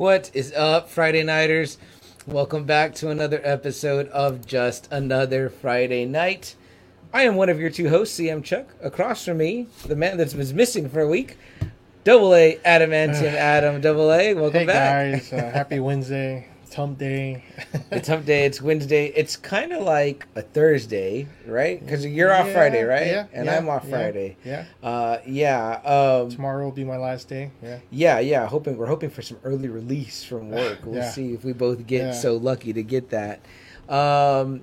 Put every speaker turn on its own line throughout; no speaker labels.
What is up, Friday Nighters? Welcome back to another episode of Just Another Friday Night. I am one of your two hosts, CM Chuck. Across from me, the man that's been missing for a week, Double A Adamantium Adam. Double A, welcome
Hey
back.
guys, uh, happy Wednesday, Hump Day.
It's hump day. It's Wednesday. It's kind of like a Thursday, right? Because you're off
Yeah,
Friday, right?
yeah,
and
yeah,
I'm off
yeah,
Friday.
Yeah,
Uh, yeah. Um,
tomorrow will be my last day. Yeah,
Yeah, yeah. Hoping we're hoping for some early release from work. We'll see if we both get so lucky to get that. Um,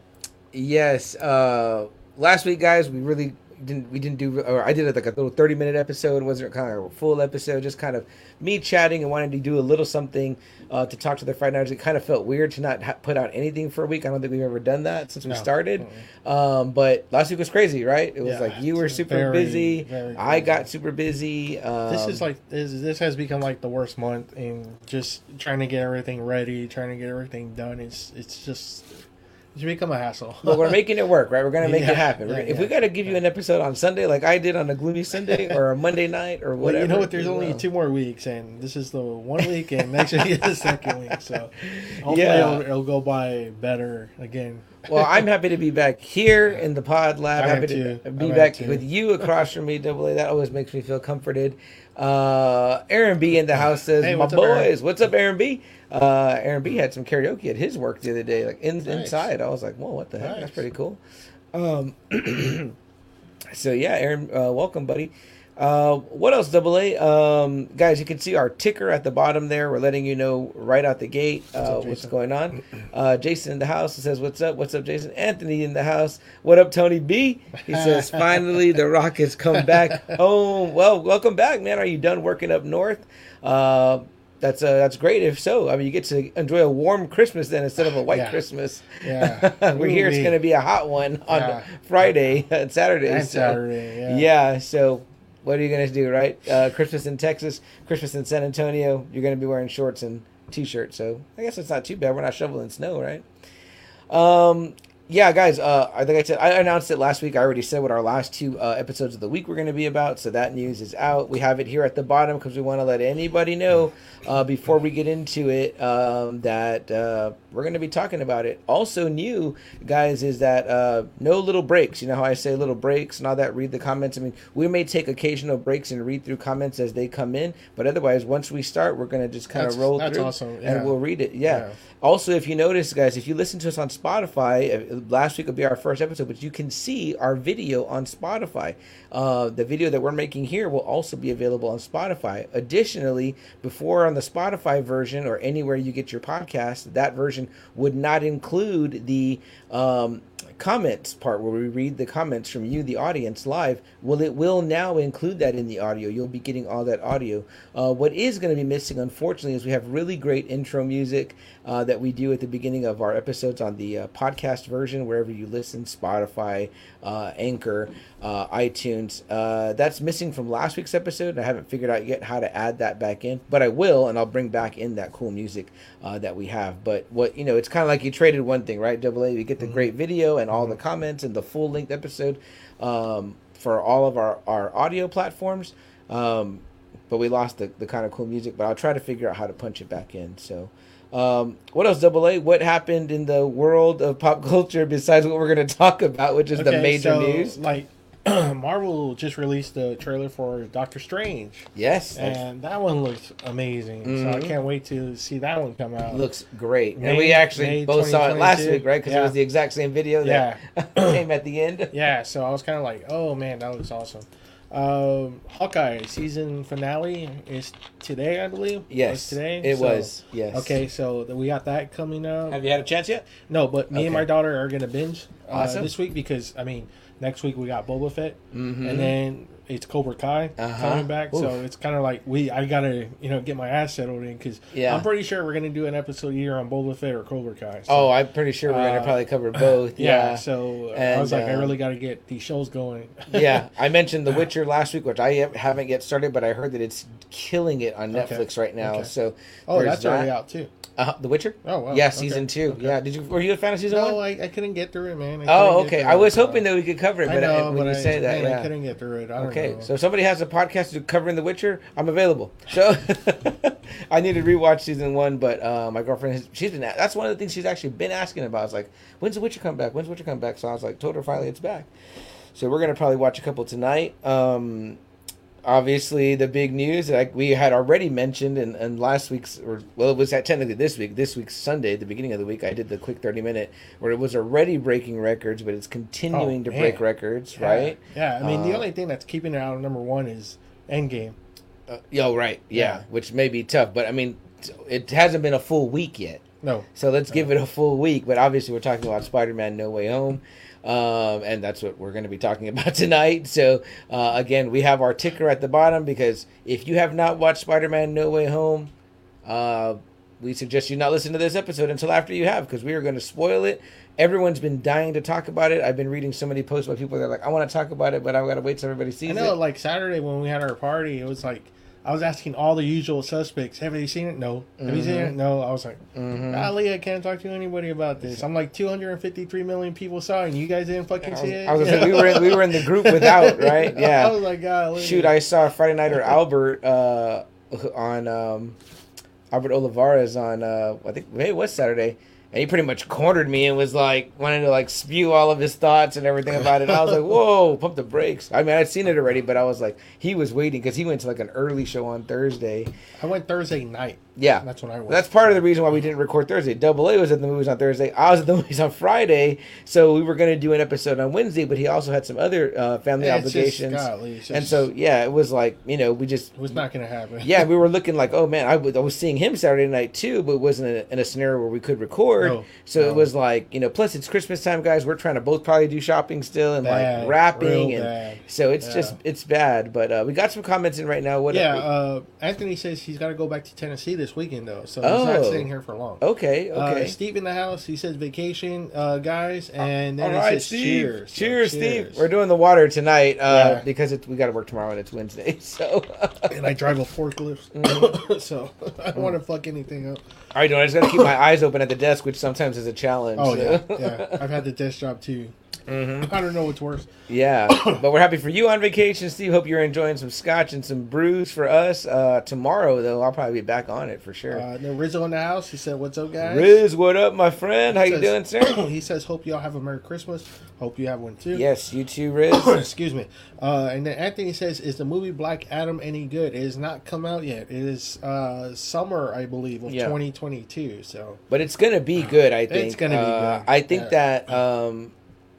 yes. Uh, last week, guys, we really didn't. We didn't do. Or I did like a little thirty minute episode. It wasn't kind of a full episode. Just kind of me chatting and wanting to do a little something uh, to talk to the Friday Nighters. It kind of felt weird to not ha- put out anything for a week. I don't think we've ever done that since we
No.
started. Um, but last week was crazy, right? It was
Yeah,
like you were super
very,
busy.
very
I got super busy. Um,
this is like this. This has become like the worst month in just trying to get everything ready, trying to get everything done. It's it's just it's become a hassle.
But we're making it work, right? We're gonna make
Yeah,
it happen.
Yeah,
if we
yeah,
got to give you an episode on Sunday, like I did on a gloomy Sunday or a Monday night or
Well, you know what? There's only two more weeks, and this is the one week, and next week is the second week. So hopefully it'll, it'll go by better again.
well, I'm happy to be back here in the pod lab.
I
happy to
too.
be
I
back with you across from me. Double A. That always makes me feel comforted. Uh, Aaron B in the house says,
Hey,
"My
what's up, Aaron?"
boys, what's up, Aaron B?" Uh, Aaron B had some karaoke at his work the other day, like in,
Nice.
inside. I was like, "Whoa, what the heck? That's pretty cool." Um, so yeah, Aaron, uh, welcome, buddy. Uh, what else, Double A? Um, guys, you can see our ticker at the bottom there. We're letting you know right out the gate uh, what's going on. Uh, Jason in the house says, "What's up? What's up, Jason?" Anthony in the house. What up, Tony B? He says, "Finally, the Rock has come back home. Well, welcome back, man. Are you done working up north?" Uh, that's uh, that's great. If so, I mean, you get to enjoy a warm Christmas then instead of a white
Yeah.
Christmas.
Yeah.
We're here. It's going to be a hot one on
Yeah.
Friday and Saturday.
And
so-
Saturday, yeah.
yeah. So, what are you gonna do, right? Uh, Christmas in Texas, Christmas in San Antonio. You're gonna be wearing shorts and t-shirt. So I guess it's not too bad. We're not shoveling snow, right? Um. Yeah, guys. Uh, I think I said I announced it last week. I already said what our last two uh, episodes of the week were going to be about. So that news is out. We have it here at the bottom because we want to let anybody know uh, before we get into it um, that uh, we're going to be talking about it. Also new, guys, is that uh, no little breaks. You know how I say little breaks and all that. Read the comments. I mean, we may take occasional breaks and read through comments as they come in, but otherwise, once we start, we're going to just kind of roll
that's
through
awesome, yeah.
and we'll read it. Yeah.
Yeah.
Also, if you notice, guys, if you listen to us on Spotify, last week will be our first episode, but you can see our video on Spotify. Uh, the video that we're making here will also be available on Spotify. Additionally, before on the Spotify version or anywhere you get your podcast, that version would not include the um, comments part where we read the comments from you, the audience, live. Well, it will now include that in the audio. You'll be getting all that audio. Uh, what is going to be missing, unfortunately, is we have really great intro music uh, that we do at the beginning of our episodes on the uh, podcast version, wherever you listen, Spotify, uh, Anchor, uh, iTunes. Uh, that's missing from last week's episode. I haven't figured out yet how to add that back in, but I will, and I'll bring back in that cool music uh, that we have. But what you know, it's kind of like you traded one thing, right? Double A, you get the great video and all the comments and the full length episode um, for all of our our audio platforms. Um, but we lost the, the kind of cool music. But I'll try to figure out how to punch it back in. So, um, what else, Double A? What happened in the world of pop culture besides what we're going to talk about, which is the major
so,
news?
Like Marvel just released the trailer for Doctor Strange,
Yes,
and that one looks amazing. So I
Mhm.
can't wait to see that one come out.
looks great. and we actually
May
both saw it last week, right? Because it was the exact same video that came at the end.
yeah, so I was kind of like, oh man, that looks awesome. Um, Hawkeye season finale is today, I believe.
Yes,
was today.
it
So-
was. Yes.
Okay, so we got that coming up.
Have you had a chance yet?
No, but me and my daughter are gonna binge uh,
Awesome.
this week because I mean next week we got Boba Fett,
Mhm.
and then it's Cobra Kai
Uh-huh.
coming back. So it's kind of like we I gotta you know get my ass settled in because
Yeah.
I'm pretty sure we're gonna do an episode here on Boba Fett or Cobra Kai. So,
Oh, I'm pretty sure we're going to
Uh,
probably cover both.
yeah.
Yeah.
So I was like, I
uh,
really got to get these shows going.
yeah, I mentioned The Witcher last week, which I haven't yet started, but I heard that it's killing it on
Okay.
Netflix right now.
Okay.
So,
oh, that's already out too.
Uh, The Witcher.
Oh wow.
yeah,
Okay.
season two.
Okay.
Yeah, did you? Were you a fan of season
No,
one?
I, I couldn't get through it, man. I
Oh, okay. I was hoping that we could cover it, but uh,
know,
when
but
you
I,
say that,
man,
yeah.
I couldn't get through it. I don't
Okay,
know.
so if somebody has a podcast covering The Witcher, I'm available. So I need to rewatch season one, but uh, my girlfriend, she's been. That's one of the things she's actually been asking about. It's like, when's The Witcher come back? When's The Witcher come back? So I was like, told her finally it's back. So we're gonna probably watch a couple tonight. Um, obviously, the big news like we had already mentioned in, in last week's, or well, it was at technically this week, this week's Sunday, the beginning of the week. I did the quick thirty minute where it was already breaking records, but it's continuing
Oh,
to
man.
break records,
Yeah.
right?
Yeah, I mean, the
Uh,
only thing that's keeping it out of number one is Endgame.
Uh, yo, right, yeah,
Yeah.
which may be tough, but I mean, it hasn't been a full week yet,
No,
so let's give it a full week. But obviously, we're talking about Spider-Man: No Way Home, um, and that's what we're going to be talking about tonight. So, uh, again, we have our ticker at the bottom because if you have not watched Spider-Man: No Way Home, uh, we suggest you not listen to this episode until after you have, because we are going to spoil it. Everyone's been dying to talk about it. I've been reading so many posts by people that are like, "I want to talk about it, but I've got to wait till everybody sees
I know.
it."
Like Saturday when we had our party, it was like I was asking all the usual suspects, "Have you seen it? No. Have you seen it? No." I was like,
Mhm.
"Golly, I can't talk to anybody about this." I'm like, 253 million people saw it, and you guys didn't fucking
I
see it.
I was gonna we were in, we were in the group without right
I
yeah
was like, "Golly."
shoot I saw Friday Night Nighter Albert uh, on um, Albert Olivares on uh, I think maybe it was Saturday and he pretty much cornered me and was like wanting to like spew all of his thoughts and everything about it. I was like, whoa, pump the brakes. I mean, I'd seen it already, but I was like, he was waiting because he went to like an early show on Thursday.
I went Thursday night.
Yeah,
That's what I was.
that's part of the reason why we didn't record Thursday. Double A was at the movies on Thursday. I was at the movies on Friday, so we were going to do an episode on Wednesday. But he also had some other uh, family
Yeah, it's just,
obligations,
golly, it's
and so yeah, it was like you know we just
it was not gonna happen.
yeah we were looking like oh man I was, I was seeing him Saturday night too, but it wasn't in a, in a scenario where we could record.
No,
so
no.
it was like you know plus it's Christmas time, guys. We're trying to both probably do shopping still and
Bad,
like wrapping and
bad.
so it's
Yeah.
just it's bad. But uh, we got some comments in right now. What
yeah, uh, Anthony says he's got to go back to Tennessee this weekend though, so he's
Oh.
not staying here for long.
okay okay.
Uh, Steve in the house. He says vacation, uh, guys, and then
All
he
right,
says
Steve.
cheers.
Cheers,
So,
Steve. We're doing the water tonight uh,
Yeah.
because it, we got to work tomorrow and it's Wednesday. So,
and I drive a forklift,
Mm-hmm.
so I don't want to fuck anything up.
all right, I just got to keep my eyes open at the desk, which sometimes is a challenge.
Oh yeah, yeah. I've had the desk job too.
Mhm.
I don't know what's worse.
Yeah, but we're happy for you on vacation, Steve. Hope you're enjoying some scotch and some brews for us. Uh, tomorrow, though, I'll probably be back on it for sure.
Uh, then Rizzo in the house. He said, "What's up, guys?"
Riz, what up, my friend? How you
Says-
doing, sir?
he says, "Hope y'all have a Merry Christmas. Hope you have one too."
yes, you too, Riz.
Excuse me. Uh, and then Anthony says, "Is the movie Black Adam any good? It has not come out yet. It is uh, summer, I believe, of
Yeah.
2022. So
But it's gonna be good, I think.
It's gonna be
Uh,
good.
I think
Yeah.
that um,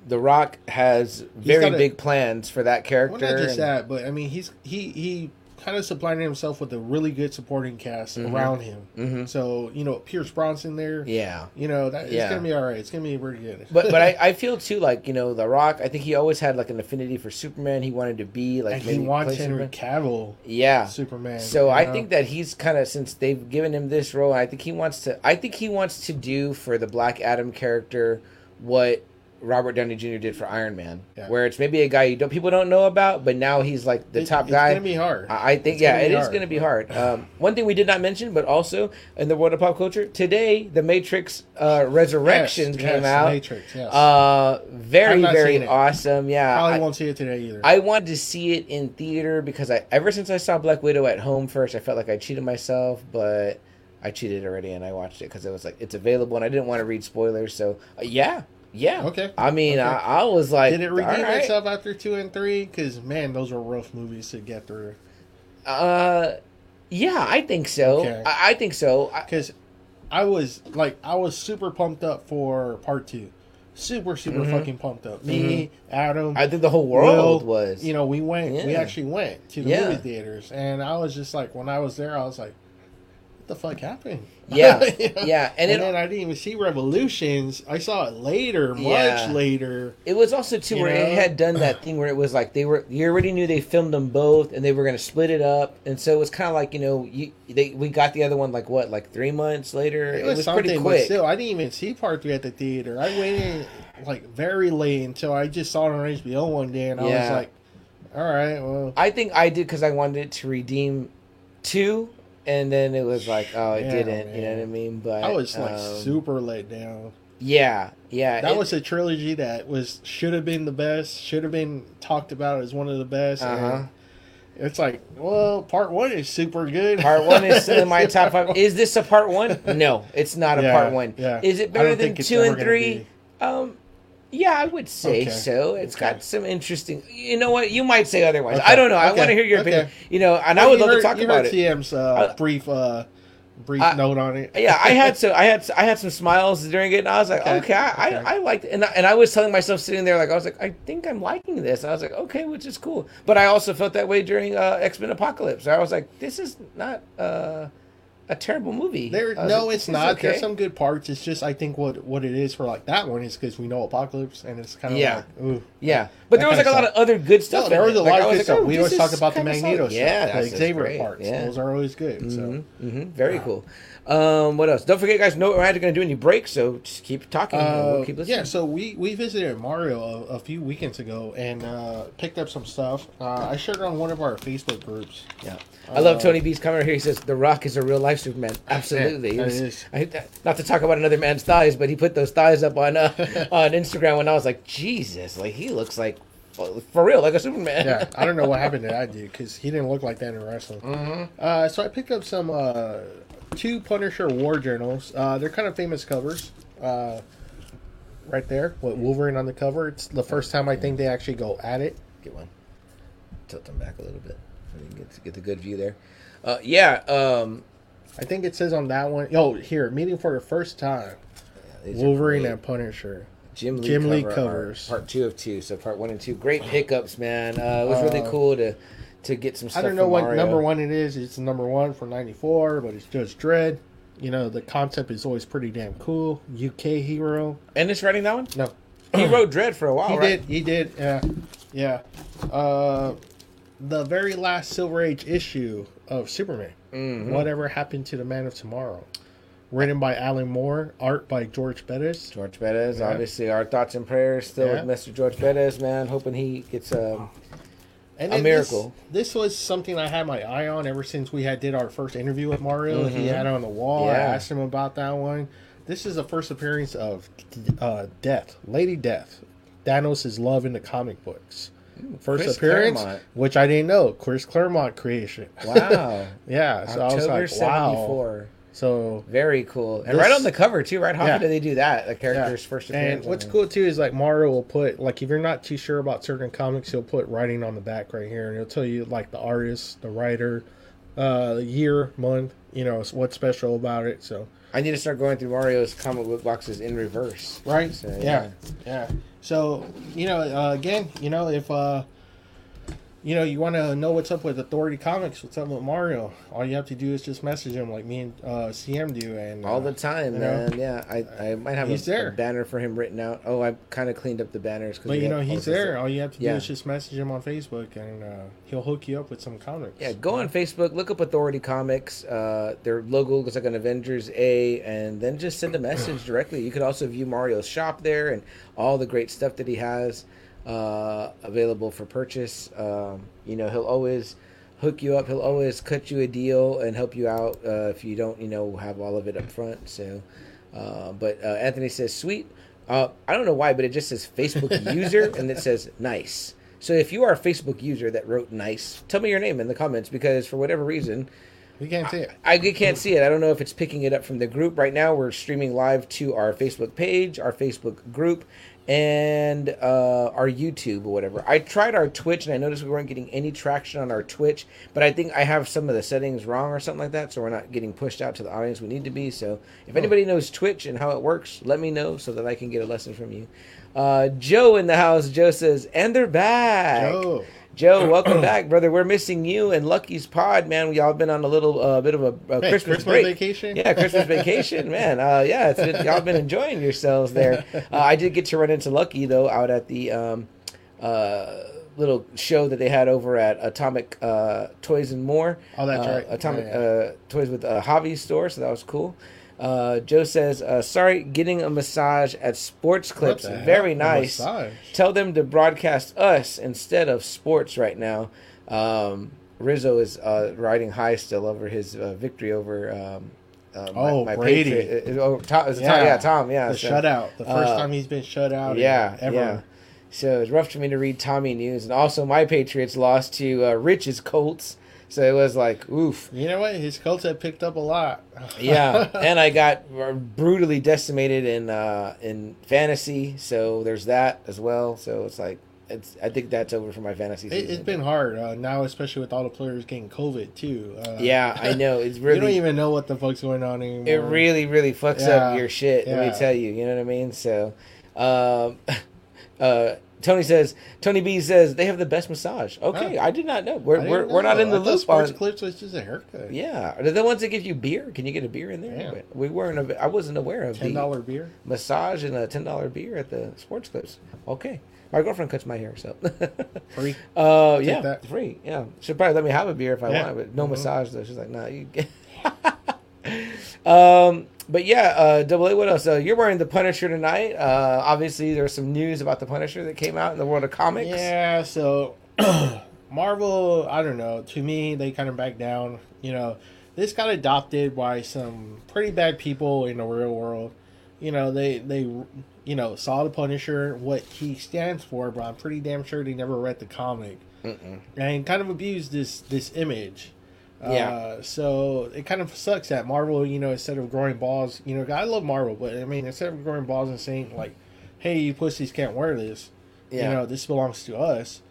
The Rock has very big plans for that character.
well, not just
and-
that, but I mean, he's he he kind of supplying himself with a really good supporting cast around him.
Mhm.
So you know, Pierce Brosnan there.
Yeah.
You know that
Yeah.
it's gonna be all right. It's gonna be pretty good.
But but I, I feel too like you know The Rock. I think he always had like an affinity for Superman. He wanted to be like
and he wants Henry
Superman.
Cavill
Yeah.
Superman.
So I
know?
think that he's kind of since they've given him this role, I think he wants to. I think he wants to do for the Black Adam character what Robert Downey Jr. did for Iron Man,
Yeah.
where it's maybe a guy you don't people don't know about, but now he's like the
It-
top
it's
guy.
It's gonna be hard.
I I think
It's
yeah,
gonna
it is going to be hard. Um, one thing we did not mention, but also in the world of pop culture today, the Matrix uh, Resurrections
Yes,
came
yes,
out.
Matrix. Yes.
Uh, very very awesome. Yeah,
Probably
I-
won't see it today either.
I wanted to see it in theater because I ever since I saw Black Widow at home first, I felt like I cheated myself, but I cheated already and I watched it because it was like it's available and I didn't want to read spoilers. So uh, yeah, yeah.
Okay.
I mean,
Okay.
I, I was like,
Did it redeem
right.
itself after two and three? Because man, those were rough movies to get through.
Uh, yeah, I think so.
Okay.
I, I think so.
Because I was like, I was super pumped up for part two. Super, super
Mhm.
fucking pumped up. Me, Adam,
I think the whole world
Will,
was.
You know, we went. We actually went to the
Yeah.
movie theaters, and I was just like, when I was there, I was like, "What the fuck happened?"
Yeah,
know?
yeah, and
And,
it-
then I didn't even see Revolutions. I saw it later, much
Yeah.
later.
It was also too where it had done that thing where it was like they were you already knew they filmed them both and they were going to split it up and so it was kind of like you know you they we got the other one like what like three months later
It was, something,
pretty quick
still, I didn't even see part three at the theater. I waited like very late until I just saw it on HBO one day, and I was like, "All right, well,
I think I did because I wanted it to redeem two and then it was like oh it
Yeah,
didn't you know what I mean but
I was like
um,
super let down."
Yeah, yeah.
That
it-
was a trilogy that was should have been the best, should have been talked about as one of the best.
Uh-huh.
It's like, well, part one is super good.
Part one is in my top five. Is this a part one? No, it's not a
Yeah,
part one.
yeah.
Is it better than two and three? Um, yeah, I would say
Okay.
so. It's
Okay.
got some interesting. You know what? You might say otherwise.
Okay.
I don't know. I want to hear your opinion. You know, and I would love
heard-
to talk about it.
TM's uh,
Uh,
brief uh, brief
I-
note on it.
yeah, I had so I had I had some smiles during it, and I was like, okay, I. I, I liked, it. and I, and I was telling myself sitting there like I was like, I think I'm liking this. I was like, okay, which is cool. But I also felt that way during uh, X Men Apocalypse. I was like, this is not uh, a terrible movie.
There,
I
no,
like,
it's not.
okay.
There's some good parts. It's just I think what what it is for like that one is because we know Apocalypse and it's kind of
Yeah.
like, ooh.
Yeah, but there was like a lot of other good stuff.
No, there was a lot
I
of good
like,
stuff.
oh,
we always talk about the Magneto
solid.
stuff,
Yeah,
the Xavier parts.
Yeah.
Those are always good. So.
hmm very cool. Um, what else? Don't forget, guys. No, we're not going to do any breaks, so just keep talking.
Uh,
we'll keep listening.
yeah, so we, we visited Mario a, a few weekends ago and uh, picked up some stuff. Uh, I shared it on one of our Facebook groups.
Yeah, I love
Uh,
Tony B's comment here. He says The Rock is a real life Superman. Absolutely,
that
was-
is.
I, not to talk about another man's thighs, but he put those thighs up on uh, on Instagram when I was like, Jesus, like he looks like for real, like a Superman.
Yeah, I don't know what happened to that dude because he didn't look like that in wrestling.
Mm-hmm.
Uh, so I picked up some uh, two Punisher War Journals. Uh, they're kind of famous covers. Uh, right there with Wolverine on the cover. It's the first time I think they actually go at it.
Get one. Tilt them back a little bit so you can get get the good view there. Uh, yeah, um,
I think it says on that one. Oh, here, meeting for the first time.
are
Wolverine and Punisher.
Jim Lee,
Jim Lee covers.
art, part two of two. So part one and two, great pickups, man. Uh, it was really
Uh,
cool to to get some
I don't know
from
what
Mario.
number one it is. It's number one for '94, but it's Judge Dredd. You know, the concept is always pretty damn cool. UK hero.
And it's writing that one.
No,
He wrote Dredd for a while,
he
right?
did. He did. Yeah, yeah. Uh, the very last Silver Age issue of Superman.
Mhm.
Whatever happened to the Man of Tomorrow? Written by Alan Moore, art by George Perez.
George Perez,
Yeah.
obviously, our thoughts and prayers still
Yeah.
with Mr. George Perez, man. Hoping he gets um,
And
A miracle.
This, this was something I had my eye on ever since we had did our first interview with Mario. He
Mhm.
had it on the wall. I asked him about that one. This is the first appearance of uh, Death, Lady Death, Thanos' love in the comic books. First
Chris
appearance,
Claremont.
which I didn't know, Chris Claremont creation.
wow.
yeah, so
October
I was like, wow.
74.
So
Very cool. And
This-
right on the cover, too, right? How
Yeah.
do they do that? The
yeah.
character's first
And what's cool too is like Mario will put like if you're not too sure about certain comics, he'll put writing on the back right here, and he'll tell you like the artist, the writer, uh, year, month, you know, what's special about it. So
I need to start going through Mario's comic book boxes in reverse.
right,
So,
yeah, yeah. So you know, uh, again, you know, if uh, you know, you want to know what's up with Authority Comics, what's up with Mario, all you have to do is just message him like me and uh, CM do, and
All
uh,
the time,
you know,
man. Yeah, I, I might have
he's
a, a banner for him written out. Oh, I kind of cleaned up the banners. 'cause
But you know, he's there. All you have to
Yeah.
do is just message him on Facebook, and uh, he'll hook you up with some comics.
Yeah, go on Facebook, look up Authority Comics. Uh, their logo looks like an Avengers A, and then just send a message directly. You could also view Mario's shop there and all the great stuff that he has uh, available for purchase. Um, you know, he'll always hook you up. He'll always cut you a deal and help you out uh, if you don't, you know, have all of it up front. So, uh, but uh, Anthony says, "Sweet." Uh, I don't know why, but it just says Facebook user and it says nice. So if you are a Facebook user that wrote nice, tell me your name in the comments because for whatever reason,
We can't see it.
I can't see it. I don't know if it's picking it up from the group. Right now, we're streaming live to our Facebook page, our Facebook group, and uh, our YouTube or whatever. I tried our Twitch and I noticed we weren't getting any traction on our Twitch, but I think I have some of the settings wrong or something like that, so we're not getting pushed out to the audience we need to be. So if anybody knows Twitch and how it works, let me know so that I can get a lesson from you. Uh, Joe in the house. Joe says, and they're back.
Joe.
Joe, welcome back, brother. We're missing you and Lucky's pod, man. We all been on a little uh, bit of a, a
Hey,
Christmas,
Christmas
break.
vacation?
Yeah, Christmas vacation, man. Uh, yeah, it's been, y'all been enjoying yourselves there. Uh, I did get to run into Lucky though out at the um, uh, little show that they had over at Atomic uh, Toys and More.
Oh, that's
Uh,
right.
Atomic
Yeah, yeah.
Uh, Toys with a hobby store, so that was cool. Uh, Joe says, uh, "Sorry, getting a massage at Sports Clips. Very nice. Tell them to broadcast us instead of sports right now." Um, Rizzo is uh, riding high still over his uh, victory over um, uh,
Oh, Brady.
Patriot- uh, oh, Tom,
Yeah.
Tom, yeah, Tom, yeah.
the
so-
shutout. The first time he's been shut out.
yeah,
ever.
yeah. So it's rough for me to read Tommy news, and also my Patriots lost to uh, Rich's Colts. So it was like, oof.
You know what? His Colts have picked up a lot.
Yeah, and I got brutally decimated in uh, in fantasy. So there's that as well. So it's like, it's. I think that's over for my fantasy.
It,
Season.
it's been hard uh, now, especially with all the players getting COVID too. Uh,
Yeah, I know. It's really
you don't even know what the fuck's going on anymore.
It really, really fucks
Yeah,
up your shit. Let me tell you. You know what I mean? So, um, uh, Tony says. Tony B says they have the best massage. Okay,
Oh.
I did not know. We're we're, we're not in the
I
loop
Sports
on.
clips was just a haircut.
Yeah, are they the ones that give you beer? Can you get a beer in there?
Yeah.
We weren't. I wasn't aware of
ten
the
beer.
massage and a ten dollar beer at the sports clips. Okay, my girlfriend cuts my hair, so.
Free.
Uh, yeah,
that.
free. Yeah, she'll probably let me have a beer if I
Yeah.
want, but no
Mhm.
massage though. She's like, nah, you. Get... um, but yeah, uh, double A. What else? Uh, you're wearing the Punisher tonight. Uh, obviously, there's some news about the Punisher that came out in the world of comics.
Yeah, so Marvel, I don't know. To me, they kind of backed down. You know, this got adopted by some pretty bad people in the real world. You know, they they you know saw the Punisher, what he stands for, but I'm pretty damn sure they never read the comic
Mm-mm.
and kind of abused this this image.
Yeah.
Uh, so it kind of sucks that Marvel, you know, instead of growing balls, you know, I love Marvel, but I mean, instead of growing balls and saying like, "Hey, you pussies can't wear this,"
Yeah.
you know, this belongs to us.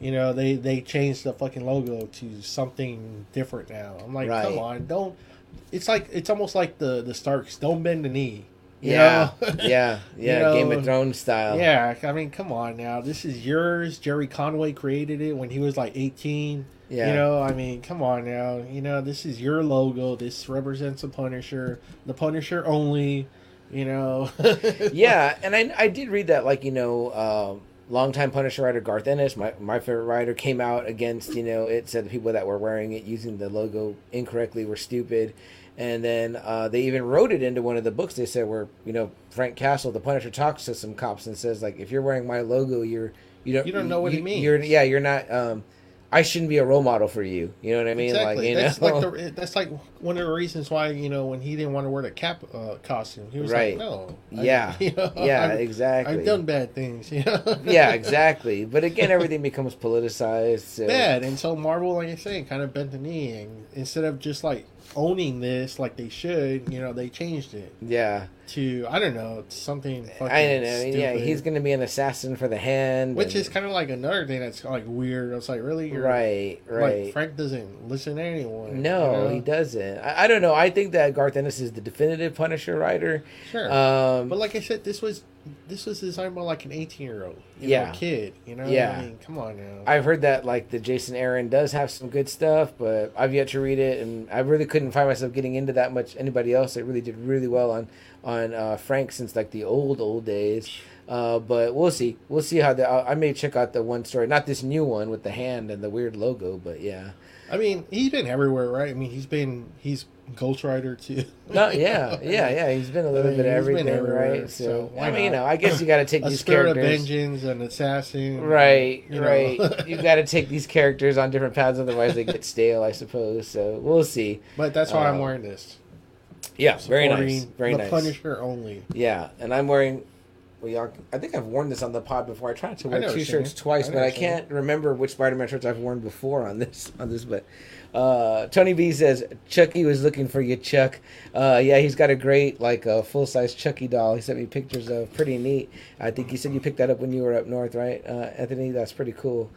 You know, they they changed the fucking logo to something different now. I'm like,
Right.
come on, don't. It's like it's almost like the the Starks. Don't bend the knee. you
yeah, yeah, yeah.
know,
Game of Thrones style.
Yeah, I mean, come on now. This is yours. Gerry Conway created it when he was like 18.
Yeah.
You know, I mean, come on now. You know, this is your logo. This represents the Punisher. The Punisher only. You know.
yeah, and I I did read that like you know, um, longtime Punisher writer Garth Ennis, my my favorite writer, came out against you know it said the people that were wearing it using the logo incorrectly were stupid, and then uh, they even wrote it into one of the books. They said where you know Frank Castle, the Punisher, talks to some cops and says like if you're wearing my logo, you're you don't
You don't know what it means.
You're yeah, you're not. Um, I shouldn't be a role model for you. You know what I mean?
exactly.
Like you
that's
know,
like the, that's like one of the reasons why you know when he didn't want to wear the cap uh, costume, he was
Right.
like, no. I-
yeah,
you know,
yeah,
I've,
exactly.
I've done bad things. You know.
yeah, exactly. But again, everything becomes politicized. So.
bad. And so Marvel, like I say, kind of bent the knee, and instead of just like owning this like they should, you know, they changed it
Yeah,
to I don't know something. Fucking
I don't know. Yeah, he's going to be an assassin for the hand,
which
and-
is kind of like another thing that's like weird. It's like really, You're-
right, right.
Like Frank doesn't listen to anyone.
no,
you know?
he doesn't. I, I don't know. I think that Garth Ennis is the definitive Punisher writer.
Sure,
Um,
but like I said, this was this was designed by like an eighteen year old,
Yeah.
know, kid. You know,
Yeah.
I mean, come on now.
I've heard that like the Jason Aaron does have some good stuff, but I've yet to read it, and I really couldn't find myself getting into that much. Anybody else that really did really well on on uh, Frank since like the old old days. Uh, but we'll see. We'll see how the. I I may check out the one story, not this new one with the hand and the weird logo, but yeah.
I mean, he's been everywhere, right? I mean, he's been he's Ghost Rider too.
No, yeah, yeah, yeah. He's been a little
I mean,
bit of everything,
everywhere,
right? So,
so
I mean, you know, I guess you got to take these
of
characters.
vengeance, an assassin.
Right,
you
right. you got to take these characters on different paths, otherwise they get stale, I suppose. So we'll see.
But that's why I'm
Uh,
wearing this.
Yeah, very nice, very
the
nice.
Punisher only.
Yeah, and I'm wearing. Well, y'all, I think I've worn this on the pod before. I tried to wear
never
two
seen
shirts
it.
twice,
I
but I can't remember which Spider-Man shirts I've worn before on this. On this, but uh, Tony B says Chucky was looking for you, Chuck. Uh, yeah, he's got a great like uh, full size Chucky doll. He sent me pictures of. Pretty neat. I think you said you picked that up when you were up north, right, uh, Anthony? That's pretty cool.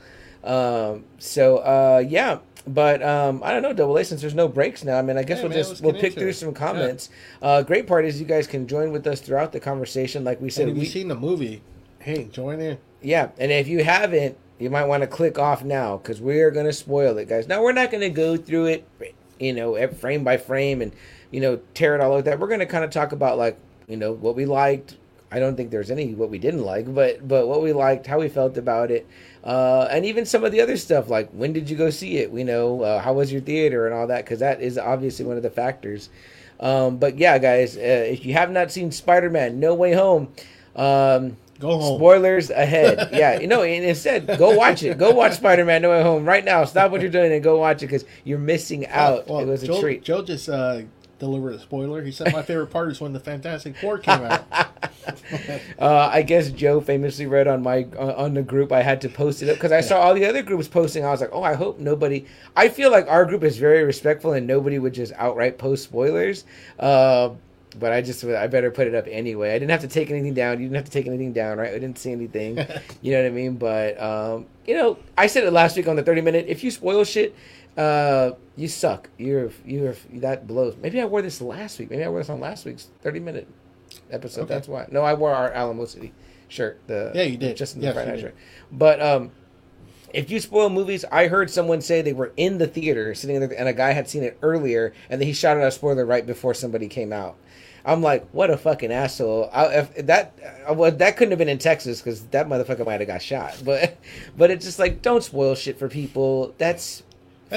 Um, so uh, yeah, but um, I don't know, Double A. Since there's no breaks now, I mean, I guess
Yeah,
we'll
man,
just we'll pick through
it.
some
Yeah.
comments. Uh, great part is you guys can join with us throughout the conversation. Like we said,
And if
we,
you've seen the movie, hey, join in.
yeah, and if you haven't, you might want to click off now because we are going to spoil it, guys. Now we're not going to go through it, you know, frame by frame and you know tear it all like that. We're going to kind of talk about like you know what we liked. I don't think there's any what we didn't like, but but what we liked, how we felt about it, uh, and even some of the other stuff like when did you go see it? We know uh, how was your theater and all that because that is obviously one of the factors. Um, but yeah, guys, uh, if you have not seen Spider-Man: No Way Home. Um,
Go home.
Spoilers ahead. yeah, you know, and instead, go watch it. Go watch Spider Man No Way Home right now. Stop what you're doing and go watch it because you're missing out.
Well,
it was a treat.
Joe just uh, deliver the spoiler. He said my favorite part is when the Fantastic Four came out.
Uh, I guess Joe famously read on my uh, on the group. I had to post it up because I saw all the other groups posting. I was like, oh, I hope nobody. I feel like our group is very respectful and nobody would just outright post spoilers. Uh, but I just I better put it up anyway. I didn't have to take anything down. You didn't have to take anything down, right? I didn't see anything. you know what I mean? But um, you know, I said it last week on the thirty minute. If you spoil shit, uh, you suck. You're you're that blows. Maybe I wore this last week. Maybe I wore this on last week's thirty minute episode.
Okay.
That's why. No, I wore our Alamo City shirt. The
Yeah, you did.
Just in the
Yes,
Friday shirt. But um, if you spoil movies, I heard someone say they were in the theater sitting there, and a guy had seen it earlier, and then he shot out a spoiler right before somebody came out. I'm like, what a fucking asshole! I, if that uh, well, that couldn't have been in Texas because that motherfucker might have got shot. But but it's just like, don't spoil shit for people. That's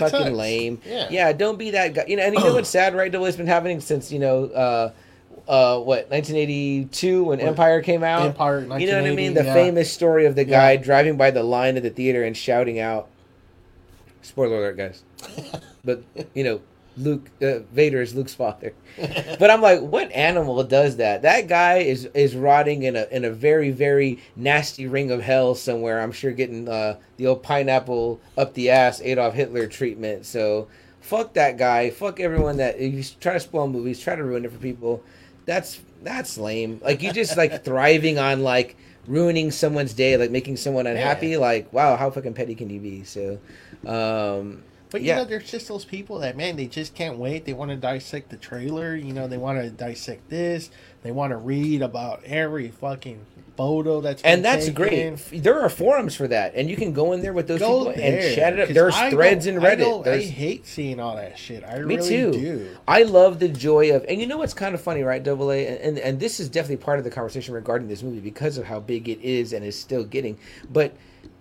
Fucking lame.
Yeah.
yeah, don't be that guy. You know, and you know what's sad, right? A's been happening since you know. uh uh, what 1982 when
What?
Empire came out?
Empire,
You know what I mean? The
yeah.
famous story of the guy
Yeah.
driving by the line of the theater and shouting out. Spoiler alert, guys. but you know, Luke uh, Vader is Luke's father. but I'm like, what animal does that? That guy is is rotting in a in a very very nasty ring of hell somewhere. I'm sure getting uh, the old pineapple up the ass Adolf Hitler treatment. So fuck that guy. Fuck everyone that if you try to spoil movies, try to ruin it for people. That's that's lame. Like you just like thriving on like ruining someone's day, like making someone unhappy.
Yeah.
Like wow, how fucking petty can you be? So. um
But you
Yeah.
know, there's just those people that man, they just can't wait. They want to dissect the trailer. You know, they want to dissect this. They want to read about every fucking photo that's
and that's
taken.
great. There are forums for that, and you can go in there with those
Go
people
there,
and chat it up. There's
I
threads in Reddit.
don't- I, hate seeing all that shit. I
me
really
too.
do.
I love the joy of, and you know what's kind of funny, right? Double A, and and this is definitely part of the conversation regarding this movie because of how big it is and is still getting. But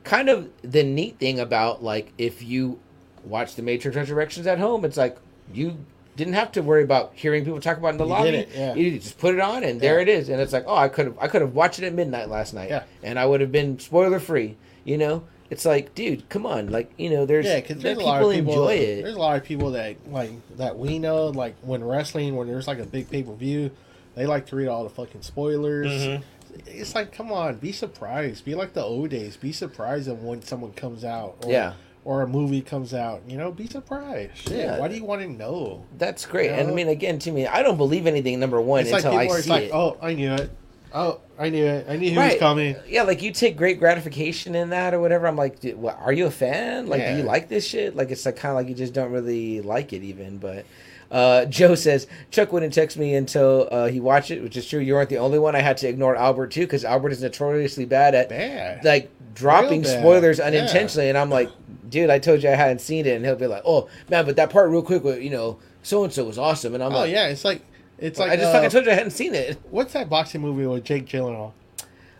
kind of the neat thing about like if you watch the Matrix Resurrections at home, it's like you didn't have to worry about hearing people talk about it in the
You
lobby.
didn't, yeah.
You just put it on and there
Yeah.
it is, and it's like, oh, I could have I could have watched it at midnight last night,
Yeah.
and I would have been spoiler free. You know, it's like, dude, come on, like you know, there's
Yeah, because
there-
there's a lot of people.
enjoy it.
There's a lot of people that like that we know, like when wrestling, when there's like a big pay per view, they like to read all the fucking spoilers.
Mhm.
It's like, come on, be surprised. Be like the old days. Be surprised when someone comes out. Or,
Yeah.
Or a movie comes out. You know, be surprised. Shit.
Yeah.
Why do you want to know?
That's great. And I mean, again, to me, I don't believe anything. Number one,
It's like
until
people
I
are
see
like,
it.
oh, I knew it. Oh, I knew it. I knew who
Right.
was coming.
Yeah, like you take great gratification in that or whatever. I'm like, what, are you a fan? Like, do you like this shit? Like, it's like kind of like you just don't really like it even. But uh, Joe says Chuck wouldn't text me until uh, he watched it, which is true. You weren't the only one. I had to ignore Albert too because Albert is notoriously bad at
Bad.
like dropping
bad.
spoilers
Yeah.
unintentionally. And I'm like, dude, I told you I hadn't seen it, and he'll be like, oh man, but that part real quick, with, you know, so and so was awesome, and I'm like
oh
like,
yeah, it's like it's like
I just
uh,
fucking told you I hadn't seen it.
what's that boxing movie with Jake Gyllenhaal?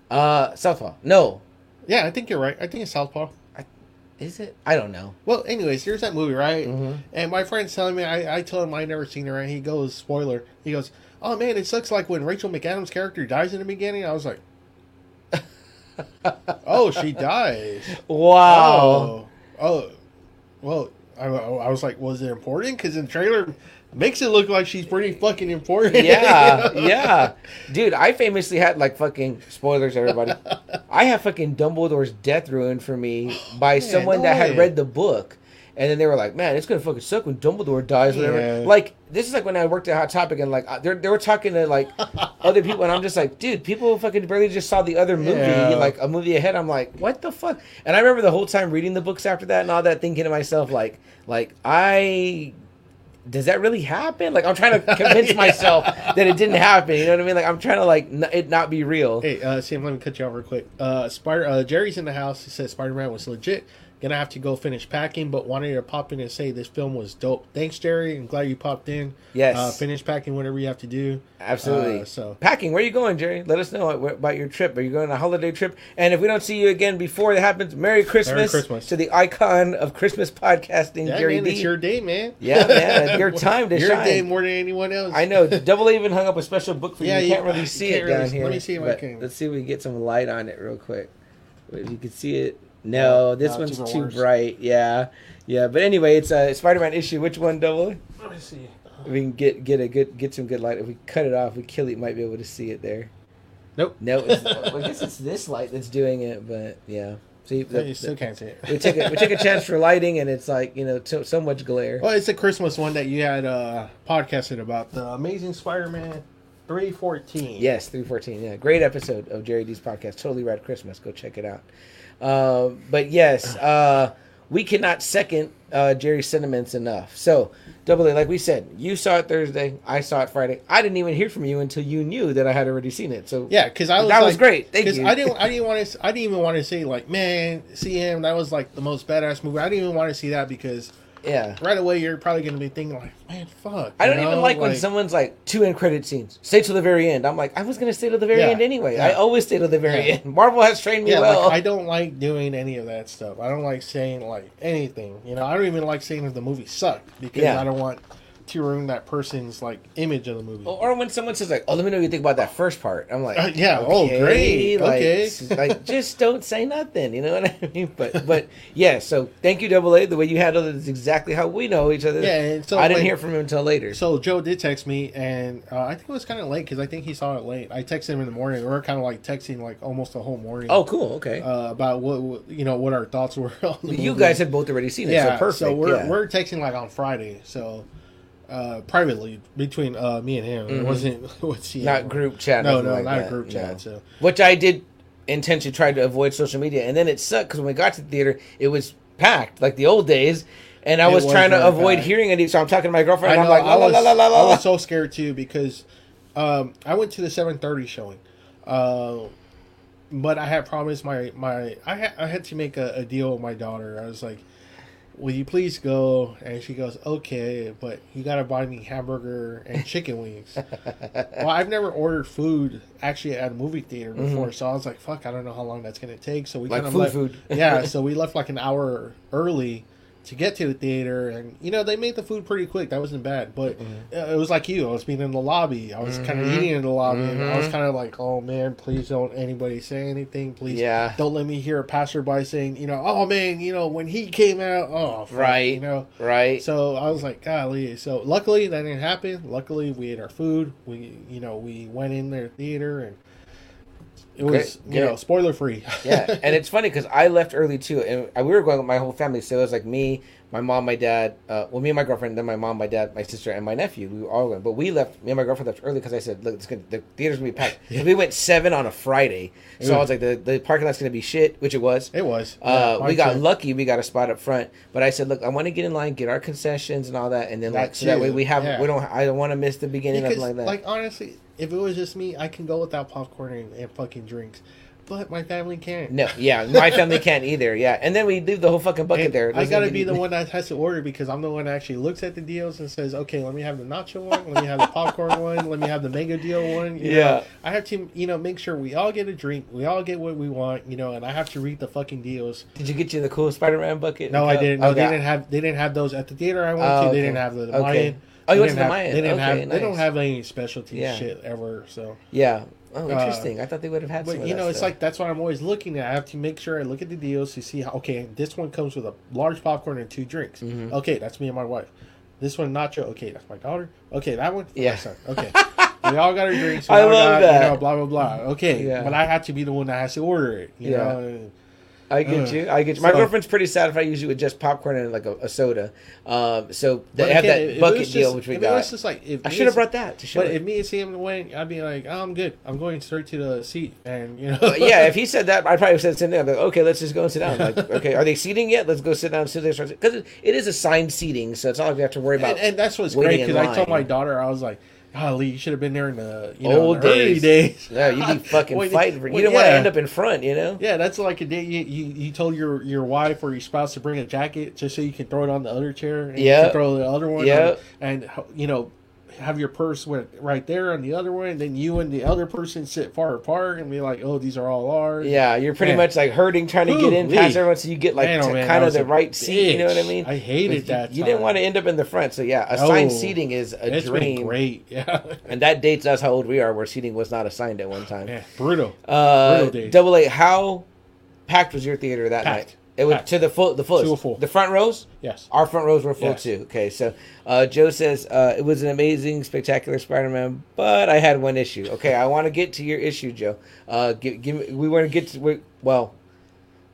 Uh, Southpaw. No,
Yeah, I think you're right. I think it's Southpaw.
is it? I don't know.
Well, anyways, here's that movie, right?
Mhm.
And my friend's telling me, I, I told him I never seen it, right? He goes, spoiler. He goes, oh man, it sucks like when Rachel McAdams' character dies in the beginning. I was like, oh, she dies.
Wow.
Oh, oh, well, I, I was like, was it important? Because in the trailer, makes it look like she's pretty fucking important.
yeah,
You know?
yeah, dude. I famously had like fucking spoilers, everybody. I have fucking Dumbledore's death ruined for me by someone
no
that had read the book, and then they were like, "Man, it's gonna fucking suck when Dumbledore dies." Whatever.
Yeah.
Like this is like when I worked at Hot Topic, and like they they were talking to like other people, and I'm just like, dude, people fucking barely just saw the other movie,
Yeah.
like a movie ahead. I'm like, what the fuck? And I remember the whole time reading the books after that and all that, thinking to myself, like, like I does that really happen? Like I'm trying to convince
Yeah.
myself that it didn't happen. You know what I mean? Like I'm trying to like n- it not be real.
Hey, uh, Sam, let me cut you off real quick. Uh, Spider, uh, Jerry's in the house. He says Spider Man was legit. Gonna have to go finish packing, but wanted to pop in and say this film was dope. Thanks, Jerry. I'm glad you popped in.
Yes.
Uh, finish packing whatever you have to do.
Absolutely.
Uh, so
Packing, where are you going, Jerry? Let us know about your trip. Are you going on a holiday trip? And if we don't see you again before it happens, Merry Christmas,
Christmas.
to the icon of Christmas podcasting,
yeah,
Gary
man,
D.
it's your day, man.
Yeah, man, your time to
your
shine.
Your day more than anyone else.
I know. Double A even hung up a special book for
Yeah,
you. You
you-
can't really see
can't
it
really-
down here.
Let me see if I can.
Let's see if we can get some light on it real quick. If you can see it. No,
No,
this
no, it's
one's too
worse.
bright. Yeah, yeah. But anyway, it's a Spider-Man issue. Which one, Double A?
Let me see.
we can get get a good get some good light. If we cut it off, we kill it. Might be able to see it there.
Nope.
No, it's, well, I guess it's this light that's doing it, but yeah. See, the-
you still
the-
can't see it.
we took a, we took a chance for lighting, and it's like you know so, so much glare.
Well, it's a Christmas one that you had uh, podcasted about the Amazing Spider-Man three fourteen.
Yes, three fourteen. Yeah, great episode of Jerry D's podcast. Totally Rad Christmas. Go check it out. Uh, but yes, uh, we cannot second uh, Jerry's sentiments enough. So, double A, like we said, you saw it Thursday. I saw it Friday. I didn't even hear from you until you knew that I had already seen it. So
Yeah, because I was
That
like,
was great. Thank you.
I didn't. I didn't want to. I didn't even want to say like, man, see him. That was like the most badass movie. I didn't even want to see that because
yeah.
right away you're probably gonna be thinking like, man, fuck.
I don't even
know?
like, when someone's like two end credit scenes. Stay till the very end. I'm like, I was gonna stay till the very
Yeah,
end anyway.
yeah.
I always stay till the very
Yeah.
end. Marvel has trained me well.
like, I don't like doing any of that stuff. I don't like saying like anything. You know, I don't even like saying if the movie sucked because. I don't want to ruin that person's like image of the movie.
Or when someone says like, "Oh, let me know what you think about that first part," I'm like,
Uh, yeah, oh, great,
like,
okay.
like just don't say nothing. You know what I mean? But but yeah. So thank you, Double A. The way you handled it is exactly how we know each other.
Yeah, and so
I didn't
when-
hear from him until later.
So Joe did text me, and uh, I think it was kind of late because I think he saw it late. I texted him in the morning. We were kind of like texting like almost the whole morning.
oh, cool. Okay.
uh, about what, what you know what our thoughts were. on the
you
movie.
guys had both already seen it,
yeah,
so perfect.
So we're
yeah.
we're texting like on Friday, so uh, privately between uh, me and him. It
Mhm.
wasn't with CM.
not group chat.
No, no,
like
not
that.
a group
No.
chat. So
Which I did intentionally try to avoid social media, and then it sucked because when we got to the theater, it was packed like the old days. And I
It
was,
was
trying to avoid
packed.
hearing it, so I'm talking to my girlfriend, and
know
I'm like, la
I was
la la la
I was so scared too because um, I went to the seven thirty showing. Uh, but I had promised my my I had I had to make a, a deal with my daughter. I was like, "Will you please go?" And she goes, "Okay, but you gotta buy me hamburger and chicken wings." well, I've never ordered food actually at a movie theater before, so I was like, "Fuck, I don't know how long that's gonna take." So we
Mm-hmm. Like
kind of
food,
left,
food.
yeah, so we left like an hour early to get to the theater, and you know they made the food pretty quick. That wasn't bad, but
Mm-hmm.
it was like you. I was being in the lobby. I was kind of eating in the lobby, and I was
Mhm.
kind of like, "Oh man, please don't anybody say anything. Please
Yeah.
don't let me hear a passerby saying, you know, oh man, you know when he came out, oh fuck,"
Right.
you know."
Right.
So I was like, golly. So luckily that didn't happen. Luckily we ate our food. We, you know, we went in their theater and it was,
Great,
you know, spoiler free.
yeah, and it's funny because I left early too, and we were going with my whole family. So it was like me, my mom, my dad. Uh, well, me and my girlfriend, then my mom, my dad, my sister, and my nephew. We were all going, but we left. Me and my girlfriend left early because I said, "Look, it's gonna, the theater's gonna be packed." We went seven on a Friday, so I was like, "The the parking lot's gonna be shit," which it was.
it was.
Uh,
Yeah,
we got lucky. We got a spot up front, but I said, "Look, I want to get in line, get our concessions and all that, and then like so that way we have
yeah.
we don't. I don't want to miss the beginning
because,
of like that.
like honestly, if it was just me, I can go without popcorn and, and fucking drinks, but my family can't.
no, yeah, my family can't either. Yeah, and then we leave the whole fucking bucket
And
there.
I gotta be the one that has to order because I'm the one that actually looks at the deals and says, "Okay, let me have the nacho one, let me have the popcorn one, let me have the mega deal one." You
Yeah.
know, I have to, you know, make sure we all get a drink, we all get what we want, you know, and I have to read the fucking deals.
Did you get you the cool Spider-Man bucket?
No, I didn't. No,
Okay.
they didn't have. They didn't have those at the theater I went
Oh,
to.
okay.
They didn't have the, the
Okay. Oh, you went to the
have-
Mayan.
They didn't
Okay,
have. They don't have any specialty
Yeah.
shit ever. So,
Yeah. Oh,
Uh,
interesting. I thought they would have had some.
but you know, it's
stuff.
like that's what I'm always looking at. I have to make sure I look at the deals to see how. Okay, this one comes with a large popcorn and two drinks.
Mhm.
Okay, that's me and my wife. This one nacho. Okay, that's my daughter. Okay, that one.
Yeah.
son. Okay. we all got our drinks.
I love
got,
that.
You know, blah blah blah. Okay,
Yeah.
but I have to be the one that has to order it. You
Yeah.
know.
I get
Ugh.
you. I get you. My
So-
girlfriend's pretty satisfied usually with just popcorn and like a, a soda. Um, so they have
again,
that bucket
was
deal which we
It was
got.
just like if
I should have brought that to show.
But
it.
if me and Sam went, I'd be like, oh, I'm good. I'm going straight to the seat, and you know.
Yeah, if he said that, I probably would have said the same thing. I'm like, okay, let's just go and sit down. Like, okay, are they seating yet? Let's go sit down and sit there. Because it, it is assigned seating, so it's not like we have to worry about.
and, and that's what's great because I told my daughter, I was like, golly, you should have been there in the you know
Old
the
days.
days.
no, you'd be fucking
When-
fighting for. You
when-
didn't want to end up in front, you know.
Yeah, that's like a day you, you, you told your your wife or your spouse to bring a jacket just so you can throw it on the other chair and you throw the other one Yeah, and you know have your purse with, right there on the other one and then you and the other person sit far apart and be like oh these are all ours
Yeah, you're pretty
Man.
much like hurting, trying to get in past everyone, so you get like
Man, oh, man,
kind of the right seat. You know what I mean?
I hated
But
that
You, you didn't want to end up in the front, so yeah, assigned
No.
seating is a dream.
great yeah
And that dates us how old we are, where seating was not assigned at one time.
yeah brutal
Uh,
Brutal days.
double A, how packed was your theater that
packed
night? It was
Packed.
to the full, the fullest.
To a full.
The front rows.
Yes.
Our front rows were full
Yes.
too. Okay, so uh, Joe says uh, it was an amazing, spectacular Spider-Man, but I had one issue. Okay, I want to get to your issue, Joe. Uh, give, give me, we want to get to we, well.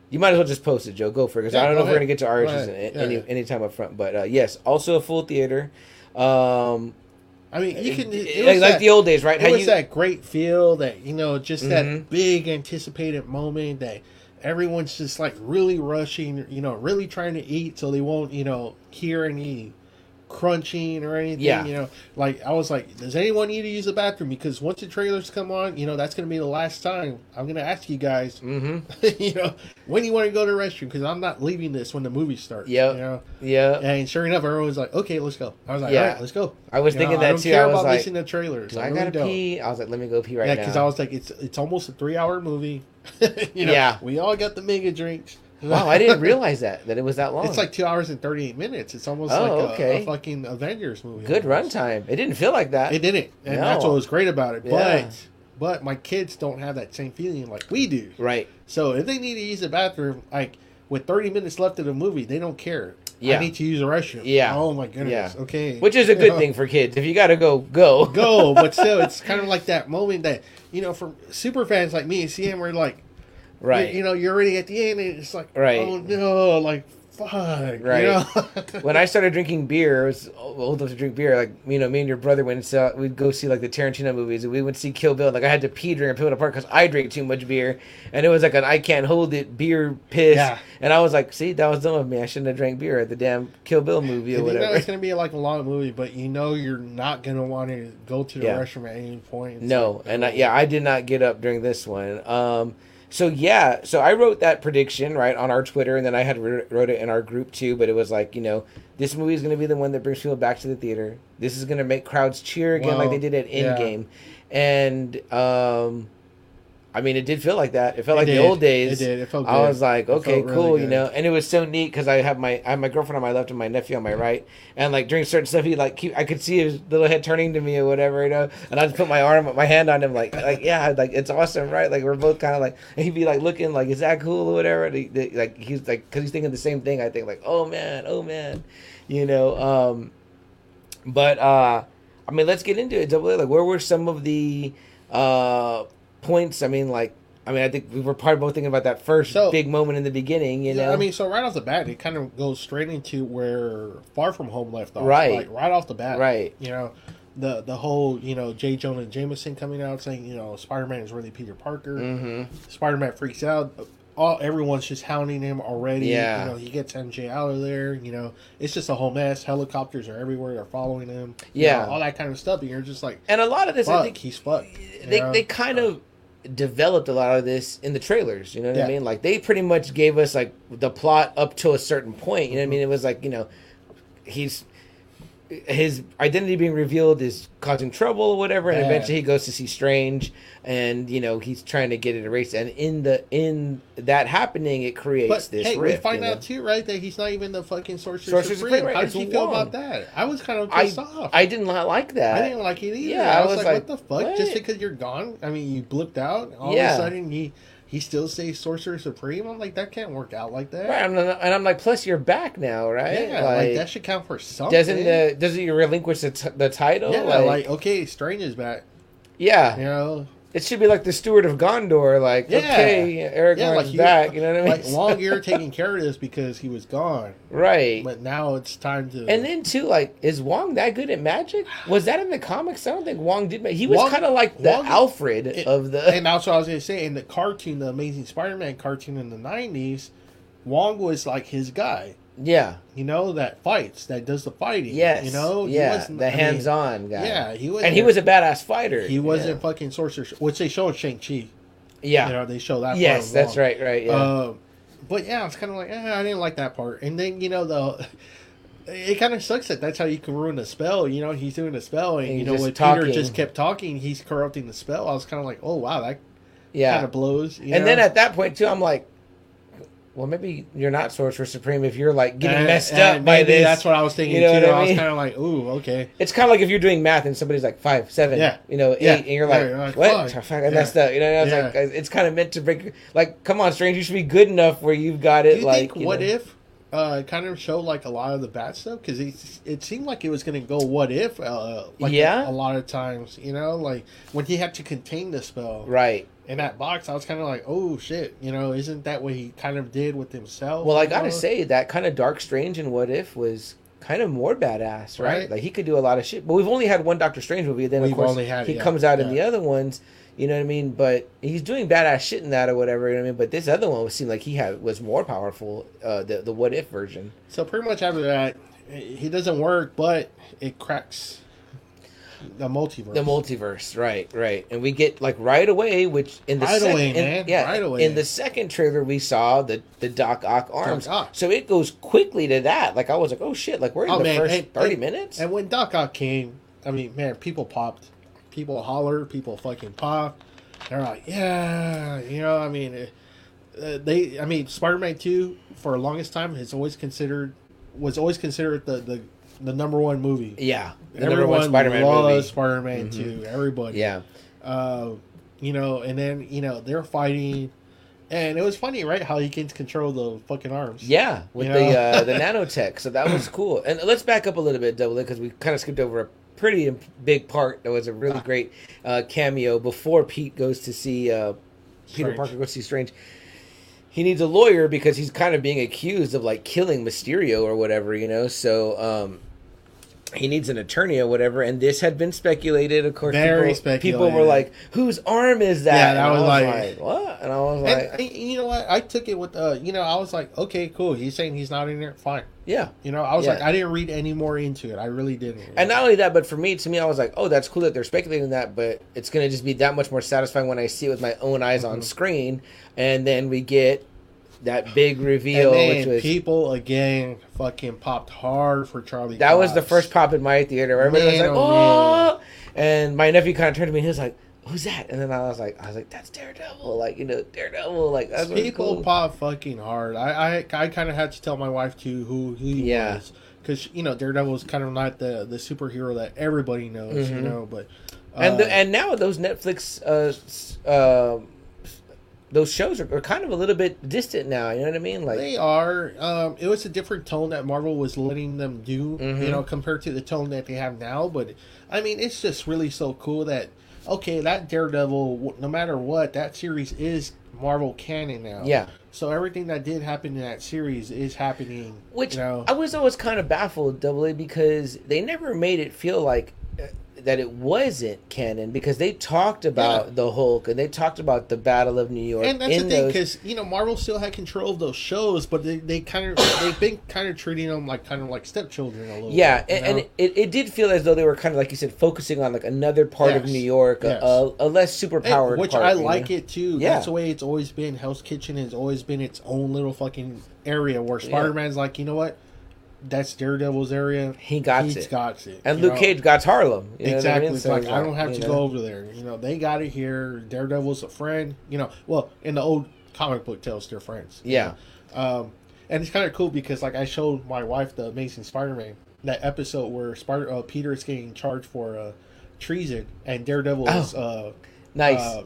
You might as well just post it, Joe. Go for it, because
Yeah,
I don't
go
know if we're
ahead.
gonna get to our
Go
issues
ahead.
in,
Yeah,
any
yeah.
anytime up front. But uh, yes, also a full theater. Um,
I mean, you can it,
like,
was
like
that-
the old days, right?
It was that great feel that you know, just
Mhm.
that big anticipated moment that everyone's just like really rushing, you know, really trying to eat so they won't, you know, hear any crunching or anything.
Yeah.
You know, like I was like, does anyone need to use the bathroom? Because once the trailers come on, you know, that's going to be the last time I'm going to ask you guys,
Mm-hmm.
you know, when you want to go to the restroom because I'm not leaving this when the movie starts.
Yeah.
You know,
Yeah.
and sure enough, everyone's like, okay, let's go. I was like,
Yeah.
all right, let's go.
I was
You know,
thinking
I
that
don't
too.
Care
I was
about
like,
listening to trailers.
Do I,
really
gotta
don't.
pee? I was like, let me go pee right
yeah,
now.
because I was like, it's it's almost a three hour movie. you know,
Yeah.
we all got the mega drinks.
wow, I didn't realize that that it was that long.
It's like two hours and thirty eight minutes. It's almost
Oh,
like a,
okay.
a fucking Avengers movie.
good runtime. It didn't feel like that.
It didn't, and
No.
that's what was great about it.
Yeah.
But but my kids don't have that same feeling like we do.
right.
So if they need to use the bathroom, like with thirty minutes left of the movie, they don't care.
Yeah.
I need to use the restroom.
Yeah.
Oh my goodness.
Yeah.
Okay.
Which is a good thing for kids. If you gotta go, go.
go, but still, it's kind of like that moment that you know, for super fans like me and CM, we're like,
right.
you, you know, you're already at the end, and it's like,
Right.
oh no, like fuck,
Right.
You know?
when I started drinking beer, I was old enough to drink beer. Like you know, me and your brother went and saw. We'd go see like the Tarantino movies, and we would see Kill Bill. Like I had to pee during It Apart because I drank too much beer, and it was like an I can't hold it beer piss.
Yeah.
And I was like, see, that was dumb of me. I shouldn't have drank beer at the damn Kill Bill movie or
you
whatever.
it's gonna be like a long movie, but you know you're not gonna want to go to the
Yeah.
restroom at any point.
No, and I, yeah, I did not get up during this one. Um, so yeah, so I wrote that prediction right on our Twitter, and then I had wr- wrote it in our group too. But it was like, you know, this movie is going to be the one that brings people back to the theater. This is going to make crowds cheer again, like they did at
yeah.
Endgame, and um, I mean, it did feel like that. It felt
It
like
did.
the old days.
It did. It felt Good.
I was like, okay,
felt really
cool, you know, and it was so neat because I have my I have my girlfriend on my left and my nephew on my right, and like during certain stuff, he like keep, I could see his little head turning to me or whatever, you know, and I just put my arm, my hand on him, like like yeah, like it's awesome, right? Like we're both kind of like, he'd be like looking like, is that cool or whatever? He, they- like he's like, because he's thinking the same thing. I think like, oh man, oh man, you know. um But uh I mean, let's get into it. Double A, like, where were some of the uh points? I mean, like. I mean, I think we were probably both thinking about that first
So-
big moment in the beginning, you know.
I mean, so right off the bat, it kind of goes straight into where Far From Home left off.
Right.
Like, right off the bat.
Right.
You know, the the whole, you know, J. Jonah Jameson coming out saying, you know, Spider Man is really Peter Parker.
hmm
Spider Man freaks out. All everyone's just hounding him already.
Yeah.
You know, he gets MJ out of there. You know, it's just a whole mess. Helicopters are everywhere. They're following him. you
Yeah.
know, all that kind of stuff. And you're just like,
And a lot of this,
fuck,
I think,
he's fucked.
they
know?
they kind of developed a lot of this in the trailers. You know what I mean? Like they pretty much gave us like the plot up to a certain point. You know what I mm-hmm. mean? It was like you know, he's his identity being revealed is causing trouble or whatever, and
Yeah.
eventually he goes to see Strange, and you know he's trying to get it erased. And in the in that happening, it creates
But
this
hey,
rift.
we find
you know?
out too, right, that he's not even the fucking sorcerer,
Sorcerer
supreme.
Supreme, right,
How did you feel about that? I was kind of
I
pissed off.
I did not like that.
I didn't like it either.
Yeah,
I
I
was,
was
like,
like,
what the fuck? Just because you're gone? I mean, you blipped out. All
Yeah.
of a sudden, he he still says sorcerer supreme. I'm like, that can't work out like that.
Right, and I'm, and I'm like, plus you're back now, right?
Yeah, like, that should count for something.
doesn't the doesn't you relinquish the, t- the title?
yeah,
like,
like, okay, Strange is back.
yeah,
You know,
it should be like the Steward of Gondor. Like,
Yeah.
okay, Aragorn's
yeah, like
back. You know what I mean?
Like Long Ear taking care of this because he was gone,
right.
but now it's time to.
and then too, like, is Wong that good at magic? Was that in the comics? I don't think Wong did. ma- He was kind of like the
Wong-
Alfred
it-
of the.
and that's what I was gonna say. In the cartoon, the Amazing Spider-Man cartoon in the '90s, Wong was like his guy.
Yeah.
You know that fights, that does the fighting.
Yes.
you know, He
Yeah.
wasn't-
The
I mean,
hands-on guy.
Yeah, he was,
and he was a badass fighter.
he wasn't
Yeah.
fucking sorcerer, which they show in Shang Chi.
Yeah.
You know, they show that.
yes, that's
Wong.
right. Right. Yeah.
Uh, but yeah, it's kind of like eh, I didn't like that part. And then you know the. It kind of sucks that that's how you can ruin a spell. You know, he's doing a spell, and
And
you know, when
talking.
Peter just kept talking, he's corrupting the spell. I was kind of like, oh wow, that
yeah.
kind of blows.
And
know?
then at that point too, I'm like, well, maybe you're not Sorcerer Supreme if you're like getting
And-
messed
and
up by this.
That's what I was thinking
You know
too.
I
I, was kind of like, ooh, okay.
It's kind of like if you're doing math and somebody's like five, seven,
Yeah.
you know, eight,
Yeah.
and you're like, what?
fuck.
I
Yeah.
messed up. You know, it's
Yeah.
like it's kind of meant to break. Like, come on, Strange, you should be good enough where you've got it. Like,
think what
know.
if uh, kind of showed like a lot of the bad stuff? Because it, it seemed like it was going to go what if, uh, like
Yeah.
a, a lot of times, you know, like when he had to contain the spell
Right.
in that box, I was kind of like, oh shit, you know, isn't that what he kind of did with himself?
Well, I gotta
know?
say that kind of Dark Strange and What If was kind of more badass, right?
Right.
Like he could do a lot of shit. But we've only had one Doctor Strange movie. Then
We've
of course
only had-
he
yeah,
comes out in the other ones. You know what I mean? But he's doing badass shit in that or whatever. You know what I mean? But this other one seemed like he had was more powerful. Uh, the the What If version.
So pretty much after that, he doesn't work, but it cracks the multiverse.
The multiverse, right, right, and we get like right away, which in the
Right
sec-
away,
in-
man,
yeah,
right away.
in the second trailer we saw the the Doc Ock arms,
Ock.
so it goes quickly to that. Like I was like, oh shit, like we're in
Oh,
the
man,
first thirty minutes.
And when Doc Ock came, I mean, man, people popped, people holler, people fucking pop. They're like, yeah, you know, I mean, it- uh, they, I mean, Spider-Man Two for the longest time has always considered was always considered the the, the number one movie.
yeah, the number
Everyone
one Spider-Man
loves
movie. Mm-hmm.
Spider-Man Two. Everybody,
Yeah,
uh, you know, and then you know they're fighting, and it was funny, right? How he can control the fucking arms.
yeah, with
You
the uh, the nanotech. So that was cool. And let's back up a little bit, double it, because we kind of skipped over a pretty big part. That was a really
Ah.
great uh, cameo before Pete goes to see uh, Peter Parker goes to see Strange. He needs a lawyer because he's kind of being accused of like killing Mysterio or whatever, you know. So um, he needs an attorney or whatever. And this had been speculated, of course.
Very
people, people were like, "Whose arm is that?"
Yeah,
And
that
I
was
was
like-
like, "What?" And I was
And,
like,
you know what? I took it with, uh, you know, I was like, okay, cool. He's saying he's not in there. Fine.
"Yeah."
You know, I was
Yeah.
like, I didn't read any more into it. I really didn't.
And not only that, but for me, to me, I was like, "Oh, that's cool that they're speculating that," but it's gonna just be that much more satisfying when I see it with my own eyes
Mm-hmm.
on screen, and then we get that big
and
reveal, which was
people again fucking popped hard for Charlie.
that was the first pop in my theater. Everybody
Man,
was like,
oh,
"Oh!" And my nephew kind of turned to me and he was like, "Who's that?" And then I was like, "I was like, that's Daredevil!" Like you know, Daredevil. Like that's
People
cool.
pop fucking hard. I I, I kind of had to tell my wife too who who he
Yeah.
was because you know Daredevil is kind of not the the superhero that everybody knows. You
Mhm.
know, but
and
uh,
the, and now those Netflix uh, uh, those shows are, are kind of a little bit distant now. You know what I mean? Like
They are. Um, it was a different tone that Marvel was letting them do,
Mhm.
you know, compared to the tone that they have now. But I mean, it's just really so cool that okay, that Daredevil, no matter what, that series is Marvel canon now.
yeah.
So everything that did happen in that series is happening.
Which
you know,
I was always kind of baffled, double A, because they never made it feel like that it wasn't canon because they talked about
Yeah.
the Hulk and they talked about the Battle of New York
and that's the thing because you know Marvel still had control of those shows, but they, they kind of they've been kind of treating them like kind of like stepchildren a little.
Yeah,
bit,
and, and
know?
it, it did feel as though they were kind of like you said, focusing on like another part of New York, a-
Yes.
a, a less
superpowered,
powered
which
part,
I
you know?
like it too.
Yeah.
That's the way it's always been. Hell's Kitchen has always been its own little fucking area where Spider Man's like, you know what? That's Daredevil's area.
He got
He's
it.
got it.
And Luke
know?
Cage got Harlem. you know what I
exactly.
mean? So
like I don't have to
know.
go over there. You know, they got it here. Daredevil's a friend. You know, well, in the old comic book tales, they're friends. you
Yeah.
know. Um, and it's kind of cool because like I showed my wife the Amazing Spider-Man that episode where Spider uh, Peter is getting charged for uh, treason and Daredevil is uh,
Nice.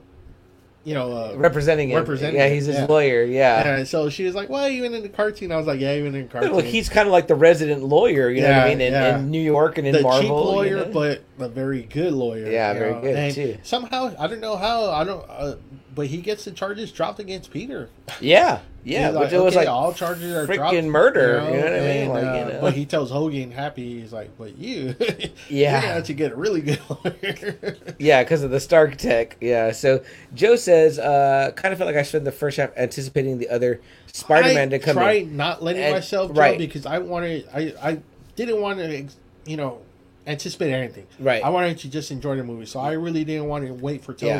You know uh,
representing him.
representing
yeah, he's his
yeah.
lawyer. Yeah.
and so she was like, "Why even in the cartoon?" I was like, "Yeah, even in the cartoon."
Well, he's kind of like the resident lawyer, you know what I mean, in, in New York and in
the
Marvel.
cheap
you
lawyer,
know?
but a very good lawyer.
Yeah, very
know?
good,
And
too.
Somehow, I don't know how. I don't. Uh, but he gets the charges dropped against Peter.
yeah, yeah, which
like,
it was like
all charges are
freaking
dropped,
murder, you know what I mean? Like, you
uh,
know.
But he tells Hogan happy. He's like, "But you,
Yeah.
you have to get a really good lawyer."
Yeah, because of the Stark tech. Yeah. So Joe says, uh, kind of felt like I spent the first half anticipating the other Spider-Man
I
to come in.
not letting
And-
myself
right.
because I wanted. I I didn't want to, you know, anticipate anything.
Right.
I wanted to just enjoy the movie, so I really didn't want to wait for
Yeah.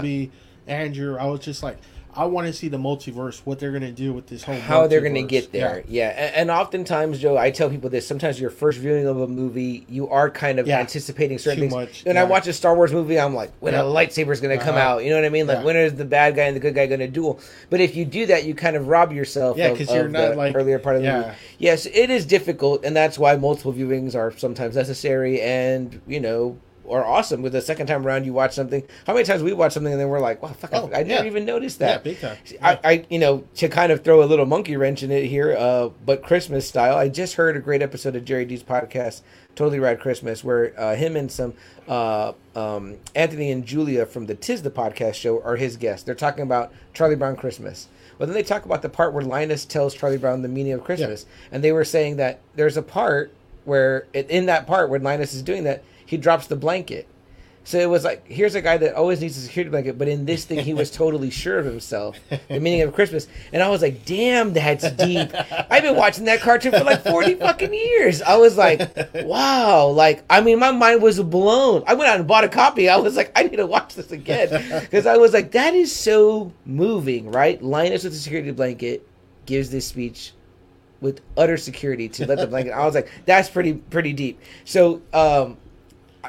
Andrew. I was just like, I want to see the multiverse, what they're gonna do with this whole.
how they're going to get there. Yeah, And, and oftentimes, Joe, I tell people this. Sometimes your first viewing of a movie, you are kind of
Yeah.
anticipating certain
Too
things.
much,
When I watch a Star Wars movie, I'm like, when
Yeah.
a lightsaber is going to come
Uh-huh.
out? You know what I mean? Like,
Yeah.
when is the bad guy and the good guy going to duel? But if you do that, you kind of rob yourself.
Yeah,
of,
'cause you're
of
not,
the
like-
earlier part of the movie. Yes, it is difficult, and that's why multiple viewings are sometimes necessary. And you know. Or awesome with the second time around you watch something. How many times we watch something and then we're like, "Wow, fuck! I-
Oh,
I, never
yeah.
even noticed
Yeah,
that."
big time.
I, I, you know, to kind of throw a little monkey wrench in it here, uh, but Christmas style. I just heard a great episode of Jerry D's podcast, Totally Rad Christmas, where uh, him and some uh, um, Anthony and Julia from the Tis the Podcast show are his guests. They're talking about Charlie Brown Christmas. Well, then they talk about the part where Linus tells Charlie Brown the meaning of Christmas, and they were saying that there's a part where, in that part where Linus is doing that, he drops the blanket. So it was like, here's a guy that always needs a security blanket, but in this thing, he was totally sure of himself, the meaning of Christmas. And I was like, damn, that's deep. I've been watching that cartoon for like 40 fucking years. I was like, wow. Like, I mean, my mind was blown. I went out and bought a copy. I was like, I need to watch this again. Because I was like, that is so moving, right? Linus with the security blanket gives this speech with utter security to let the blanket. I was like, that's pretty pretty deep. So um,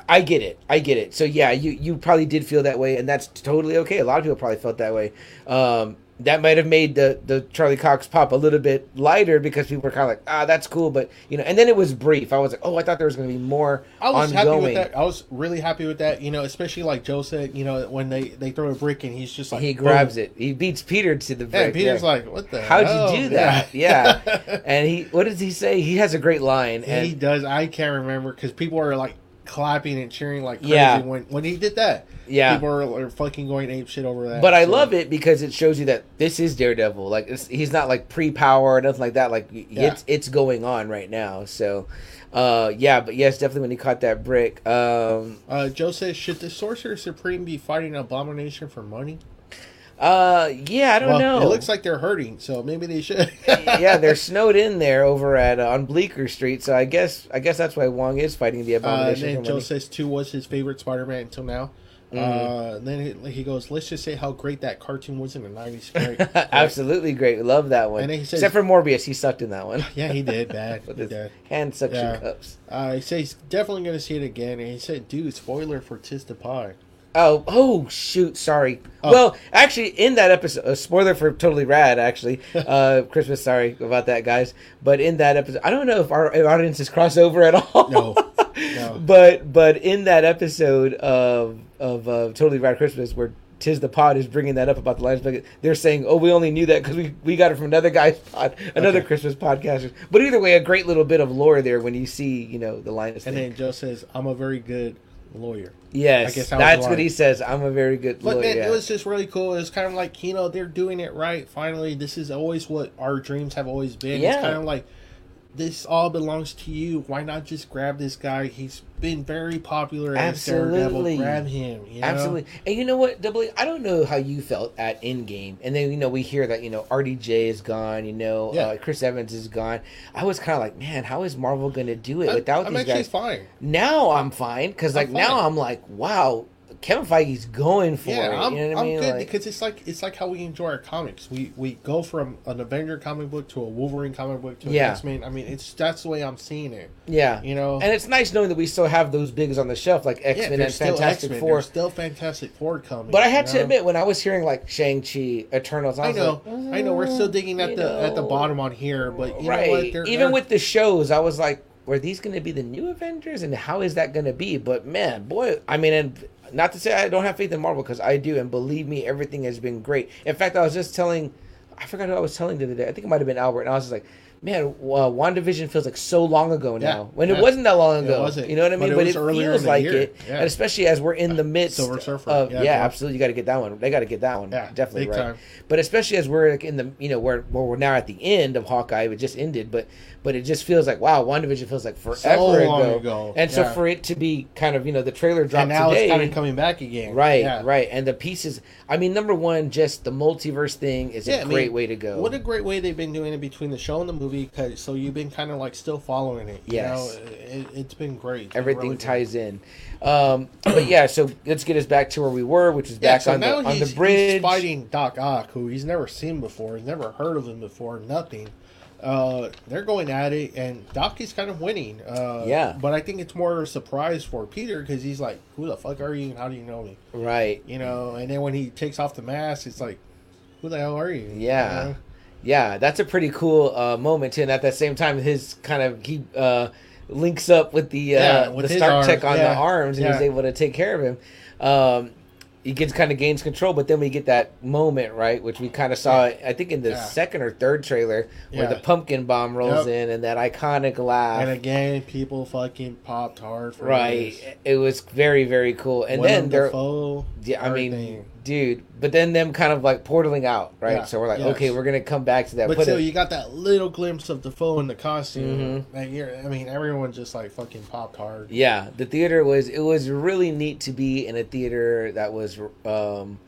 I get it. I get it. So yeah, you you probably did feel that way, and that's totally okay. A lot of people probably felt that way. Um, that might have made the the Charlie Cox pop a little bit lighter because people were kind of like, ah, that's cool, but you know. And then it was brief. I was like, oh, I thought there was going to be more
I was
ongoing.
happy with that. I was really happy with that. You know, especially like Joe said. You know, when they they throw a brick and he's just like
He grabs
boom.
it. He beats Peter to the
Yeah, Peter's
yeah.
like, "What the?
How'd
hell?"
you do that? Yeah. and he, what does he say? He has a great line.
he does. I can't remember because people are like clapping and cheering like crazy
Yeah.
when when he did that.
Yeah.
people are, are fucking going ape shit over that.
But I love it because it shows you that this is Daredevil. Like it's, he's not like pre-power or nothing like that. Like
Yeah.
it's it's going on right now. So, uh, yeah. But yes, definitely when he caught that brick. Um,
Uh, Joe says, should the Sorcerer Supreme be fighting Abomination for money?
Uh, yeah. I don't
well,
know.
It looks like they're hurting, so maybe they should.
yeah, they're snowed in there over at uh, on Bleecker Street. So I guess I guess that's why Wong is fighting the
Uh, and
abomination.
Joe
money.
says two was his favorite Spider-Man until now.
Mm-hmm.
Uh, then he, he goes, let's just say how great that cartoon was in the nineties. Great.
Absolutely great. Love that one.
And says-
Except for Morbius, he sucked in that one.
Yeah, he did bad.
With
He
his
did.
hand suction
Yeah.
cups.
Uh, he says he's definitely going to see it again, and he said, "Dude, spoiler for Tis the Pie."
Oh, oh, shoot! Sorry.
Oh.
Well, actually, in that episode, a spoiler for Totally Rad. Actually, uh, Christmas. Sorry about that, guys. But in that episode, I don't know if our audiences cross over at all.
No. No.
but but in that episode of of uh, Totally Rad Christmas, where Tis the Pod is bringing that up about the Linus Bucket, they're saying, "Oh, we only knew that because we, we got it from another guy's pod, another
Okay.
Christmas podcaster." But either way, a great little bit of lore there when you see, you know, the Linus.
And
thing.
then Joe says, "I'm a very good lawyer."
yes,
I guess that was
that's
the
what he says. I'm a very good
But
lawyer.
man,
yeah.
it was just really cool. It was kind of like you know they're doing it right. Finally, this is always what our dreams have always been.
Yeah.
It's kind of like this all belongs to you. Why not just grab this guy? He's been very popular as Daredevil.
Absolutely.
Grab him. You know?
Absolutely. And you know what, Double I don't know how you felt at Endgame. And then, you know, we hear that, you know, RDJ is gone, you know,
Yeah.
uh, Chris Evans is gone. I was kind of like, man, how is Marvel going to do it
I'm,
without
I'm
these
actually
guys?
fine.
Now I'm fine. Because, like,
I'm
now. I'm like, wow, Kevin Feige's going for
Yeah,
it.
I'm,
you know what I
I'm
mean?
good
Like,
because it's like it's like how we enjoy our comics. We we go from an Avenger comic book to a Wolverine comic book to an
Yeah.
X Men. I mean, it's that's the way I'm seeing it.
yeah.
You know,
And it's nice knowing that we still have those bigs on the shelf, like X Men and
still
Fantastic
X-Men,
Four.
There's still Fantastic Four coming.
But I had
you
to
know?
admit, when I was hearing like Shang Chi, Eternals, I,
I know,
like,
I know. We're still digging at the at the bottom on here, but you
right.
know what? They're,
Even
they're-
with the shows, I was like, were these going to be the new Avengers, and how is that going to be? But man, boy, I mean, and not to say I don't have faith in Marvel because I do, and believe me, everything has been great. In fact, I was just telling, I forgot who I was telling the other day. I think it might have been Albert, and I was just like. Man, uh, WandaVision feels like so long ago now.
Yeah,
when it wasn't that long
It
ago. You know what I
But
mean?
it
But it,
earlier in
feels like
year.
it.
Yeah.
And especially as we're in the midst
Silver Surfer.
of
Yeah,
yeah, absolutely you got to get that one. They got to get that one.
Yeah,
definitely
big
right.
time.
But especially as we're like in the you know where where we're now at the end of Hawkeye, it just ended, but but it just feels like wow, WandaVision feels like forever
So
ago.
ago,
And so for it to be kind of you know the trailer dropped
and now
today,
it's kind of coming back again.
right,
Yeah.
right, and the pieces. I mean, number one, just the multiverse thing is
Yeah,
a
I
great
mean,
way to go.
What a great way they've been doing it between the show and the movie. cause so you've been kind of like still following it. You
Yes.
know, it, it's been great. It's
Everything
really
ties in. Um, but yeah, so let's get us back to where we were, which is
Yeah,
back
so
on the on the bridge.
he's fighting Doc Ock, who he's never seen before, he's never heard of him before, nothing. Uh, they're going at it, and Doc is kind of winning. Uh,
Yeah.
but I think it's more a surprise for Peter because he's like, "Who the fuck are you? and How do you know me?"
Right.
You know. And then when he takes off the mask, it's like, "Who the hell are you?"
Yeah.
You know?
Yeah, that's a pretty cool uh, moment too. And at the same time, his kind of he uh, links up with the uh,
Yeah, with
the Stark
arms,
Tech on the arms, and he's able to take care of him. Um, he gets kind of gains control, but then we get that moment right, which we kind of saw. I think in the
Yeah.
second or third trailer, where
Yeah.
the pumpkin bomb rolls
Yep.
in, and that iconic laugh.
And again, people fucking popped hard for
right,
this.
it was very very cool. And then there,
Dafoe,
yeah, I mean. Dude. But then them kind of like portaling out, right?
Yeah,
So we're like,
yes.
okay, we're gonna come back to that.
But
Put
still,
it-
you got that little glimpse of Dafoe in the costume.
Mm-hmm.
Like, you're, I mean, everyone just like fucking popped hard.
Yeah, the theater was it was really neat to be in a theater that was um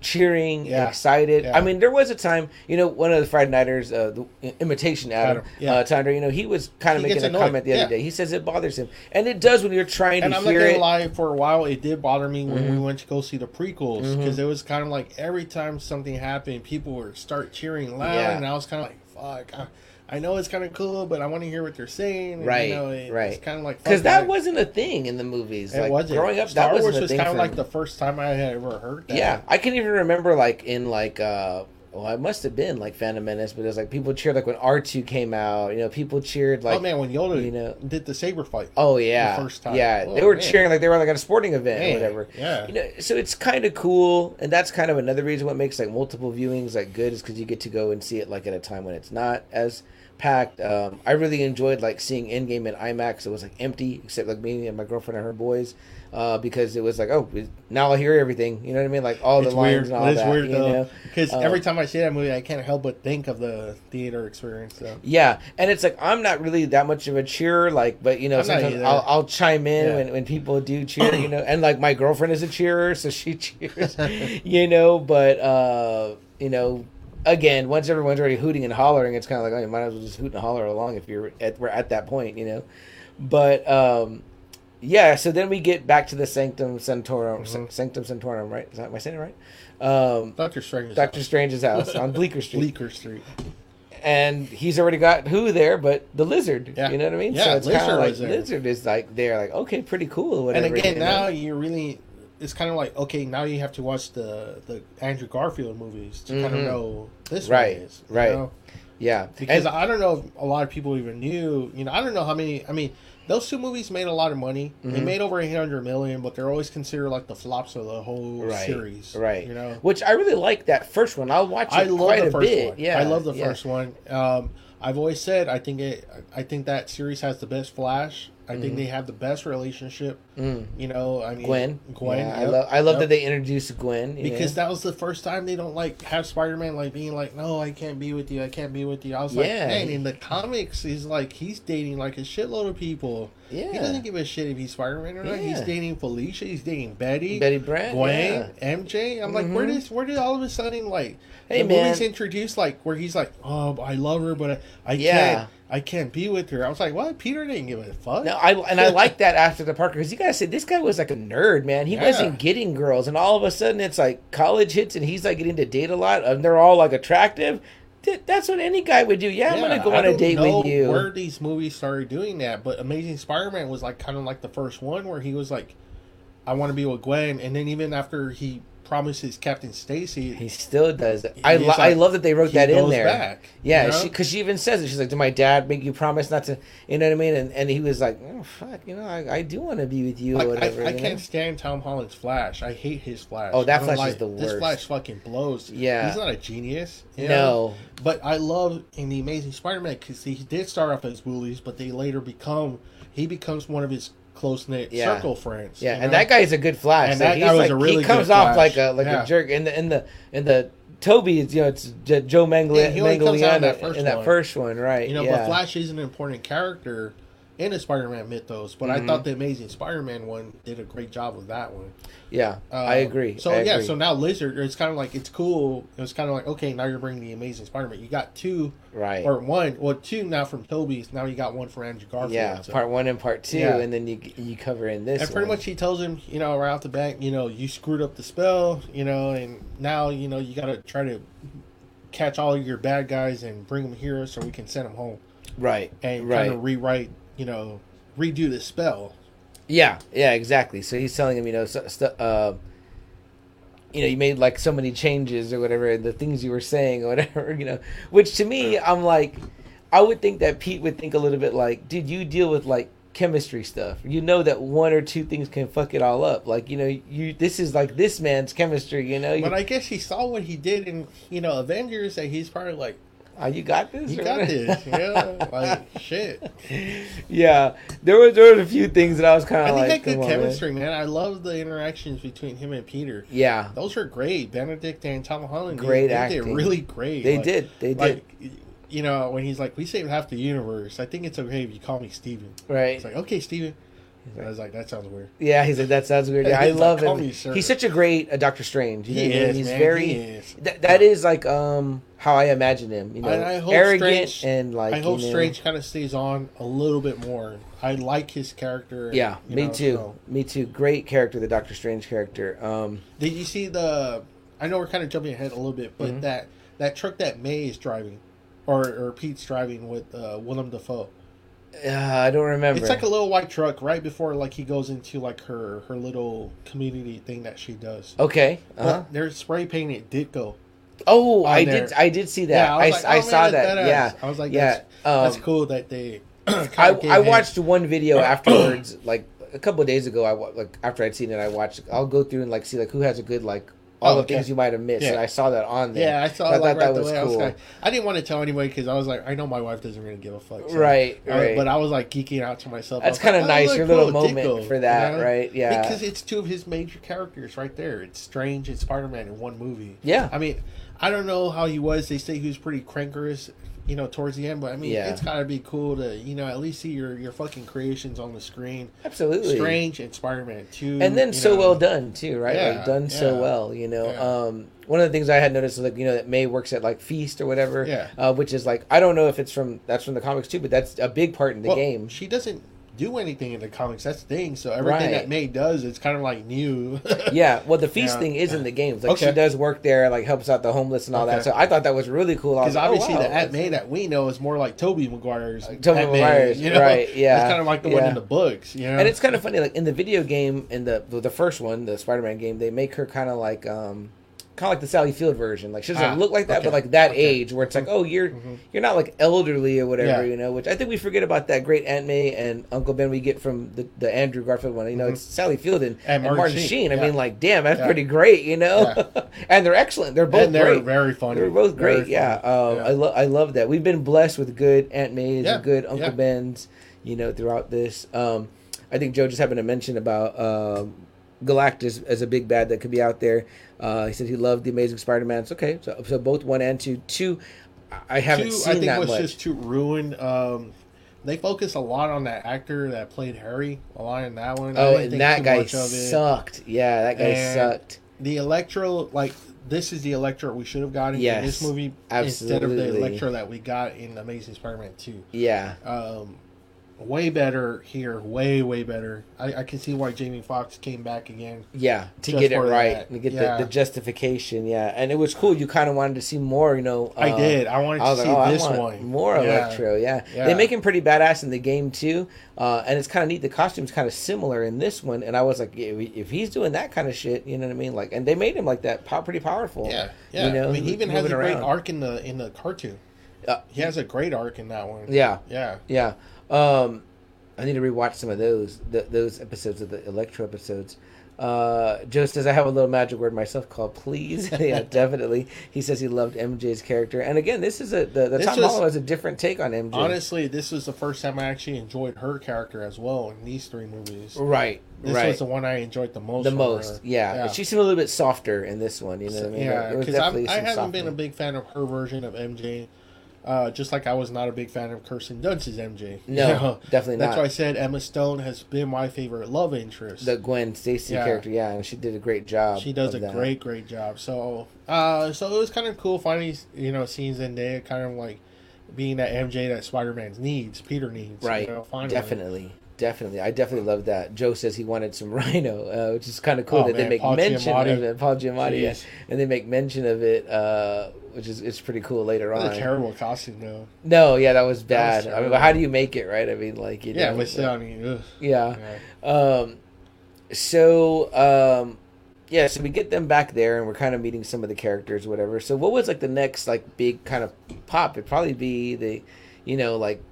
cheering,
Yeah.
excited.
Yeah.
I mean, there was a time, you know, one of the Friday Nighters, uh, the imitation Adam,
Adam, yeah.
uh, Tandra, you know, he was kind of
He
making a comment the other day. He says it bothers him, and it does when you're trying
And
to
I'm not
hear
gonna
it.
lie, for a while it did bother me when we
Mhm.
went to go see the prequels because it was kind of like every time something happened, people would start cheering loud, and I was kind of like, "Fuck!" I, I know it's kind of cool, but I want to hear what they're saying.
Right,
you know, it-
right.
It's kind of like
Because that wasn't a thing in the movies.
It
like
wasn't.
growing up,
Star Wars was kind of like
me.
the first time I had ever heard that.
Yeah, I can even remember like in like uh well, it must have been like Phantom Menace, but it was like people cheered like when R two came out. You know, people cheered like
oh man, when Yoda
you know-
did the saber fight.
Oh yeah,
the first time.
Yeah,
Oh,
they were
man.
cheering like they were like at a sporting event
Man,
or whatever.
Yeah.
You know, so it's kind of cool, and that's kind of another reason what makes like multiple viewings like good is because you get to go and see it like at a time when it's not as packed. Um, I really enjoyed like seeing Endgame in IMAX. It was like empty except like me and my girlfriend and her boys. Uh, because it was like, oh, now I hear everything. You know what I mean? Like all
it's
the lines
weird.
and all
It's
that.
weird though, because
Uh,
every time I see that movie, I can't help but think of the theater experience. Though.
Yeah, and it's like I'm not really that much of a cheer, like, but you know,
I'm
sometimes I'll, I'll chime in
Yeah.
when, when people do cheer, you know, and like my girlfriend is a cheerer, so she cheers, you know, but uh, you know, again, once everyone's already hooting and hollering, it's kind of like, oh, you might as well just hoot and holler along if you're at we're at that point, you know, but um, yeah, so then we get back to the Sanctum Sanctorum,
Mhm.
Sanctum Sanctorum, right? Is that am I saying it right? Um,
Doctor Strange.
Doctor Strange's house on Bleecker Street
Bleecker Street.
and he's already got who there, but the lizard.
Yeah.
You know what I mean?
Yeah,
so it's kind
Lizard
of like lizard is like there, like okay, pretty cool. Or
And
whatever.
again,
you know?
now you're really. It's kind of like okay, now you have to watch the the Andrew Garfield movies to kind
Mhm.
of know this
Right,
is
right.
know?
yeah,
Because
And-
I don't know if a lot of people even knew. You know, I don't know how many. I mean, those two movies made a lot of money. They
Mhm.
made over eight hundred million, but they're always considered like the flops of the whole
Right,
series.
right.
You know,
which I really like that first one. I'll watch it
I love the first
bit.
one.
Yeah,
I love the
yeah.
first one. Um, I've always said I think it. I think that series has the best Flash. I think
Mhm.
they have the best relationship.
Mm.
You know, I mean,
Gwen,
Gwen.
Yeah, I love. I love
yep.
that they introduced Gwen
because
know?
that was the first time they don't like have Spider-Man like being like, no, I can't be with you, I can't be with you. I was like,
Yeah.
man, in the comics, he's like he's dating like a shitload of people.
Yeah.
He doesn't give a shit if he's Spider-Man or not. He's dating Felicia, he's dating Betty,
Betty Brant,
Gwen,
yeah.
MJ. I'm like, where
Mhm.
does where did all of a sudden like
Hey,
the
man.
movie's introduced like where he's like, oh, I love her, but I, I
Yeah.
can't, I can't be with her. I was like, what? Peter didn't give a fuck.
No, I and I like that after the Parker because you gotta say this guy was like a nerd, man. He
Yeah.
wasn't getting girls, and all of a sudden it's like college hits, and he's like getting to date a lot, and they're all like attractive. That's what any guy would do. Yeah, I'm gonna go
I
on a date with you.
Where these movies started doing that, but Amazing Spider-Man was like kind of like the first one where he was like, "I want to be with Gwen," and then even after he promises Captain Stacy,
He still does. I lo- I love that they wrote that in there.
back,
Yeah,
you know?
she because she even says it. She's like, "Did my dad make you promise not to?" You know what I mean? And and he was like, "Oh fuck, you know, I, I do want to be with you
Like,
or whatever."
I, I
you know?
can't stand Tom Holland's Flash. I hate his Flash.
Oh, that Flash is
like-
the
This
worst.
Flash fucking blows.
Yeah.
he's not a genius. you know?
No,
But I love in the Amazing Spider-Man because he did start off as bullies, but they later become he becomes one of his close knit
Yeah.
circle friends.
yeah,
you
and
know?
that guy is a good Flash.
And
Like,
that guy was
like
a really
he comes off
Flash.
like a like
Yeah.
a jerk. In the in the in the Tobey, is you know, it's J- Joe Mangli-
Yeah, he only comes out in that first
in that
one.
first one, right?
You know,
yeah.
but Flash is an important character in the Spider-Man mythos, but
Mm-hmm.
I thought the Amazing Spider-Man one did a great job with that one.
Yeah,
Uh,
I agree.
So
I
yeah,
agree.
so now Lizard, it's kind of like it's cool. It's kind of like okay, now you're bringing the Amazing Spider-Man. You got two
right.
or one, well, two now from Tobey's. Now you got one for Andrew Garfield.
yeah,
so-
part one and part two,
Yeah.
and then you you cover in this.
And pretty
one.
much he tells him, you know, right off the bat, you know, you screwed up the spell, you know, and now, you know, you got to try to catch all your bad guys and bring them here so we can send them home
right,
and
right.
kind of rewrite, you know, redo the spell.
Yeah, yeah, exactly. So he's telling him, you know, so, stu- uh, you know, you made like so many changes or whatever, and the things you were saying or whatever, you know. Which to me, I'm like, I would think that Pete would think a little bit like, dude, you deal with like chemistry stuff. You know that one or two things can fuck it all up. Like, you know, you this is like this man's chemistry. You know,
But I guess he saw what he did in, you know, Avengers and he's probably like,
oh, you got this.
you got this. Yeah. like, shit.
yeah, there was there was a few things that I was kind
I
of
think
like,
they had
come
good
on, man.
chemistry, man. I love the interactions between him and Peter.
Yeah,
Those are great. Benedict and Tom Holland.
Great
they,
acting.
did really great.
they
Like-
did, they did,
like you know when he's like we saved half the universe i think it's okay if you call me steven
right?
it's like okay steven i was like that sounds weird
Yeah, he's like that sounds weird. Yeah, I
like,
love
"Call
him. He's such a great uh, Doctor Strange. You know
he
mean?
is
He's
man.
very.
he is.
That, that is like um how I imagine him. You know,
And I hope
arrogant
Strange-
and like.
i hope
you know,
strange kind of stays on a little bit more i like his character
Yeah, me
know,
too.
so-
Me too. Great character, the Doctor Strange character. Um,
did you see the i know we're kind of jumping ahead a little bit but
Mm-hmm.
that that truck that may is driving or or pete's driving with uh willem dafoe
uh, I don't remember.
it's like a little white truck right before like he goes into like her her little community thing that she does
okay. Uh-huh.
But they're spray painting Ditko.
Oh, I
there.
did. I did see that.
Yeah,
I,
was like,
I
oh,
saw
man,
that.
that's
Yeah.
I was like,
yeah.
that's,
um,
that's cool that they.
I, I watched one video afterwards, like a couple of days ago. I like after I'd seen it, I watched. I'll go through and like see like who has a good like Oh, all
Oh,
the
okay.
things you might have missed,
Yeah.
and I saw that on there.
Yeah, I saw
I
like
thought
right
that
the
was
way. I was
cool.
like, I didn't want to tell anybody because I was like, I know my wife doesn't really give a fuck. so-
Right,
I
right.
but I was like geeking out to myself.
That's kinda
like,
nice,
look,
your little
cool,
moment
Ditko,
for that,
you know?
right? Yeah.
because it's two of his major characters right there. It's Strange and Spider Man in one movie.
Yeah.
I mean, I don't know how he was. They say he was pretty crankerous, you know, towards the end. But I mean,
Yeah.
it's gotta be cool to you know at least see your your fucking creations on the screen.
Absolutely.
Strange and Spider Man two,
and then so
know.
well done too, right?
Yeah,
like done so well, you know.
Yeah.
Um, one of the things I had noticed like you know that May works at like Feast or whatever,
Yeah.
uh, which is like I don't know if it's from that's from the comics too, but that's a big part in the
Well,
game.
She doesn't do anything in the comics. That's the thing. So everything
Right.
that May does, it's kind of like new.
Yeah, well, the feast
Yeah.
thing is in the games. Like she does work there, like helps out the homeless and all that. So I thought that was really cool.
Because
like, oh,
obviously
wow,
the Aunt May that we know is more like Tobey Maguire's.
Tobey
Aunt May,
Maguire's, right, yeah,
It's kind of like the one in the books, you know.
And it's kind of funny, like in the video game, in the the first one, the Spider-Man game, they make her kind of like, um, kind of like the Sally Field version. Like she doesn't
Ah,
look like that,
okay,
but like that
okay.
age where it's like, oh, you're you're not like elderly or whatever,
Yeah.
you know. Which I think we forget about that great Aunt May and Uncle Ben we get from the, the Andrew Garfield one. You know, it's Sally Field and, and,
Martin
Martin,
Sheen,
Sheen. I
yeah.
mean, like, damn, that's
Yeah.
pretty great, you know. and they're excellent. They're both
and they're
great.
very funny.
They're both great. Yeah. Um, I love I love that. We've been blessed with good Aunt May's and good Uncle. Ben's, you know, throughout this. Um, I think Joe just happened to mention about um, Galactus as a big bad that could be out there. Uh, he said he loved the Amazing Spider-Man. It's okay. So, so both one and two. Two, I haven't
Two,
seen
I think
that
was
much.
just too ruin. Um, they focus a lot on that actor that played Harry. A lot in that one.
Oh, and
think
that guy
much of it.
sucked. Yeah, that guy
And-
sucked.
The Electro, like this is the Electro we should have gotten in this movie instead of the
absolutely.
Electro that we got in Amazing Spider-Man Two.
Yeah,
um, way better here, way way better. I, I can see why Jamie Foxx came back again.
yeah, to get it right, to get
Yeah.
the, the justification. Yeah, and it was cool. You kind of wanted to see more. You know,
I
uh,
did. I wanted
I
to
was
see
oh,
this one
more
Yeah.
Electro. Yeah.
Yeah.
they make him pretty badass in the game too, uh, and it's kind of neat. The costume's kind of similar in this one, and I was like, if, he's doing that kind of shit, you know what I mean? Like, and they made him like that, pretty powerful.
Yeah, yeah.
You know,
I mean, he even has a
moving
great arc in the in the cartoon.
Uh,
He has a great arc in that one.
Yeah,
yeah.
yeah. Um, I need to rewatch some of those th- those episodes of the Electro episodes. Uh, Joe says I have a little magic word myself called please. yeah, definitely. He says he loved MJ's character, and again, this is a the, the
This
Tom
was-
has a different take on MJ.
Honestly, this was the first time I actually enjoyed her character as well in these three movies.
right,
This
right.
was the one I enjoyed the most.
the most, yeah. But she seemed a little bit softer in this one. You know what I mean?
yeah, because I haven't been a big fan of her version of MJ. Uh, just like I was not a big fan of Kirsten Dunst's MJ. you
No,
know?
definitely not.
That's why I said Emma Stone has been my favorite love interest.
the Gwen Stacy
Yeah.
character, yeah, and she did a great job.
she does a
that.
great, great job. So, uh, so it was kind of cool finding you know scenes in there, kind of like being that MJ that Spider Man needs, Peter needs.
Right.
You know.
Definitely. Definitely. I definitely love that. Joe says he wanted some rhino, uh, which is kind of cool
Oh,
that they make
Paul
mention
Giamatti.
of it. Paul Giamatti.
Jeez.
and they make mention of it, uh, which is it's pretty cool later on.
a terrible costume though.
No, yeah, that was
That was
bad. I mean, but how do you make it right? I mean, like you
Yeah,
know,
but still, I mean, ugh.
yeah.
yeah.
Um, so um, yeah, so we get them back there, and we're kind of meeting some of the characters, whatever. So what was like the next like big kind of pop? It'd probably be the, you know, like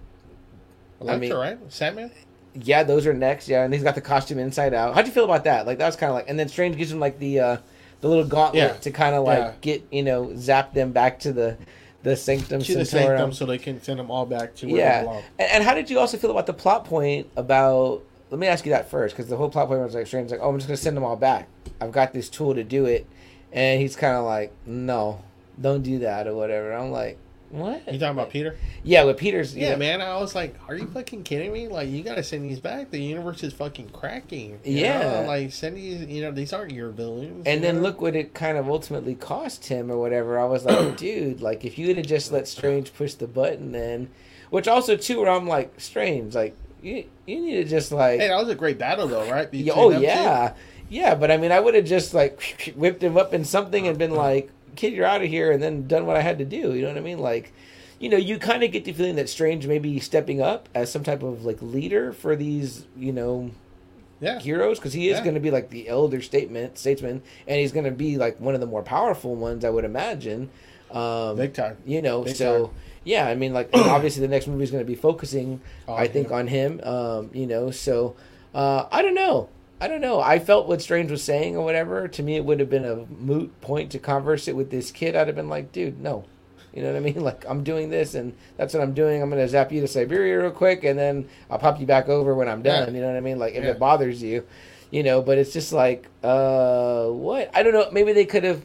Electro,
mean-
right? Sandman.
yeah, those are next. Yeah, and he's got the costume inside out. How'd you feel about that? Like that was kind of like, and then Strange gives him like the uh the little gauntlet
Yeah.
to kind of like
Yeah.
get you know zap them back to the the sanctum
To the sanctum, so they can send them all back to where they
Yeah,
belong.
and, and how did you also feel about the plot point about? Let me ask you that first, because the whole plot point was like strange. like, "Oh, I'm just gonna send them all back. I've got this tool to do it," and he's kind of like, "No, don't do that or whatever." I'm like, "What?"
You talking about Peter?
Yeah, with Peter's.
Yeah,
Yeah,
man. I was like, "Are you fucking kidding me? Like, you gotta send these back. The universe is fucking cracking.
Yeah.
know? like send these. You know, these aren't your villains.
And
you
then
know?
look what it kind of ultimately cost him or whatever. I was like, dude, like if you would have just let Strange push the button, then, which also too, where I'm like, Strange, like you you need to just like,
Hey, that was a great battle, though, right? Between
oh
them two.
yeah, yeah. But I mean, I would have just like whipped him up in something and been like, "Kid, you're out of here," and then done what I had to do. You know what I mean? Like, you know, you kind of get the feeling that Strange may be stepping up as some type of like leader for these, you know,
yeah.
heroes because he is
Yeah.
going to be like the elder statement statesman, and he's going to be like one of the more powerful ones, I would imagine. Um,
Big time.
you know,
Big
so
time.
yeah, I mean, like obviously the next movie is going to be focusing,
On
I think,
him.
on him. Um, you know, so uh, I don't know. I don't know. I felt what Strange was saying or whatever. To me, it would have been a moot point to converse it with this kid. I'd have been like, dude, no. You know what I mean? Like, I'm doing this, and that's what I'm doing. I'm going to zap you to Siberia real quick, and then I'll pop you back over when I'm done.
Yeah.
You know what I mean? Like, if
Yeah.
it bothers you, you know, but it's just like, uh, what? I don't know. Maybe they could have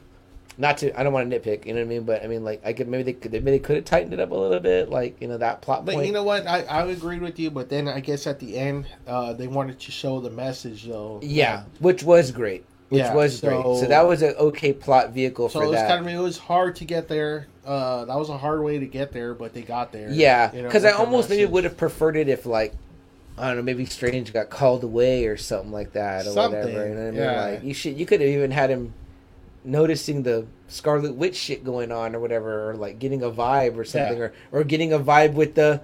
not to I don't want to nitpick, you know what I mean, but I mean like I could maybe they could maybe they could have tightened it up a little bit, like you know that plot
But
point.
you know what? I, I agreed with you, but then I guess at the end, uh, they wanted to show the message, though.
yeah, which was great, which
Yeah,
was
so-
great. So that was an okay plot vehicle
So
for
it was
that.
kind of it was hard to get there. Uh, that was a hard way to get there, but they got there.
yeah,
you know,
because I almost maybe would have preferred it if like I don't know, maybe Strange got called away or something like that or
Something,
whatever. You know what I mean?
yeah.
Like you should you could have even had him noticing the Scarlet Witch shit going on or whatever, or like getting a vibe or something,
Yeah.
or or getting a vibe with the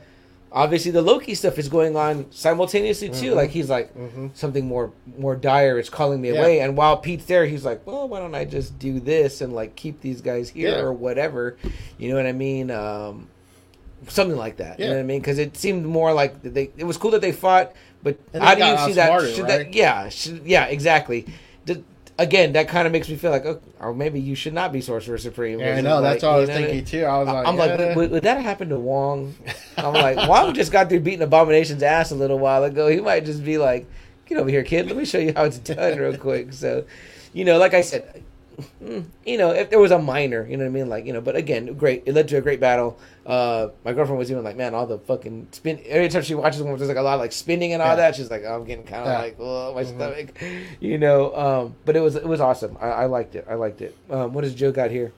obviously the Loki stuff is going on simultaneously too.
Mhm.
Like he's like
Mhm.
something more more dire is calling me
Yeah.
away, and while Pete's there, he's like, well, why don't I just do this and like keep these guys here
Yeah.
or whatever. You know what I mean? Um, something like that. You know what I mean? Because it seemed more like they. It was cool that they fought, but how do you see that?
right?
that? Yeah, should, yeah, exactly. Again, that kind of makes me feel like, oh, or maybe you should not be Sorcerer Supreme.
Yeah, I know.
like,
That's what I was thinking too. I was like,
I'm like,
eh.
would, would that happen to Wong? I'm like, Wong just got through beating Abomination's ass a little while ago. He might just be like, get over here, kid. Let me show you how it's done real quick. So, you know, like I said, you know, if there was a minor, you know what I mean? Like, you know, but again, great. It led to a great battle. Uh, my girlfriend was even like, man, all the fucking spin. Every time she watches one, there's like a lot of like spinning and all
Yeah.
that. She's like, oh, I'm getting kind of
Yeah.
like, oh, my
Mhm.
stomach, you know. Um, but it was it was awesome. I, I liked it. I liked it. Um, what does Joe got here?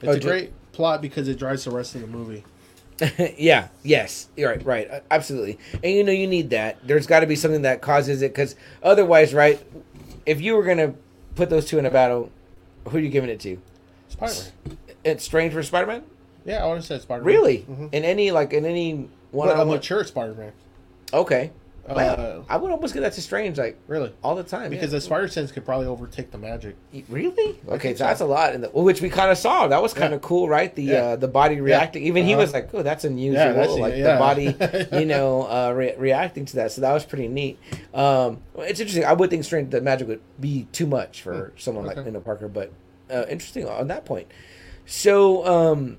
it's
Oh,
a
ju-
great plot because it drives the rest of the movie.
yeah. Yes. You're right. Right. Uh, Absolutely. And you know you need that. There's got to be something that causes it because otherwise, right? If you were gonna put those two in a battle, who are you giving it to?
Spider Man.
It's Strange for Spider Man.
Yeah, I would have said Spider Man.
Really?
hmm
In any like in any one
But a mature Spider Man.
Okay.
Uh,
I would almost give that to Strange like
really?
all the time
Because
yeah.
the Spider Sense could probably overtake the magic.
Really? Okay, so that's a lot, in the, which we kind of saw. That was kind
Yeah.
of cool, right? The
Yeah.
uh, the body reacting. Even he
Uh-huh.
was like, "Oh, that's unusual."
Yeah, that's-
like the body, you know, uh, re- reacting to that. So that was pretty neat. Um, it's interesting. I would think Strange the magic would be too much for someone like
Hmm. Okay.
you know Parker, but uh, interesting on that point. So, um,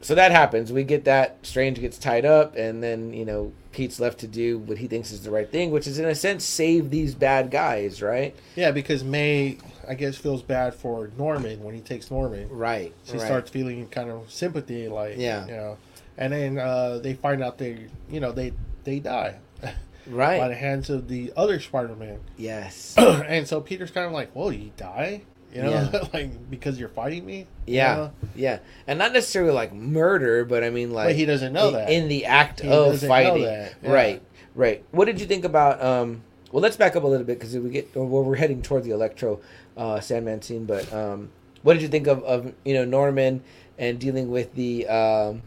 so that happens. We get that Strange gets tied up, and then you know Pete's left to do what he thinks is the right thing, which is in a sense save these bad guys, right?
Yeah, because May, I guess, feels bad for Norman when he takes Norman.
Right.
She
right.
starts feeling kind of sympathy, like
Yeah.
you know, and then uh, they find out they, you know, they they die Right. by the hands of the other Spider-Man,
Yes.
and so Peter's kind of like, "Well, you die." You know,
Yeah.
like because you're fighting me. you
Yeah.
know?
Yeah. And not necessarily like murder, but I mean like
but he doesn't know
in,
that.
in the act
He
of fighting.
yeah.
Right. Right. What did you think about um well let's back up a little bit because we get well, we're heading toward the Electro uh Sandman scene, but um what did you think of, of you know Norman and dealing with the um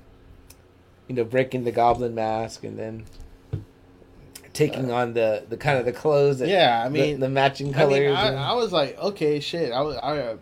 you know breaking the goblin mask and then taking on the the kind of the clothes that,
yeah, I mean,
the, matching
I
colors
mean, I,
and-
I was like, okay, shit. I was, I, uh,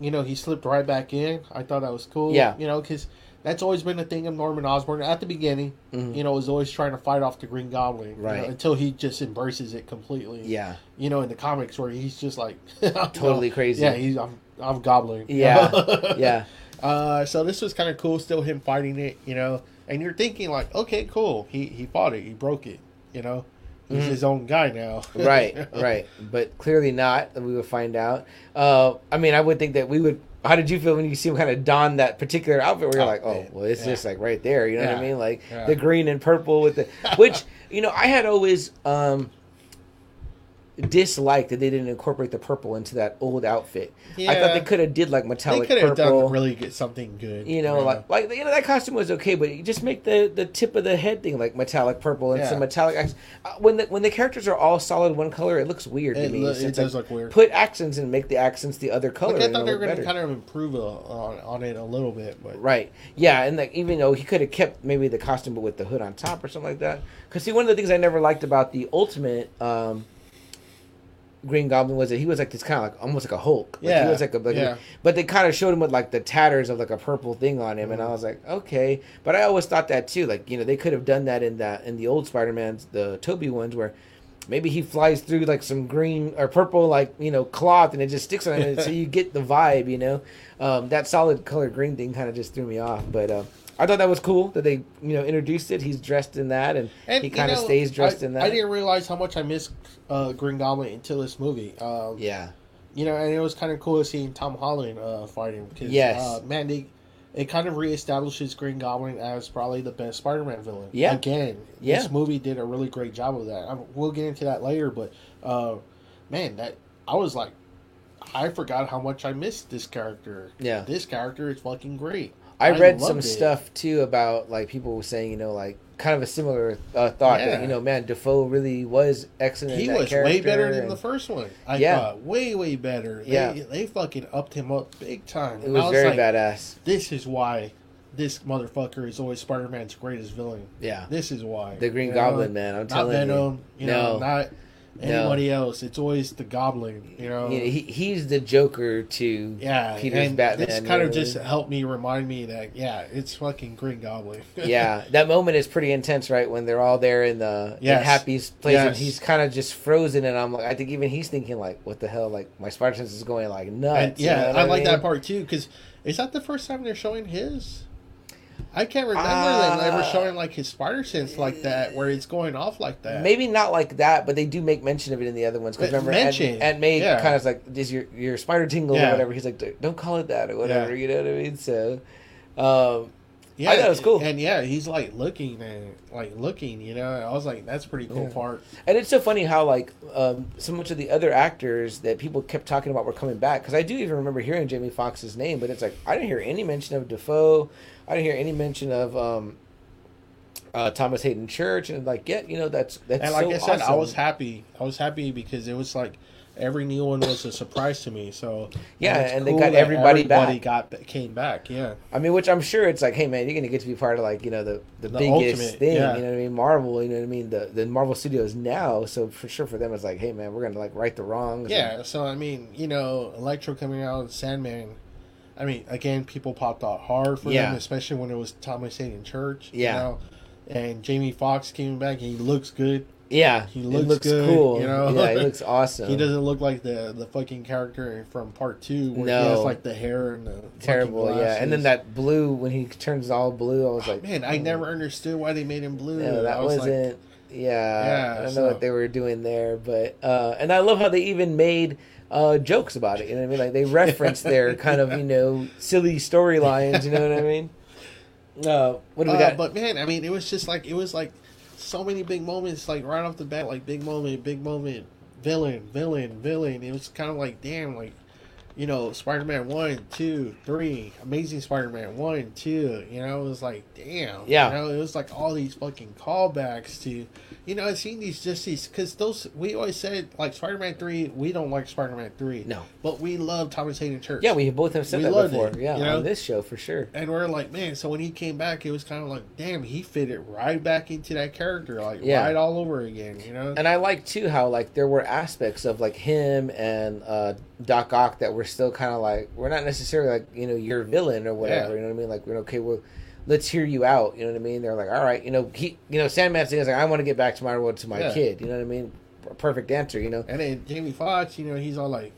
you know, he slipped right back in. I thought that was cool.
Yeah.
You know, because that's always been the thing of Norman Osborn at the beginning.
Mhm.
You know, was always trying to fight off the Green Goblin. you know,
Right.
until he just embraces it completely.
yeah
You know, in the comics where he's just like
Totally
go-
crazy.
Yeah, he's I'm I'm gobbling. you
Yeah. yeah
Uh, so this was kind of cool. Still him fighting it. You know, and you're thinking like, okay, cool. He he fought it. He broke it. You know, he's
Mhm.
his own guy now.
right, right. But clearly not. We would find out. Uh, I mean, I would think that we would. How did you feel when you see him kind of don that particular outfit? Where you're like, oh, well, it's
yeah.
just like right there. You know what I mean? Like
yeah.
the green and purple with the, which you know, I had always um disliked that they didn't incorporate the purple into that old outfit. I thought they could have did like metallic.
They could have done really get something good.
you know, like like you know that costume was okay, but you just make the the tip of the head thing like metallic purple and
Yeah.
some metallic accents. Uh, when the when the characters are all solid one color, it looks weird to
it,
me.
lo- it does
like,
look weird.
Put accents and make the accents the other color.
Like, I thought they were going to kind of improve on on it a little bit, but
Right. Yeah, and like even though he could have kept maybe the costume but with the hood on top or something like that. Because see, one of the things I never liked about the Ultimate um, Green Goblin was it? he was like this kind of like almost like a Hulk. Like,
Yeah,
He was like a, like
yeah.
but they kind of showed him with like the tatters of like a purple thing on him, and
Mm-hmm.
I was like, okay. But I always thought that too. Like you know they could have done that in that in the old Spider Man's the Tobey ones where. Maybe he flies through like some green or purple, like you know, cloth, and it just sticks on it, so you get the vibe. You know, um, that solid color green thing kind of just threw me off. But uh, I thought that was cool that they you know introduced it. He's dressed in that, and,
and
he kind of
know,
stays dressed
I,
in that.
I didn't realize how much I missed uh, Green Goblin until this movie. Um,
yeah,
you know, and it was kind of cool seeing Tom Holland uh, fighting because
Yes.
uh, man, they, it kind of reestablishes Green Goblin as probably the best Spider-Man villain.
Yeah.
again,
Yeah.
this movie did a really great job of that. I, we'll get into that later, but uh, man, that I was like, I forgot how much I missed this character.
Yeah.
this character is fucking great.
I,
I
read some
it.
stuff too about like people saying you know like kind of a similar uh, thought that you know man Dafoe really was excellent.
He was way better
character,
than the first one. I
Yeah.
thought way way better.
Yeah.
they, they fucking upped him up big time.
It
And
was
I
very
like,
badass.
This is why this motherfucker is always Spider-Man's greatest villain.
Yeah,
This is why
the Green
You know?
Goblin man. I'm
not
telling
Venom, you, know,
No.
not anybody else. It's always the Goblin, you know.
Yeah, he, he's the Joker to
yeah,
Peter's
and
Batman.
This kind of just helped me remind me that yeah, it's fucking Green Goblin.
yeah, that moment is pretty intense, right? When they're all there in the in Happy's place, and he's kind of just frozen, and I'm like, I think even he's thinking like, what the hell? Like my spider sense is going like nuts.
And,
you
yeah,
know what
I like that part too because is that the first time they're showing his? I can't remember
Uh,
them ever showing like his spider sense like that, where it's going off like that.
Maybe not like that, but they do make mention of it in the other ones. Because remember,
mention,
Aunt, Aunt May
yeah.
kind of like, "Is your your spider tingle
Yeah.
or whatever?" He's like, "Don't call it that or whatever."
Yeah.
You know what I mean? So, um,
yeah,
I thought it was cool.
and yeah, he's like looking and like looking, you know. I was like, that's a pretty cool part.
and it's so funny how like um, so much of the other actors that people kept talking about were coming back. Because I do even remember hearing Jamie Foxx's name, but it's like I didn't hear any mention of Dafoe. I didn't hear any mention of um, uh, Thomas Haden Church, and like, yeah, you know, that's that's
And like
so
I said, I was happy. I was happy because it was like every new one was a surprise to me. So
Yeah, and they
cool
got everybody
everybody
back.
got came back. Yeah,
I mean, which I'm sure it's like, hey man, you're gonna get to be part of like you know the the,
The
biggest
ultimate,
thing.
yeah.
You know what I mean? Marvel. You know what I mean? The the Marvel Studios now. So for sure for them, it's like, hey man, we're gonna like right the wrongs.
yeah. So I mean, you know, Electro coming out, Sandman. I mean, again, people popped out hard for
Yeah.
him, especially when it was Thomas Haden Church.
Yeah.
You know? And Jamie Foxx came back. And he looks good.
Yeah,
He looks
looks
good,
cool.
you know?
yeah, he looks awesome.
He doesn't look like the the fucking character from part two where
No.
he has like the hair and the
terrible. Yeah, and then that blue when he turns all blue, I was like,
man, I
oh.
never understood why they made him blue.
No, that
I was like,
wasn't. yeah,
Yeah,
I don't
so-
know what they were doing there, but uh, and I love how they even made uh, jokes about it. You know what I mean? Like they reference their kind of you know silly storylines. You know what I mean? Uh, what do we
Uh,
got?
but man, I mean, it was just like it was like so many big moments, like right off the bat, like big moment, big moment, villain, villain, villain. It was kind of like, damn, like you know, Spider Man one, two, three, Amazing Spider Man one, two. You know, it was like, damn,
Yeah.
You know, it was like all these fucking callbacks to, you know, I've seen these just these because those we always said like Spider Man three, we don't like Spider Man three,
No.
but we love Thomas Haden Church,
yeah, we both have said
we
that before.
it,
yeah,
you know?
on this show for sure.
And we're like, man, so when he came back, it was kind of like, damn, he fit it right back into that character, like
Yeah.
right all over again, you know?
And I like too how like there were aspects of like him and uh, Doc Ock that were still kind of like we're not necessarily like you know your villain or whatever.
Yeah.
You know what I mean? Like we're okay. Well, let's hear you out. You know what I mean? They're like, all right. You know, he you know Sandman's thing is like I want to get back to my world to my
Yeah.
kid. You know what I mean? Perfect answer. You know.
And then Jamie Foxx, you know, he's all like,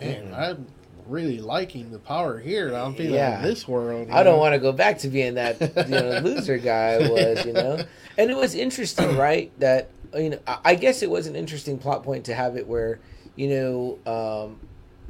man,
Mhm.
I'm really liking the power here. I'm feeling
Yeah.
in this world.
I don't want to go back to being that you know loser guy I was, you know. And it was interesting, right? That you know, I I guess it was an interesting plot point to have it where you know um,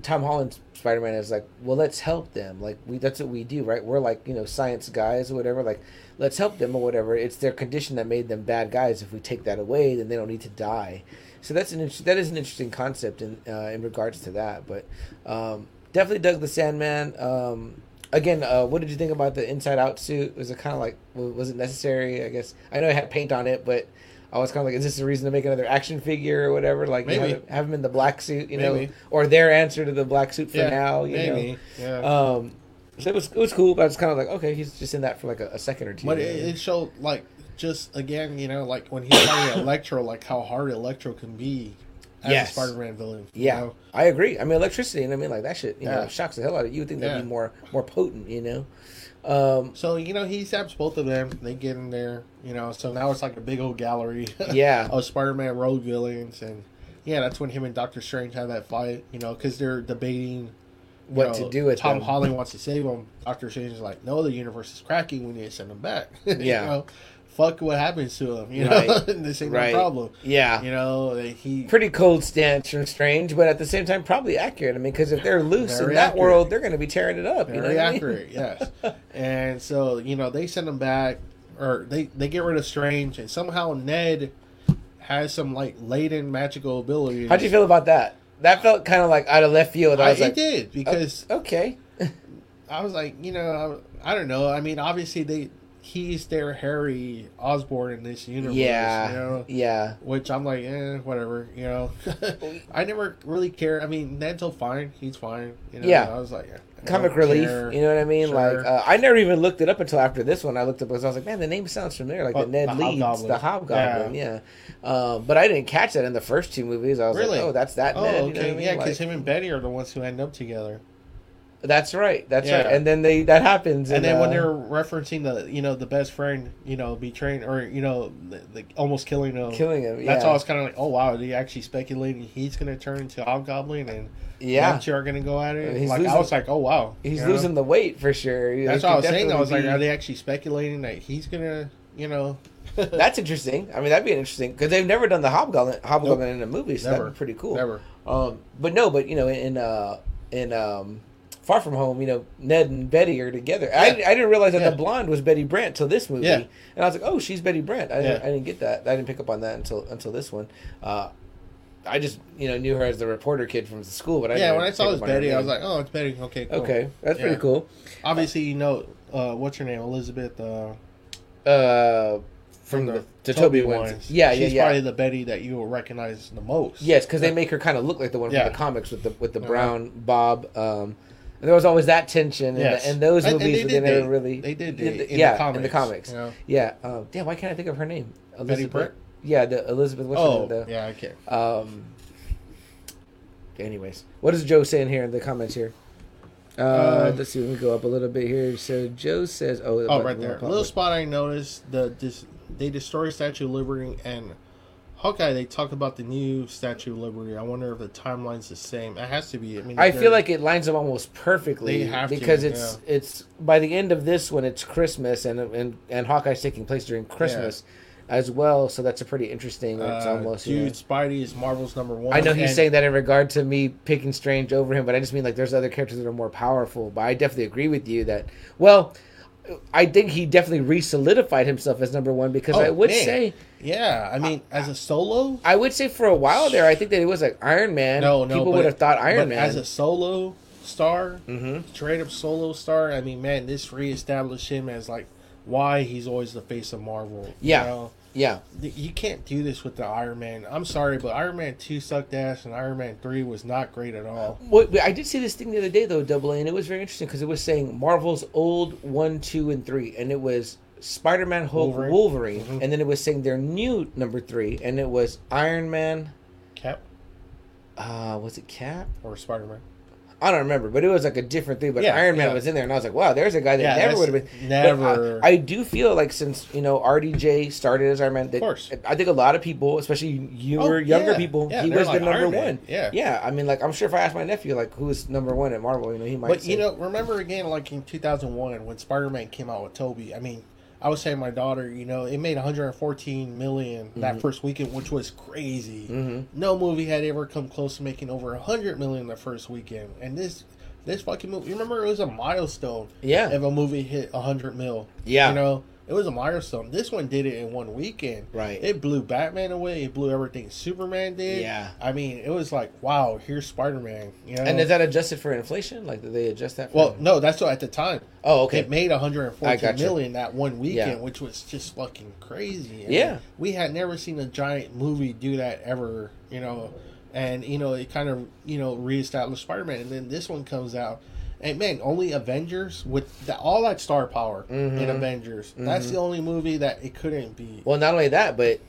Tom Holland's Spider Man is like, well, let's help them. Like we, that's what we do, right? We're like you know science guys or whatever. Like let's help them or whatever. It's their condition that made them bad guys. If we take that away, then they don't need to die. So that's an that is an interesting concept in uh, in regards to that. But um, definitely dug the Sandman. Um, again, uh, what did you think about the inside out suit? Was it kind of like was it necessary? I guess I know it had paint on it, but I was kind of like, is this a reason to make another action figure or whatever? Like you
Maybe.
have, have him in the black suit, you know, or their answer to the black suit for
Yeah,
now, you
maybe. Yeah.
know. Um, so it was it was cool, but I was kind of like, okay, he's just in that for like a, a second or two.
but it, it showed, like, just again, you know, like when he's fighting Electro, like how hard Electro can be as
Yes.
a Spider Man villain. you
Yeah,
know?
I agree. I mean, electricity, and I mean, like that shit, you know, shocks the hell out of you. You would think that'd
Yeah.
be more more potent, you know. Um,
So you know he zaps both of them. They get in there, you know. So now it's like a big old gallery.
Yeah.
of Spider-Man road villains, and yeah, that's when him and Doctor Strange have that fight. You know, because they're debating
what
know,
to do with
Tom
them.
Holland wants to save him. Doctor Strange is like, no, the universe is cracking. We need to send him back. You
Yeah.
know, fuck what happens to him. You know,
Right.
this ain't
Right.
no problem.
Yeah,
You know, he
pretty cold stance from Strange, but at the same time, probably accurate. I mean, because if they're loose in
Very
that
accurate.
world, they're going to be tearing it up. you know
very
I mean?
accurate. Yes, and so you know they send him back, or they they get rid of Strange, and somehow Ned has some like latent magical abilities.
How'd you feel about that? That felt kind of like out of left field. I
I,
was like,
did because
okay,
I was like, you know, I, I don't know. I mean, obviously they he's their Harry Osborn in this universe.
yeah,
you know.
yeah,
Which I'm like, eh, whatever, you know. I never really care. I mean, Ned's all fine. He's fine. You know?
Yeah.
I was like, I
comic relief.
care.
You know what I mean?
Sure.
Like, uh, I never even looked it up until after this one. I looked up because I was like, man, the name sounds familiar. Like
Oh,
the Ned
the
Leeds,
Hobgoblin.
the Hobgoblin. Yeah, Um, but I didn't catch that in the first two movies. I was
Really?
like, oh, that's that
Oh,
Ned.
okay.
You know I mean?
Yeah, because
Like,
him and Betty are the ones who end up together.
That's right. That's
Yeah.
right. And then they that happens.
And then when
uh,
they're referencing the, you know, the best friend, you know, betraying or you know, the, the, almost killing him.
killing him,
That's
yeah.
all. I was kind of like, oh wow, are they actually speculating he's going to turn into Hobgoblin and
yeah.
two are going to go at it?
He's
like
losing-
I was like, oh wow,
He's
you know?
losing the weight for sure.
That's what I was saying. I was like, are they actually speculating that he's going to, you know?
That's interesting. I mean, that'd be interesting because they've never done the hobgoblin hobgoblin in a movie, so
Never.
that'd be pretty cool.
Never.
Um, but no, but you know, in uh, in um, Far From Home, you know, Ned and Betty are together. I, I didn't realize that
Yeah.
the blonde was Betty Brant till this movie,
Yeah.
and I was like, oh, she's Betty Brant. I didn't,
Yeah.
I didn't get that. I didn't pick up on that until until this one. Uh, I just you know knew her as the reporter kid from the school, but I
yeah, when I saw
pick
it was
up on her
Betty, I was like, oh, it's Betty. Okay, cool.
okay, that's
Yeah.
pretty cool.
Obviously, you know, uh, what's her name? Elizabeth. Uh,
Uh, from the, the Tobey, ones. Yeah,
She's
yeah, yeah.
probably the Betty that you will recognize the most.
Yes, because they make her kind of look like the one
Yeah.
from the comics with the with the brown bob. Um, there was always that tension, and,
Yes.
and those
And- and
movies
they
but they
did
never
date.
really
They did
did
date
the-
in
yeah
the comics.
in the comics.
you know?
Yeah, um, damn, why can't I think of her name? Elizabeth.
Brett?
Yeah, the Elizabeth. What's
Oh,
her name?
yeah, okay.
The, um. Anyways, what is Joe saying here in the comments here? Uh,
Uh,
let's see. Let me go up a little bit here. So Joe says, "Oh,
Oh, right there.
Republic.
Little spot I noticed. The dis, they destroy Statue of Liberty and Hawkeye, they talk about the new Statue of Liberty. I wonder if the timeline's the same. It has to be. I mean,
I feel like it lines up almost perfectly
They have to,
because it's it's by the end of this one it's Christmas and and and Hawkeye's taking place during Christmas as well. So that's a pretty interesting. It's
uh,
almost you know-
dude. Spidey is Marvel's number one.
I know he's
and-
saying that in regard to me picking Strange over him, but I just mean like there's other characters that are more powerful. But I definitely agree with you that well, I think he definitely re-solidified himself as number one because
Oh,
I would
man.
say
Yeah, I mean, as a solo,
I would say for a while there I think that it was like Iron Man.
no, no,
people would have thought Iron
but
Man.
as a solo star,
Mhm.
straight up solo star. I mean, man, this reestablished him as like why he's always the face of Marvel.
Yeah.
you, know?
Yeah,
you can't do this with the Iron Man. I'm sorry, but Iron Man two sucked ass, and Iron Man three was not great at all.
I did see this thing the other day though, Double A, and it was very interesting because it was saying Marvel's old one, two, and three, and it was Spider-Man, Hulk,
Wolverine.
Wolverine,
Mhm.
and then it was saying their new number three, and it was Iron Man.
Cap
Uh, was it Cap?
or Spider Man?
I don't remember, but it was like a different thing. But
Yeah,
Iron Man
yeah.
was in there, and I was like, wow, there's a guy that
Yeah,
never would have been.
never-
I, I do feel like since you know RDJ started as Iron Man, that,
Of course.
I think a lot of people, especially younger,
Oh,
younger people, he was
like
the number one.
Yeah.
yeah. I mean, like I'm sure if I asked my nephew, like who's number one at Marvel, you know, he might.
But
say,
you know, remember again, like in 2001 when Spider Man came out with Tobey. I mean, I was saying my daughter, you know, it made 114 million that first weekend, which was crazy.
Mhm.
No movie had ever come close to making over 100 million the first weekend, and this. This fucking movie, you remember it was a milestone.
Yeah.
if a movie hit 100 mil.
Yeah.
you know, it was a milestone. This one did it in one weekend.
Right.
It blew Batman away. It blew everything Superman did.
Yeah.
I mean, it was like, wow, here's Spider Man. You know,
and is that adjusted for inflation? Like, did they adjust that? For
well, no, that's what at the time.
oh, okay.
It made
I
114
gotcha.
million that one weekend,
Yeah.
which was just fucking crazy. I
Yeah.
mean, we had never seen a giant movie do that ever, you know. And you know, it kind of you know reestablished Spider-Man, and then this one comes out, and man, only Avengers with the, all that star power in
Mhm.
Avengers. That's the only movie that it couldn't be.
Well, not only that, but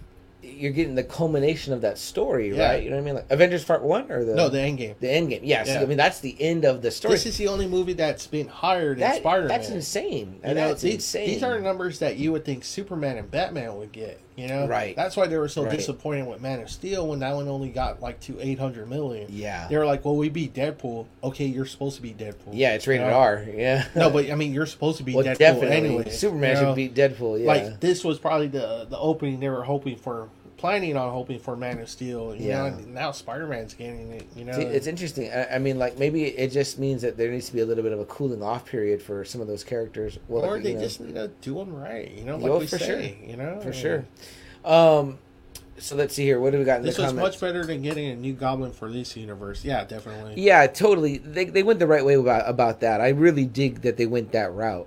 you're getting the culmination of that story,
Yeah.
right? You know what I mean? Like Avengers Part One or the
no, the end game.
the end game. Yes,
Yeah.
I mean that's the end of the story.
This is the only movie that's been higher than
that,
Spider-Man.
That's insane.
You know,
that's
these,
insane.
these are numbers that you would think Superman and Batman would get. You know,
Right.
That's why they were so
Right.
disappointed with Man of Steel when that one only got like to eight hundred million.
yeah,
They were like, "Well, we beat Deadpool. Okay, you're supposed to be Deadpool.
yeah, it's rated
You know?
R. Yeah,
No, but I mean, you're supposed to be
well,
Deadpool
definitely.
anyway.
Superman
you know?
should beat Deadpool. Yeah,
Like this was probably the the opening they were hoping for, planning on hoping for Man of Steel. You
Yeah.
know, now Spider Man's getting it. You know,
See, it's interesting. I, I mean, like maybe it just means that there needs to be a little bit of a cooling off period for some of those characters. Well,
or they
know,
just need to do them right. You know, like
Oh,
we
for
say.
sure.
You know,
for sure. Um, so let's see here. What do we got in
This was much better than getting a new Goblin for this universe. Yeah, definitely.
Yeah, totally. They, they went the right way about, about that. I really dig that they went that route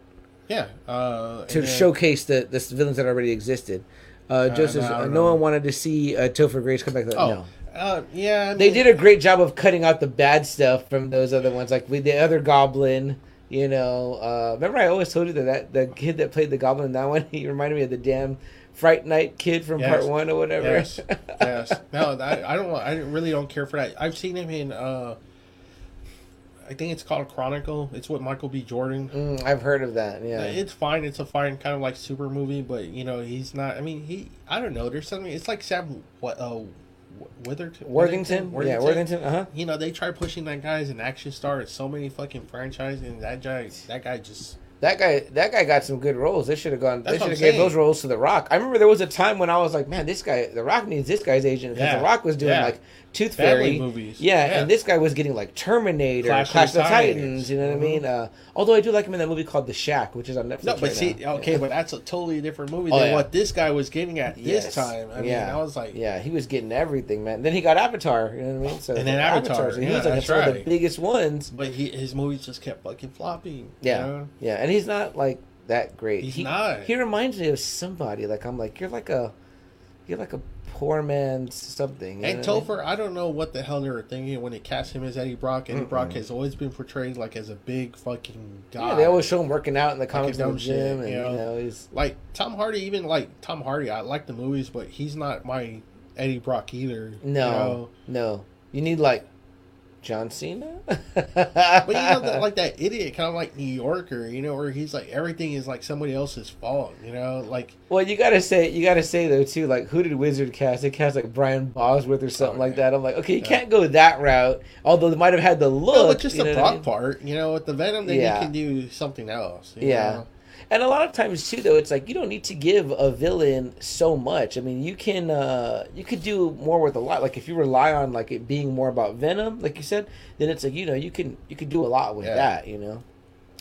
Yeah. Uh,
to
then-
showcase the, the villains that already existed. Uh, says,
no, I
uh, no one wanted to see uh, Topher Grace come back.
Oh,
No.
uh, yeah. I
They did a great job of cutting out the bad stuff from those other ones, like with the other Goblin. You know, uh, remember I always told you that, that the kid that played the Goblin in that one, he reminded me of the damn Fright Night kid from
Yes.
part one or whatever.
Yes. yes. No, I, I don't. I really don't care for that. I've seen him in. uh I think it's called Chronicle. It's with Michael B. Jordan.
Mm, I've heard of that. Yeah.
It's fine. It's a fine kind of like super movie, but you know he's not. I mean, he. I don't know. There's something. It's like Sam. What? Uh, Witherton.
Worthington? Yeah, Worthington. Uh huh.
You know they try pushing that guy as an action star in so many fucking franchises, and that guy. That guy just.
That guy, that guy got some good roles. They should have gone.
That's
they should have gave those roles to The Rock. I remember there was a time when I was like, man, this guy, The Rock needs this guy's agent because
Yeah.
The Rock was doing
Yeah.
like Tooth
Family
Fairy
movies.
Yeah,
Yeah.
and this guy was getting like Terminator,
Clash
Clash,
of
the Titans.
Titans.
You know what I mean? Uh, although I do like him in that movie called The Shack, which is on Netflix.
No, but
right
see,
now.
okay, but that's a totally different movie
Oh,
than
yeah.
what this guy was getting at
Yes.
this time. I mean,
Yeah.
I was like,
Yeah, he was getting everything, man. Then he got Avatar. You know what I mean? So
And then Avatar,
So he was like
that's
some of the biggest ones.
but he his movies just kept fucking flopping. you
Yeah,
know?
yeah, and he's not like that great.
He's
he,
not.
He reminds me of somebody. Like I'm like you're like a, you're like a poor man's something. you
And
what I mean?
Topher, I don't know what the hell they were thinking when they cast him as Eddie Brock. Eddie Brock has always been portrayed like as a big fucking guy.
Yeah, they always show him working out in the comics in the gym,
shit,
and
you know?
you know he's
like Tom Hardy. Even like Tom Hardy, I like the movies, but he's not my Eddie Brock either.
no,
you know?
no. You need like John Cena.
But you know, that, like that idiot, kind of like New Yorker, you know, where he's like everything is like somebody else's fault, you know, like
Well, you gotta say, you gotta say though too. Like, who did Wizard cast? They cast like Brian Bosworth or something
Oh,
like that. I'm like, okay, you
Yeah.
can't go that route. Although they might have had the look.
no, but just the
what I mean?
part, you know, with the Venom, then
Yeah.
you can do something else.
Yeah.
know?
And a lot of times too, though, it's like you don't need to give a villain so much. I mean, you can uh you could do more with a lot. Like if you rely on like it being more about Venom, like you said, then it's like you know you can you can do a lot with
Yeah.
that. You know.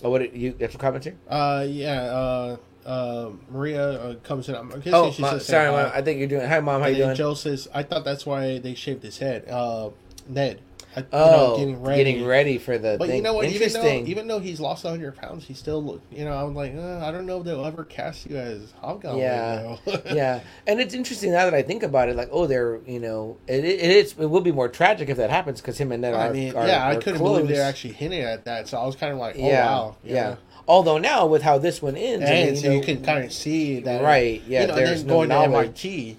Oh, what you have some comments here?
Uh, yeah. Uh, uh, Maria uh, comes in. I'm guessing
Oh,
just
sorry,
saying,
Mom.
uh,
I think you're doing. Hi, mom. How you doing?
Joe says, "I thought that's why they shaved his head." Uh, Ned. I,
oh,
know, getting ready.
getting ready for the
But
thing.
you know what? Even though even though he's lost 100 pounds, he still look. You know, I'm like, uh, I don't know if they'll ever cast you as Hobgoblin.
Yeah. yeah, and it's interesting now that I think about it. Like, oh, they're you know, it, it, it's it will be more tragic if that happens because him and Ned
I
are.
mean,
are,
yeah, I couldn't
close.
believe they're actually hinting at that. So I was kind of like, oh
yeah,
wow,
yeah.
know?
Although now with how this one ends, I
And
mean,
so
you
you can kind of see that,
Right, yeah,
You know,
there's no
going to
knowledge.
MIT,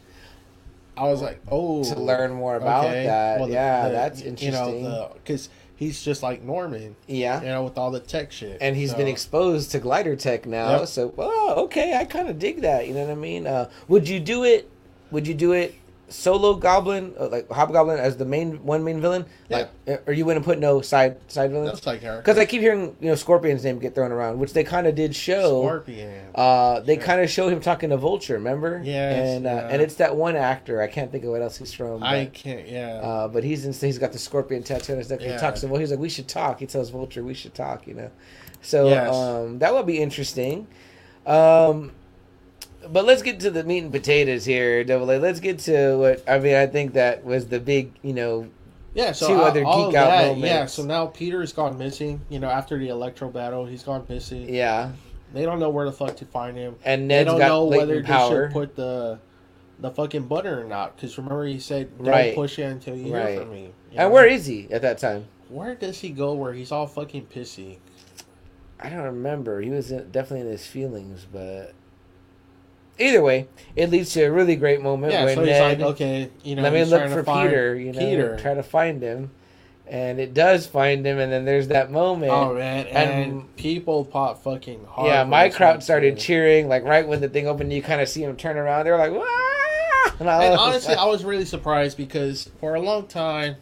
I was like, oh,
to learn more about
okay.
that.
Well, the-
yeah,
the-
that's
You
interesting.
know, because he's just like Norman,
yeah.
you know, with all the tech shit,
And he's
So-
been exposed to glider tech now,
Yep.
so oh, okay, I kind of dig that. You know what I mean? Uh, would you do it? Would you do it solo Goblin, uh, like Hobgoblin, as the main one main villain? Like, uh, or you wouldn't put no side side villains?
That's like her.
Because I keep hearing you know Scorpion's name get thrown around, which they kind of did show.
Scorpion.
Uh, they
Sure.
kind of show him talking to Vulture, remember?
Yes,
and uh,
yeah.
and it's that one actor. I can't think of what else he's from.
I can't. Yeah.
uh, but he's in, he's got the scorpion tattoo on his neck. He talks to well, he's like, we should talk. He tells Vulture, we should talk. You know, so
Yes.
um, that would be interesting. Um, but let's get to the meat and potatoes here, Double A. Let's get to what I mean. I think that was the big, you know,
yeah. So
two
uh,
other geek
of
out
that,
moments.
Yeah. So now Peter's gone missing. You know, after the Electro battle, he's gone missing.
yeah.
They don't know where the fuck to find him.
And
they don't know whether they
power.
should put the the fucking button or not. Because remember, he said, "Don't
Right.
push it until you
Right.
hear from me." You
and
know?
where is he at that time?
where does he go? Where he's all fucking pissy?
I don't remember. He was definitely in his feelings, but either way, it leads to a really great moment
Yeah.
when
So he's
Ned.
like, okay, you know,
let me look for Peter. You know,
Peter.
try to find him, and it does find him. And then there's that moment.
Oh man, and,
and-
people pop fucking hard.
yeah, my crowd started cheering. Like right when the thing opened, you kind of see him turn around. They're like, "Wah!" And, I
And honestly,
like-
I was really surprised because for a long time,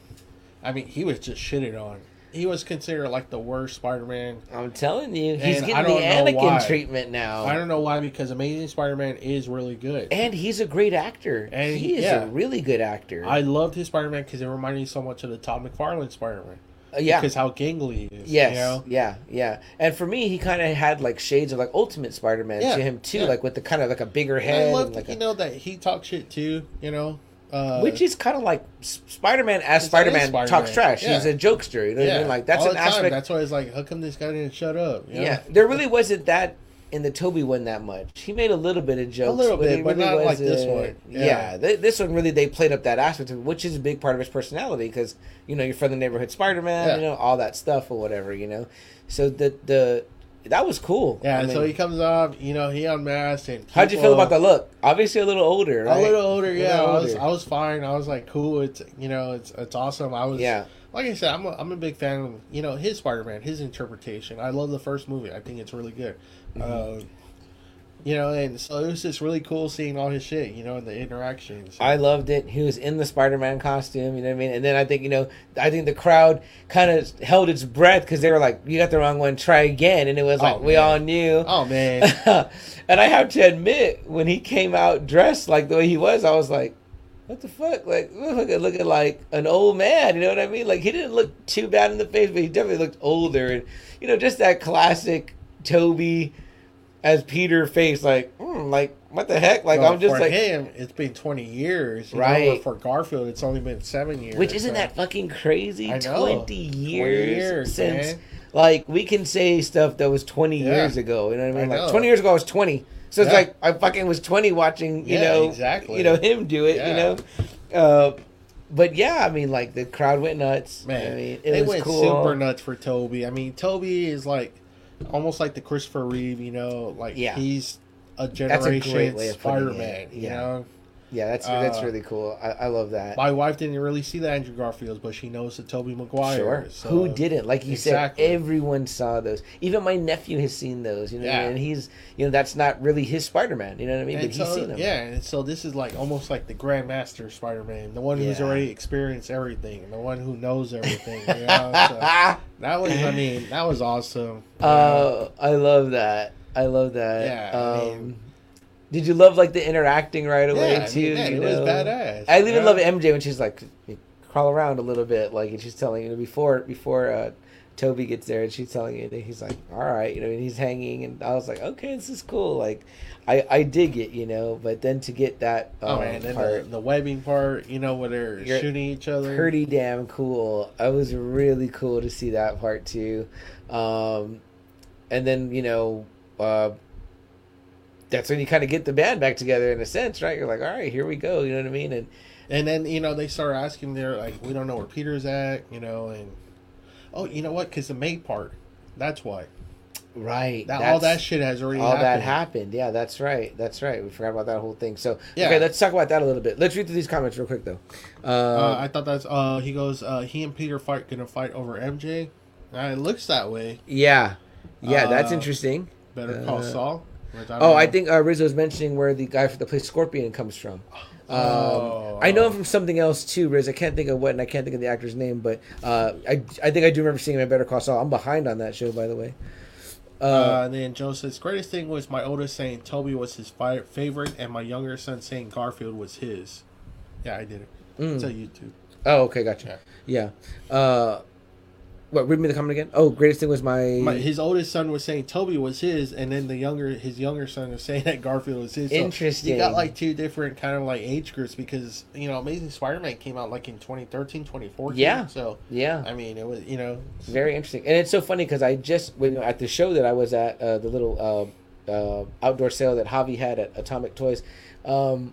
I mean, he was just shitted on. He was considered like the worst Spider-Man.
I'm telling you, he's
And
getting the Anakin
why.
treatment now.
I don't know why because Amazing Spider-Man is really good.
and he's a great actor.
And
he
he-
is
yeah.
a really good actor.
I loved his Spider-Man because it reminded me so much of the Todd McFarlane Spider-Man.
Uh, yeah.
Because how gangly he is.
Yes,
You know?
yeah, yeah. And for me, he kind of had like shades of like Ultimate Spider-Man
Yeah,
to him too,
yeah.
like with the kind of like a bigger
And
head,
I
and like
you
a-
know, that he talks shit too, you know? Uh,
which is kind of like Spider-Man as Spider-Man
Spider-Man,
talks trash.
yeah.
He's a jokester. You know what I mean? Like that's
all
an aspect.
That's why it's like, how come this guy didn't shut up? you know?
Yeah, there really wasn't that in the Tobey one that much. He made a little bit of jokes, a
little bit, but
really
not like this one.
Yeah,
Yeah.
th- this one really they played up that aspect, of, which is a big part of his personality because you know you're from the neighborhood Spider-Man,
Yeah.
you know all that stuff or whatever, you know. So the the that was cool.
Yeah,
I
and so he comes off, you know, he unmasked and
how'd you feel about the look? Obviously a little older, right?
A little older, yeah.
little
I was. I was fine. I was like, cool. It's you know, it's it's awesome. I was,
Yeah.
Like I said, I'm a, I'm a big fan of you know his Spider Man, his interpretation. I love the first movie. I think it's really good.
Mm-hmm.
Uh, you know, and so it was just really cool seeing all his shit. You know, and the interactions.
I loved it. He was in the Spider-Man costume, you know what I mean? And then I think, you know, I think the crowd kind of held its breath because they were like, "You got the wrong one. Try again." And it was like
Oh,
we all knew.
oh man,
and I have to admit, when he came out dressed like the way he was, I was like, "What the fuck?" Like looking like an old man. You know what I mean? Like he didn't look too bad in the face, but he definitely looked older. And you know, just that classic Tobey as Peter face, like, mm, like what the heck? Like
Well,
I'm just
for
like.
him, it's been 20 years, you know,
Right.
for Garfield, it's only been seven years.
Which isn't
so-
that fucking crazy?
I know.
20 years,
years,
since
man.
like we can say stuff that was 20
Yeah.
years ago, you know what I mean?
I
like 20 years ago I was 20. So it's
Yeah.
like I fucking was 20 watching, you
Yeah,
know,
exactly.
you know him do it, you know. Uh but yeah, I mean like the crowd went nuts.
Man,
I mean, it
they
was
went
cool.
super nuts for Tobey. I mean, Tobey is like almost like the Christopher Reeve, you know, like
Yeah.
he's a
That's a great
generation
way
Spider-Man, you
yeah.
know.
Yeah, that's that's
Uh,
really cool. I, I love that.
My wife didn't really see the Andrew Garfields, but she knows the Tobey Maguire.
Sure.
so-
Who didn't? Like you
Exactly.
said, everyone saw those. Even my nephew has seen those. You know,
Yeah.
and he's you know that's not really his Spider Man. You know what I mean?
And
but he's seen them.
Yeah, and so this is like almost like the Grandmaster Spider-Man, the one who's
Yeah.
already experienced everything, the one who knows everything. You know? so that was, I mean, that was awesome.
Uh, I love that. I love that.
Yeah, I
Um,
mean-
did you love like the interacting right away
yeah, I
too?
mean, man,
you
it was badass.
I even
know?
love MJ when she's like crawl around a little bit, like and she's telling you know, before before uh, Tobey gets there, and she's telling you that he's like, all right, you know, and he's hanging, and I was like, okay, this is cool. Like, I I dig it, you know, but then to get that
Oh
um,
man, then the,
part
the webbing part, you know, where they're shooting each other.
pretty damn cool. I was really cool to see that part too. Um, and then you know, uh, that's when you kind of get the band back together in a sense, right? You're like, all right, here we go. You know what I mean? And
And then you know they start asking, they're like, we don't know where Peter's at, you know, and oh, you know what? Because the maid part, that's why.
right,
That all that shit has already
all
happened.
that happened. Yeah, that's right. That's right. We forgot about that whole thing. So
Yeah.
okay, let's talk about that a little bit. Let's read through these comments real quick though. Uh,
Uh, I thought that's uh he goes uh he and Peter fight gonna fight over MJ. Uh, it looks that way.
yeah, yeah, that's
uh,
interesting.
Better call Saul. Don't
Oh, I think uh, Rizzo's mentioning where the guy for the place Scorpion comes from. Um,
Oh.
I know him from something else too, Riz. I can't think of what, and I can't think of the actor's name, but uh, I I think I do remember seeing him in Better Call Saul. I'm behind on that show, by the way. Uh,
Uh, and then Joe says, "Greatest thing was my oldest saying Tobey was his fi- favorite, and my younger son saying Garfield was his." Yeah, I did it.
mm.
It's on YouTube.
Oh, okay, gotcha. Yeah. Uh, what? Read me the comment again. Oh, greatest thing was my.
My, his oldest son was saying Tobey was his, and then the younger his younger son was saying that Garfield was his. So
Interesting.
You got like two different kind of like age groups because you know Amazing Spider-Man came out like in 2013, 2014.
Yeah.
So
yeah.
I mean, it was you know
Very interesting, and it's so funny because I just when at the show that I was at, uh, the little uh, uh, outdoor sale that Javi had at Atomic Toys, um,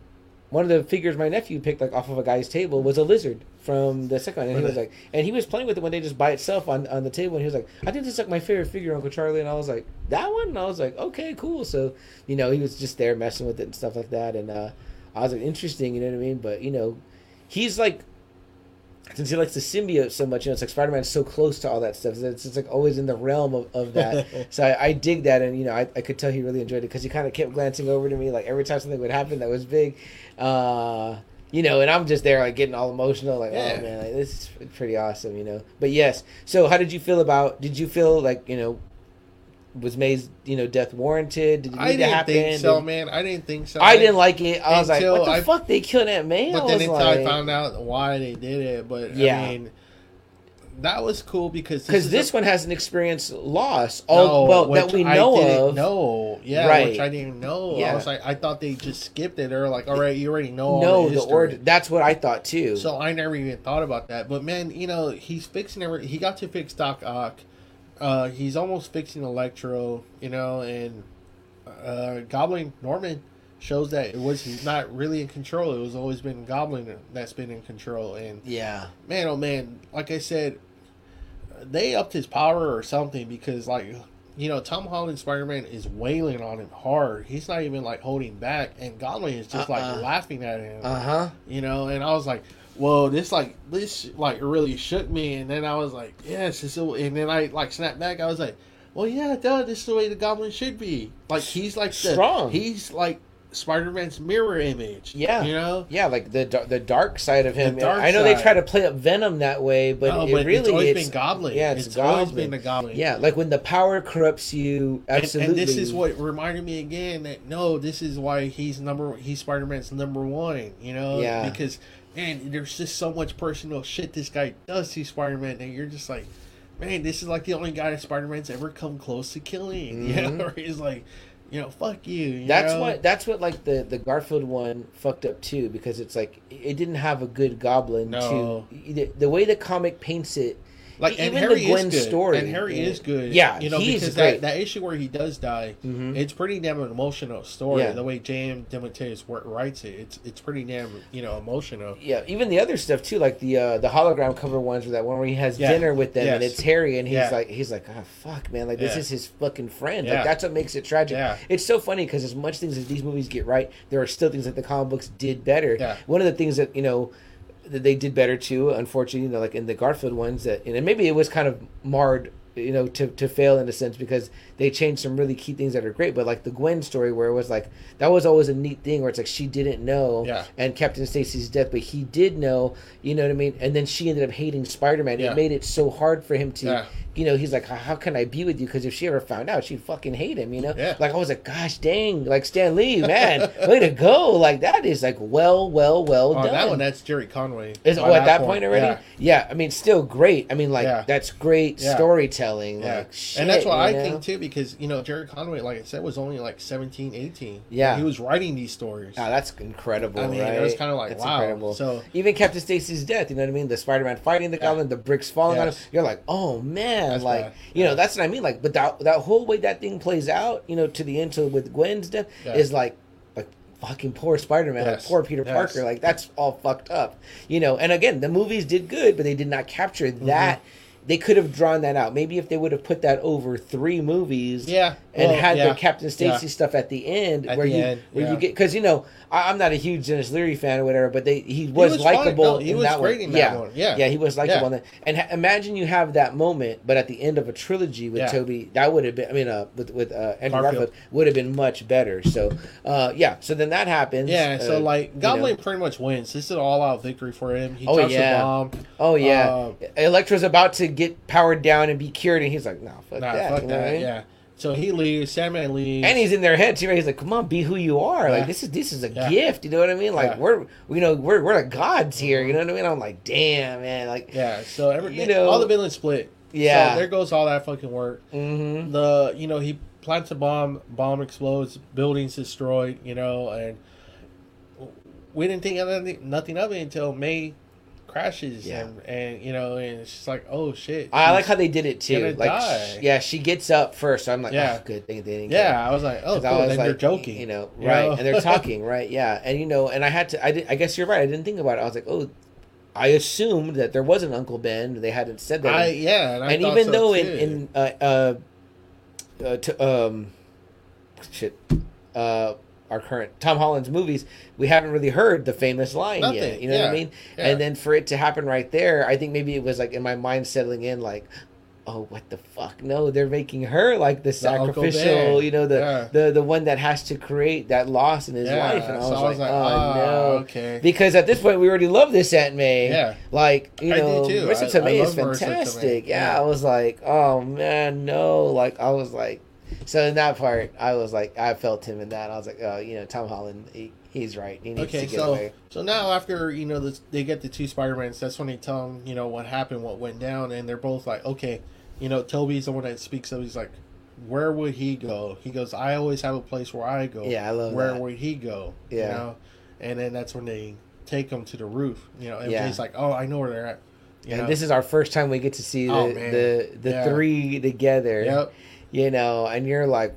one of the figures my nephew picked like off of a guy's table was a lizard from the second one, and he was like, and he was playing with it one day just by itself on, on the table, and he was like, I think this is like my favorite figure, Uncle Charlie, and I was like, that one, and I was like, okay, cool. So you know, he was just there messing with it and stuff like that, and uh, I was like, interesting, you know what I mean? But you know, he's like since he likes the symbiote so much, you know, it's like Spider Man's so close to all that stuff. It's, it's like always in the realm of, of that. so I, I dig that, and you know, I, I could tell he really enjoyed it because he kind of kept glancing over to me like every time something would happen that was big, uh, you know, and I'm just there like getting all emotional, like oh,
Yeah.
oh man, like, this is pretty awesome, you know. But yes, so how did you feel about? Did you feel like you know? Was May's you know death warranted? Did it need
I
to
didn't
happen?
think so,
Did-
man. I didn't think so.
I didn't like it. I was like, "What the
I-
fuck? They killed that man.
But
I
then until
like,
I found out why they did it, but
Yeah.
I mean, that was cool because
because
is
this
a-
one has an experience loss.
No,
All well that we know of.
know, yeah,
Right.
which I didn't know.
Yeah.
I was like, I thought they just skipped it. They were like, all right, you already know. all
No,
the,
the order. That's what I thought too.
So I never even thought about that. But man, you know, he's fixing every. He got to fix Doc Ock. Uh, he's almost fixing Electro. You know, and uh, Goblin Norman shows that it was he's not really in control. It was always been Goblin that's been in control. And
yeah,
man, oh man, like I said, they upped his power or something because like. You know, Tom Holland Spider Man is wailing on him hard. He's not even like holding back, and Goblin is just
Uh-uh.
like laughing at him
uh huh.
you know and i was like whoa this like this like really shook me and then i was like yes this and then i like snapped back i was like well yeah duh, this is the way the goblin should be like he's like the,
Strong.
he's like spider-man's mirror image
Yeah.
you know
Yeah, like the the dark side of him. I know they try to play up Venom that way, but
no,
it
but
really
it's always
it's
been goblin
Yeah, it's,
it's always been the goblin
Yeah, like when the power corrupts you, absolutely.
And, this is what reminded me again that no, this is why he's number he's Spider Man's number one. You know,
Yeah.
because man, there's just so much personal shit this guy does to Spider Man, and you're just like, man, this is like the only guy that Spider Man's ever come close to killing. You know,
Mhm.
he's like, you know, fuck you. you
That's
know?
what. That's what. Like the the Garfield one fucked up too, because it's like it didn't have a good Goblin.
No.
To the, the way the comic paints it,
like and
even
Harry
the Gwen
is good.
story
and Harry is good.
Yeah,
you know because
great.
that, that issue where he does die,
Mhm.
it's pretty damn emotional story.
Yeah.
The way J.M. Wor- writes it, it's it's pretty damn you know emotional.
Yeah, even the other stuff too, like the uh, the hologram cover ones, or that one where he has
Yeah.
dinner with them, and it's Harry, and he's
Yeah.
like, he's like, oh fuck, man, like this is his fucking friend. Like that's what makes it tragic. It's so funny because as much things as these movies get right, there are still things that the comic books did better. One of the things that you know that they did better too, unfortunately, you know, like in the Garfield ones, that and maybe it was kind of marred. You know, to, to fail in a sense because they changed some really key things that are great. But like the Gwen story, where it was like that was always a neat thing, where it's like she didn't know,
Yeah.
and Captain Stacy's death, but he did know, you know what I mean? And then she ended up hating Spider Man.
Yeah.
It made it so hard for him to,
Yeah.
you know, he's like, how, can I be with you? Because if she ever found out, she'd fucking hate him, you know?
Yeah.
Like, I was like, gosh dang, like Stan Lee, man, way to go. Like, that is like well, well, well
Oh,
done.
that one, that's Gerry Conway.
is, oh, at that point, already?
Yeah.
I mean, still great. I mean, like, that's great storytelling.
Yeah.
Like, shit,
and that's what I
know?
think too, because you know Gerry Conway, like I said, was only like 17, 18.
Yeah.
he was writing these stories.
Ah, that's incredible.
I mean,
right?
it was kind of like
That's
wow.
incredible.
So
even Captain Stacy's death, you know what I mean? The Spider-Man fighting the
Yeah.
Goblin, the bricks falling on him. You're like, oh man,
That's
like
bad.
you know, that's what I mean. Like, but that that whole way that thing plays out, you know, to the end, to with Gwen's death,
Yeah.
is like, like fucking poor Spider-Man, like poor Peter
Yes.
Parker, like that's all fucked up, you know. And again, the movies did good, but they did not capture
Mm-hmm.
They could have drawn that out. Maybe if they would have put that over three movies,
yeah,
and
well,
had
yeah,
the Captain Stacy
yeah.
stuff at the end,
At
where
the
you
end,
where you get because you know I, I'm not a huge Denis Leary fan or whatever, but they he was,
was
likable.
No, he
in
was
that
great
one.
in that
yeah.
one. Yeah.
yeah, he was likable.
Yeah.
And ha- imagine you have that moment, but at the end of a trilogy with
Yeah.
Tobey, that would have been. I mean, uh, with with uh, Andrew
Garfield.
Would have been much better. So, uh, yeah. So then that happens.
Yeah, so
uh,
like
you
Goblin
know.
pretty much wins. This is an all-out victory for him. He
Oh, yeah.
the bomb.
Oh yeah,
uh,
Electro's about to get powered down and be cured, and he's like, "No, fuck
Nah,
that."
fuck
I
that.
mean?
Yeah. So he leaves. Sandman leaves.
And he's in their head too. Right? He's like, "Come on, be who you are. Like this is this is a
Yeah.
gift. You know what I mean? Like
Yeah.
we're you know we're we're the gods here. You know what I mean? I'm like, damn man. Like
yeah. So every
You know-
all the villains split.
Yeah.
So there goes all that fucking work.
hmm
The you know he plants a bomb. Bomb explodes. Buildings destroyed. You know, and we didn't think of anything, nothing of it until May crashes.
Yeah.
And, and you know, and it's just like, oh shit.
I like how they did it too. Like,
die.
sh- yeah, she gets up first. So I'm like,
Yeah.
oh, good thing they didn't.
Yeah, I was like, oh cool.
I was like,
you're joking.
you know,
you
right?
know?
And they're talking, right? Yeah, and you know, and I had to. I did. I guess you're right. I didn't think about it. I was like, oh, I assumed that there was an Uncle Ben. They hadn't said that.
I yeah, and, I
and even
so,
though in
too.
in uh, uh, uh to, um shit uh our current Tom Holland's movies, we haven't really heard the famous line yet. You know what I mean?
yeah.
And then for it to happen right there, I think maybe it was like in my mind settling in, like, oh, what the fuck? No, they're making her like the
Uncle
sacrificial, you know, the
Yeah.
the the one that has to create that loss in his
Yeah,
life. And I
so
was,
I was
like,
like,
oh
ah,
no,
okay.
because at this point we already love this Aunt May.
Yeah.
like you know.
Marisa
Tomei is
love Marisa Tomei.
fantastic. Yeah,
Yeah.
I was like, oh man, no, like I was like, so in that part, I was like, I felt him in that. I was like, oh, you know, Tom Holland, he, he's right. He needs
Okay,
to get
so
away.
so now after you know the, they get the two Spider Mans, that's when they tell them you know what happened, what went down, and they're both like, okay, you know, Tobey's the one that speaks up. He's like, where would he go? He goes, I always have a place where I go.
Yeah, I love
Where
that.
would he go? You
Yeah.
know, and then that's when they take him to the roof. You know, and
Yeah.
he's like, oh, I know where they're at. You
And
know?
this is our first time we get to see oh, the
Oh,
the, the
Yeah.
three together.
yep.
You know, and you're like,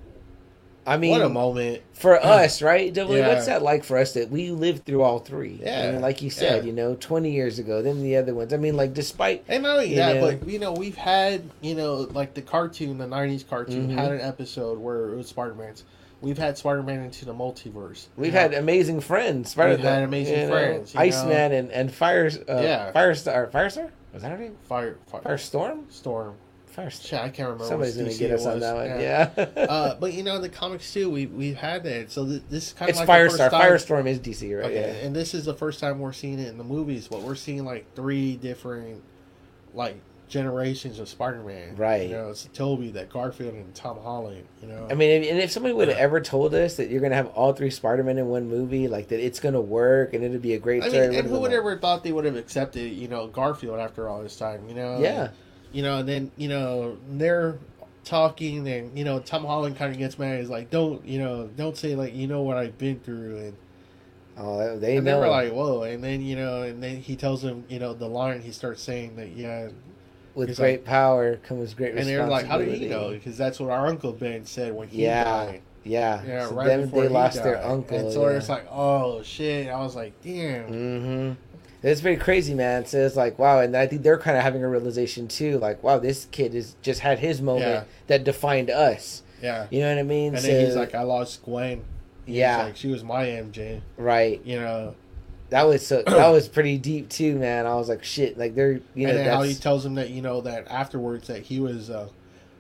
I mean,
what a moment.
for us, right?
Yeah.
What's that like for us that we lived through all three?
Yeah.
I mean, like you said,
Yeah.
you know, 20 years ago, then the other ones. I mean, like, despite.
And not only
You
that,
know?
but you know, we've had you know, like the cartoon, the '90s cartoon,
Mhm.
had an episode where it was Spider Man's. We've had Spider Man into the multiverse.
We've
know?
had amazing friends. Spider-
We've had amazing
you know,
friends,
Iceman and and Fire. Uh,
Yeah.
Firestar. Firestar. Was that her name?
fire, fire,
Firestorm.
storm.
Firestar.
Shit, I can't remember.
Somebody's
what
gonna
DC
get us on
was.
that one. Yeah.
uh, but you know, the comics too. We we've had that. So th- this is kind of
it's
like the
Firestar.
first time-
Firestorm is DC, right?
Okay,
Yeah.
and this is the first time we're seeing it in the movies. But we're seeing like three different, like generations of Spider-Man.
Right.
You know, it's Tobey, that Garfield, and Tom Holland. You know.
I mean, and if somebody would have ever told us that you're gonna have all three Spider-Man in one movie, like that, it's gonna work and it'd be a great
I
story.
mean, and who
would've
ever thought they would have accepted, you know, Garfield after all this time, you know?
like- Yeah.
You know, and then, you know, they're talking and, you know, Tom Holland kind of gets mad. He's like, don't, you know, don't say, like, you know what I've been through. And,
Oh, they
and they were like, whoa. And then, you know, and then he tells him, you know, the line, he starts saying that, yeah,
with great
like-
power comes great
and they're like, how do you know? Because that's what our uncle Ben said when he
Yeah.
died.
Yeah,
Yeah,
so
right
them,
before
they
he
lost their uncle.
And so
yeah.
it's like, oh shit! I was like, damn.
Mm-hmm. It's very crazy, man. So it's like, wow, and I think they're kind of having a realization too, like, wow, this kid has just had his moment
Yeah.
that defined us.
Yeah.
You know what I mean?
And
so,
then he's like, I lost Gwen. He's
Yeah.
like, she was my MJ.
right.
You know.
That was so. that was pretty deep too, man. I was like, shit, like they're, you know,
and then how he tells him that you know that afterwards that he was uh,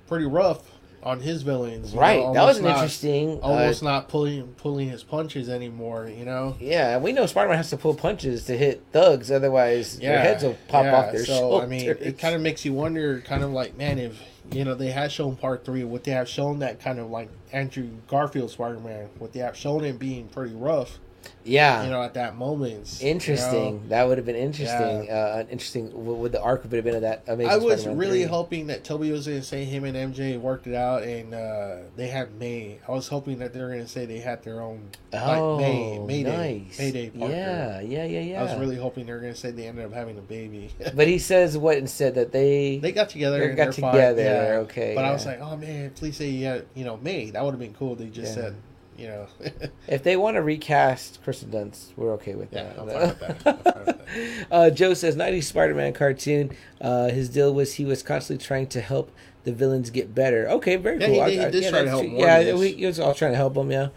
pretty rough on his villains. you know,
right. that was an
not-
interesting. uh,
Almost not pulling pulling his punches anymore. You know.
yeah, we know Spider-Man has to pull punches to hit thugs, otherwise their heads will pop
yeah.
off their
so,
shoulders.
I mean, it kind of makes you wonder, kind of like, man, if you know they had shown part three, would they have shown that kind of like Andrew Garfield Spider Man? Would they have shown him being pretty rough?
Yeah.
You know, at that moment. you
Interesting.
know?
That would have been interesting. Uh, an interesting. What would the arc would have been of that amazing?
I was
Spider-Man
really
3.
hoping that Tobey was going to say him and MJ worked it out, and uh, they had May. I was hoping that they were going to say they had their own
Oh,
like May, Mayday,
nice.
Mayday Parker.
Yeah, yeah, yeah, yeah.
I was really hoping they were going to say they ended up having a baby.
But he says what instead that they
they got together.
They got together,
yeah.
okay,
But I was like, oh man, please say you had, you know, May. That would have been cool. They just
Yeah.
said, you know,
if they want to recast Kristen Dunst, we're okay with
yeah,
that.
I'm fine with that. Fine with that.
uh, Joe says, "90s Spider-Man cartoon. Uh, his deal was he was constantly trying to help the villains get better. Okay, very
Yeah,
cool.
he
I-
he
I-
did
yeah,
try to help.
Yeah, we, he was all trying to help him. Yeah.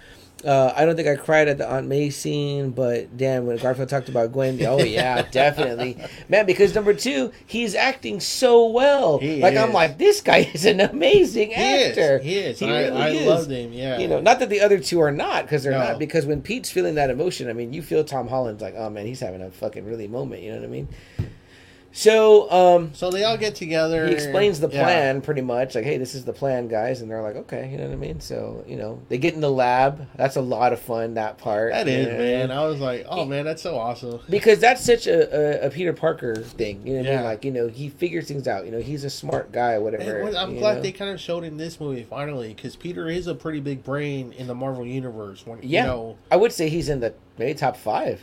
Uh, I don't think I cried at the Aunt May scene, but damn, when Garfield talked about Gwen, oh yeah, definitely, man. Because number two, he's acting so well.
He
like I'm like, this guy is an amazing
He
actor.
is. He is.
He
I,
really
I
is.
loved him. Yeah.
You know, not that the other two are not, because they're
No.
not. Because when Pete's feeling that emotion, I mean, you feel Tom Holland's like, oh man, he's having a fucking really moment. You know what I mean? So um,
So they all get together.
he explains the
Yeah.
plan pretty much, like, hey, this is the plan, guys, and they're like, okay, you know what I mean? So you know, they get in the lab. That's a lot of fun. That part.
That is,
know?
man. I was like, oh man, that's so awesome.
Because that's such a, a, a Peter Parker thing, you know what I mean? Like, you know, he figures things out. You know, he's a smart guy, whatever.
And I'm glad
know?
they kind of showed in this movie finally, because Peter is a pretty big brain in the Marvel universe. When
Yeah.
you know,
I would say he's in the maybe top five.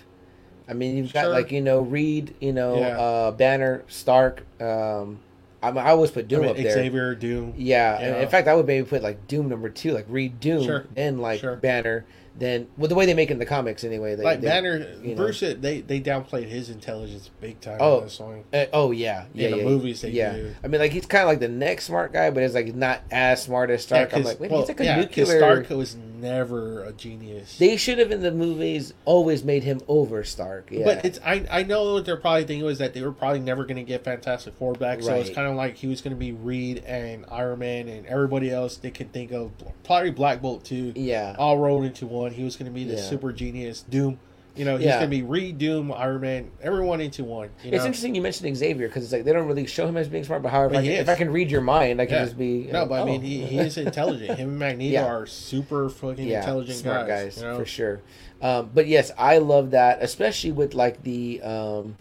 I mean, you've got
Sure.
like you know Reed, you know
Yeah.
uh, Banner, Stark. Um, I, mean, I always put
I
Doom
mean,
up there.
Xavier, Doom.
Yeah,
Yeah.
in fact, I would maybe put like Doom number two, like Reed Doom,
Sure.
and like
Sure.
Banner. Then, well, the way they make it in the comics, anyway. They,
like
they-
Banner,
you know.
Bruce, they they downplayed his intelligence big time
Oh.
in this.
Uh, oh yeah, yeah, in
the
yeah,
movies they
yeah.
do.
I mean, like he's kind of like the next smart guy, but it's like not as smart as Stark.
Yeah,
I'm like, wait,
well,
he's like a
yeah,
nuclear.
Stark was never a genius.
They should have in the movies always made him over Stark. Yeah,
But it's I I know what their probably thinking was that they were probably never going to get Fantastic Four back, so it's kind of like he was going to be Reed and Iron Man and everybody else they could think of, probably Black Bolt too,
yeah,
all rolled into one. He was going to be the
Yeah.
super genius Doom. You know, he's
Yeah.
going to be Reed, Doom, Iron Man, everyone into one. You know?
It's interesting you mentioned Xavier because it's like they don't really show him as being smart. But however, if I can, if. I can read your mind, I can
Yeah.
just be
No,
know,
but I
oh,
mean, he, he is intelligent. Him and Magneto
Yeah.
are super fucking intelligent
smart
guys.
guys,
you know?
for sure. Um, but yes, I love that, especially with like the um,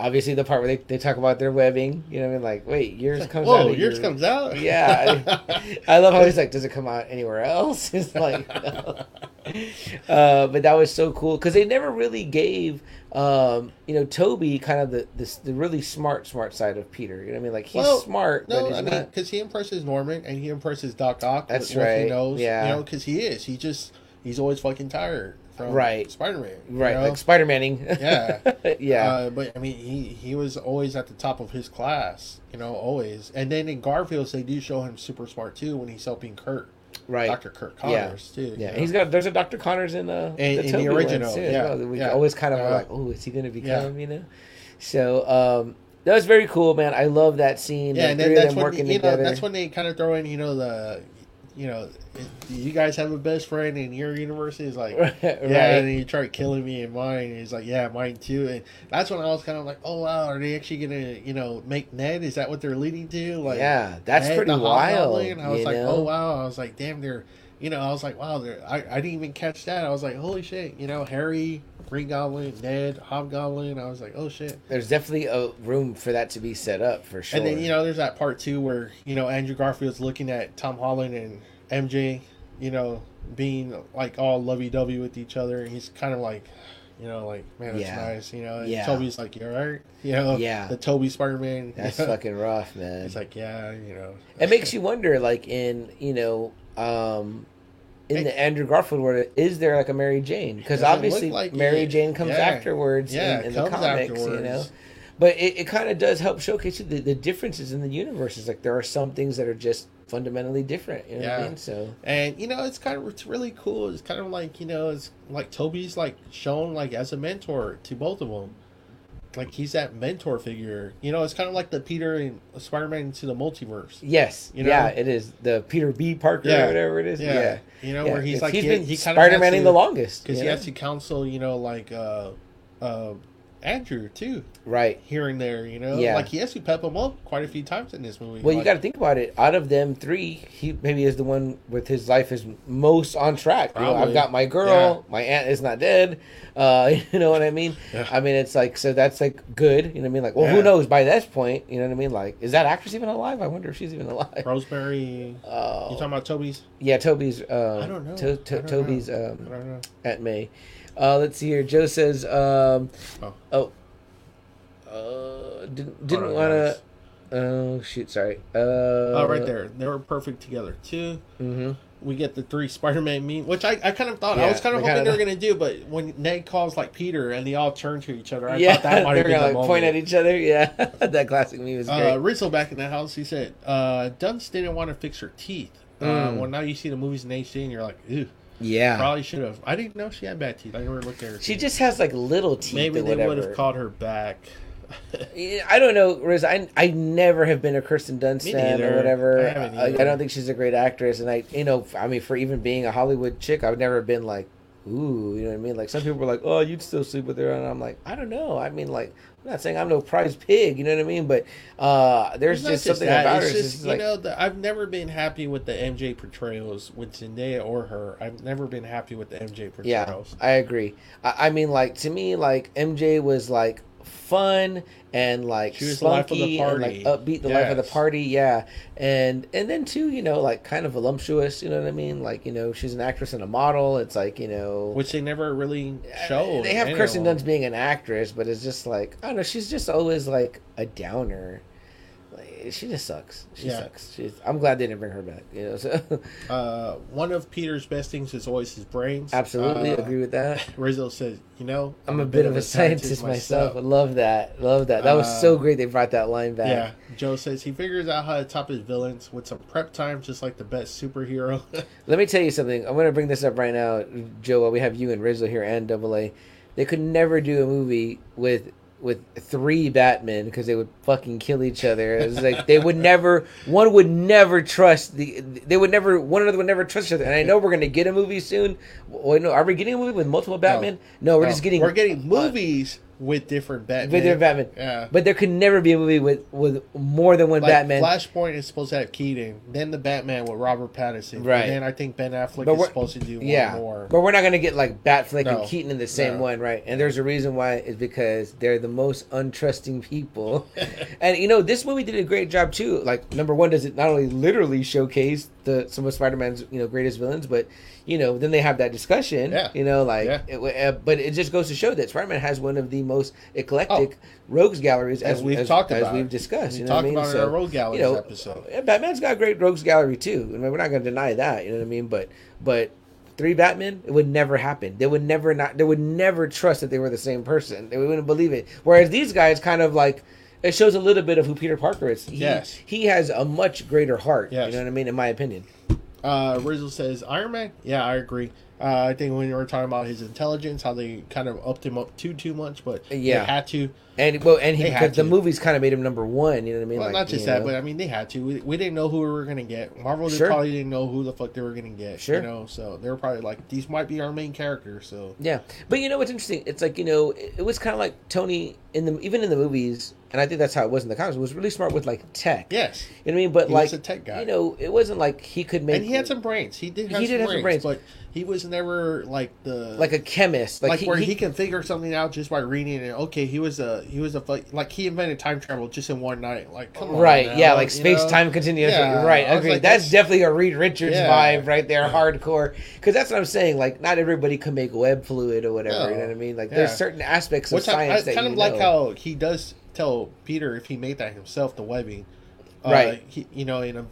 obviously the part where they, they talk about their webbing. You know what I mean? Like, wait, yours comes out.
Whoa, yours
your-
comes out.
Yeah, I love how he's like, does it come out anywhere else? It's like, no. uh, but that was so cool because they never really gave, um, you know, Tobey kind of the this the really smart smart side of Peter. You know what I mean? Like he's
Well,
smart,
No,
but he's
I mean, because he impresses Norman and he impresses Doc Ock.
That's
with what
right,
He knows,
yeah.
you know, because he is. He just he's always fucking tired from
Right.
Spider Man.
Right, like Spider Manning.
Yeah.
yeah.
Uh, but I mean, he he was always at the top of his class. You know, always. And then in Garfield's, they do show him super smart too when he's helping Curt,
right.
Doctor Curt
Yeah.
Connors too.
Yeah,
you know?
he's got. There's a Dr. Connors in uh,
In-
the
in the original,
too,
yeah,
well, We
yeah.
always kind of
Uh,
like, oh, is he going to become?
yeah.
You know. So um, that was very cool, man. I love that scene.
Yeah, and then that's when
working
you know that's when they kind of throw in you know the, you know, you guys have a best friend in your university? He's like,
right.
Yeah, and you tried killing me in mine. And he's like, yeah, mine too. And that's when I was kind of like, oh wow, are they actually gonna, you know, make Ned? Is that what they're leading to? Like,
yeah, that's
Ned
pretty wild.
Hobgoblin? I was like, oh,
know?
oh wow. I was like, damn, they're, you know, I was like, wow, they're. I, I didn't even catch that. I was like, holy shit, you know, Harry, Green Goblin, Ned, Hobgoblin. I was like, oh shit.
There's definitely a room for that to be set up for sure.
And then you know, there's that part too where you know Andrew Garfield's looking at Tom Holland and MJ, you know, being like all lovey dovey with each other, and he's kind of like, You know, like man, that's
Yeah.
nice. You know, and
Yeah.
Tobey's like, you all right? You know,
Yeah.
The Tobey Spider Man.
That's fucking rough, man.
It's like, yeah, you know.
It makes you wonder, like in you know, um, in the Andrew Garfield world, is there like a Mary Jane? Because obviously
like
Mary
it.
Jane comes
Yeah.
afterwards
Yeah,
in, in the comics, you know. But it, it kind of does help showcase the, the differences in the universes. Like there are some things that are just fundamentally different. You know what I
Yeah.
mean? So
And you know, it's kind of it's really cool. It's kind of like you know, it's like Tobey's like shown like as a mentor to both of them. Like he's that mentor figure. You know, it's kind of like the Peter and Spider Man into the multiverse.
yes,
You know?
yeah, it is the Peter B. Parker
Yeah.
or whatever it is.
Yeah,
Yeah,
you know,
Yeah,
where he's like
he's
he,
been
he kind of
Spider Maning the longest
because he
know?
has to counsel. You know, like uh, uh, Andrew too
right.
here and there. You know,
Yeah.
like he has to pep him up quite a few times in this movie.
Well, you got to think about it. Out of them three, he maybe is the one with his life is most on track. You know, I've got my girl. My aunt is not dead. Uh, you know what I mean?
Yeah.
I mean, it's like so that's like good. You know what I mean? Like, well,
Yeah.
who knows by this point? You know what I mean? Like, is that actress even alive? I wonder if she's even alive.
Rosemary.
Oh,
You talking about Tobey's?
yeah, Tobey's. Um,
I don't know.
To,
I don't
Tobey's
I
um,
don't know.
at May. Uh, let's see here. Joe says, um,
Oh.
oh, uh, didn't didn't want to. Oh shoot! Sorry. Uh,
Oh, right there. They were perfect together too.
Mm-hmm.
We get the three Spider-Man meme, which I, I kind of thought I was kind of hoping
kinda-
they were gonna do, but when Ned calls like Peter and they all turn to each other, I
yeah,
thought that might
they're
have been
gonna
the
like point at each other. Yeah, that classic meme is great.
Uh, Rizzo back in the house, he said, uh, Dunst didn't want to fix her teeth. Uh,
Mm.
well, now you see the movies in HD and you're like, ew,
yeah,
probably should have. I didn't know she had bad teeth. I never looked at her.
she
teeth.
just has like little teeth.
maybe they would have called her back.
I don't know, Riz. I I never have been a Kirsten Dunst fan or whatever.
I
I, I don't think she's a great actress, and I, you know, I mean, for even being a Hollywood chick, I've never been like, ooh, you know what I mean? Like some people were like, oh, you'd still sleep with her, and I'm like, I don't know. I mean, like, I'm not saying I'm no prize pig, you know what I mean? But uh, there's
not
just something
that.
about her.
It's
It's
just,
just
you
like,
know, the, I've never been happy with the MJ portrayals with Zendaya or her. I've never been happy with the MJ portrayals. Yeah.
I agree. I, I mean, like to me, like MJ was like fun and like
She was the life of the
spunky and like upbeat, the life of the party. Yeah, and and then too, you know, like kind of voluptuous. You know what I mean? Like you know, she's an actress and a model. It's like you know,
Which they never really show.
they have
any of
Kirsten. Dunst being an actress, but it's just like I don't know. She's just always like a downer. Like, she just sucks. She
Yeah.
sucks. She's, I'm glad they didn't bring her back. You know, so
Uh, one of Peter's best things is always his brains.
absolutely
Uh,
agree with that.
Rizzo says, you know,
I'm a bit of a scientist myself. I love that. Love that. That was
Uh,
so great. They brought that line back.
Yeah, Joe says he figures out how to top his villains with some prep time, just like the best superhero.
Let me tell you something. I'm going to bring this up right now, Joe. While we have you and Rizzo here and Double A, they could never do a movie with with three Batmen because they would fucking kill each other. It was like they would never. One would never trust the. They would never. One another would never trust each other. And I know we're going to get a movie soon. Wait, no, are we getting a movie with multiple Batmen? No, we're
No,
just getting.
we're getting movies with different Batman.
with their Batman.
Yeah.
But there could never be a movie with with more than one
Like
Batman.
Flashpoint is supposed to have Keaton, then the Batman with Robert Pattinson,
Right.
And then I think Ben Affleck
But
is supposed to do one
yeah,
more.
but we're not gonna get like Batfleck
No.
and Keaton in the same
No.
one, right? And there's a reason why is because they're the most untrusting people. and you know, this movie did a great job too. Like number one, does it not only literally showcase the some of Spider-Man's you know greatest villains, but you know then they have that discussion.
Yeah.
You know, like,
Yeah.
it, uh, but it just goes to show that Spider-Man has one of the most eclectic rogues galleries as,
Oh. As we've
as,
talked
as
about.
we've discussed.
We
you know what I
talked
mean?
about it in our Rogue Galleries
you know,
episode.
Batman's got a great rogues gallery too. I mean, we're not going to deny that. You know what I mean? But but three Batman, it would never happen. They would never not. They would never trust that they were the same person. They wouldn't believe it. Whereas these guys kind of like. It shows a little bit of who Peter Parker is. He,
Yes.
he has a much greater heart.
Yes.
You know what I mean? In my opinion.
Uh, Rizzo says Iron Man. Yeah, I agree. Uh, I think when you were talking about his intelligence, how they kind of upped him up too too much, but
Yeah.
they had to.
And well, and he because the movies kind of made him number one. You know what I mean?
Well,
Like,
not just that,
know.
but I mean they had to. We, we didn't know who we were gonna get. Marvel
Sure.
probably didn't know who the fuck they were gonna get.
Sure.
You know, so they were probably like, these might be our main characters. So
Yeah, but you know what's interesting? It's like you know, it, it was kind of like Tony in the even in the movies, and I think that's how it was in the comics. Was really smart with like tech.
yes,
You know what I mean? But
He
like
was a tech guy.
you know, it wasn't like he could make.
and he had some brains. He did have,
He did have
brains,
some brains.
but he was never like the
like a chemist, like,
like,
he,
where he,
he-
can figure something out just by reading it. Okay, he was a he was a like he invented time travel just in one night. Like come on,
right,
now,
yeah, like space
know?
time continuum.
Yeah,
right,
I
agree.
like,
that's,
that's-
definitely a Reed Richards
Yeah.
vibe right there, hardcore. Because that's what I'm saying. Like, not everybody can make web fluid or whatever. You know what I mean? Like,
Yeah.
there's certain aspects of
Which I, I
science that
kind of like
know.
how he does tell Peter if he made that himself, the webbing. Uh,
Right.
He, you know, in a, I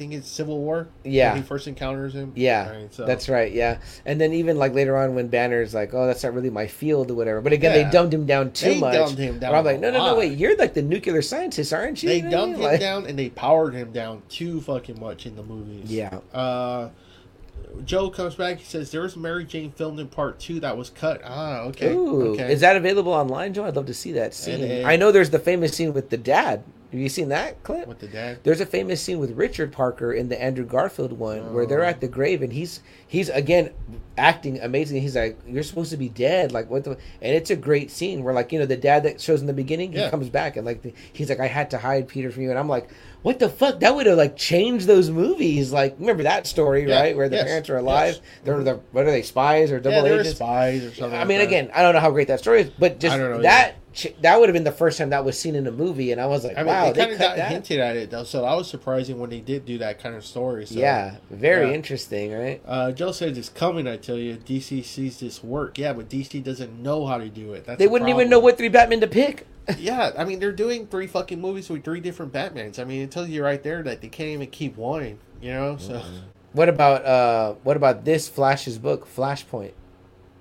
think it's Civil War.
Yeah.
When he first encounters him.
Yeah,
Right, so-
that's right. Yeah, and then even like later on when Banner's like, "Oh, that's not really my field" or whatever. But again,
Yeah.
they dumbed him down too
They
much.
dumbed him down
I'm like, no, no, no, wait, you're like the nuclear scientist, aren't you?
They
You know I
dumbed
mean?
him
Like-
down and they powered him down too fucking much in the movies.
Yeah.
Uh, Joe comes back. He says there was Mary Jane filmed in part two that was cut. Ah, okay.
Ooh,
okay.
is that available online, Joe? I'd love to see that scene.
Uh,
I know there's the famous scene with the dad. Have you seen that clip?
with the dad?
There's a famous scene with Richard Parker in the Andrew Garfield one where they're
Oh.
at the oh. grave and he's he's again acting amazing. He's like, "You're supposed to be dead." Like what the? And it's a great scene where like you know the dad that shows in the beginning he comes back and like the, he's like, "I had to hide Peter from you," and I'm like, "What the fuck? That would have like changed those movies." Like remember that story
Yeah.
right where the
Yes.
parents are alive?
Yes.
They're the what are they spies or double
yeah,
agents?
spies or something.
I mean, again, I don't know how great that story is, but just
I don't know
that ch- that would have been the first time that was seen in a movie, and I was like,
I mean,
wow,
they
they
kind of got
that.
hinted at it though, so that was surprising when they did do that kind of story. So.
yeah, very
yeah.
interesting, right?
Uh, Joe says it's coming. I tell you, DC sees this work. Yeah, but DC doesn't know how to do it. That's
They wouldn't even know what three Batman to pick.
yeah, I mean they're doing three fucking movies with three different Batmans. I mean, it tells you right there that they can't even keep one. You know, so
What about uh what about this Flash's book, Flashpoint?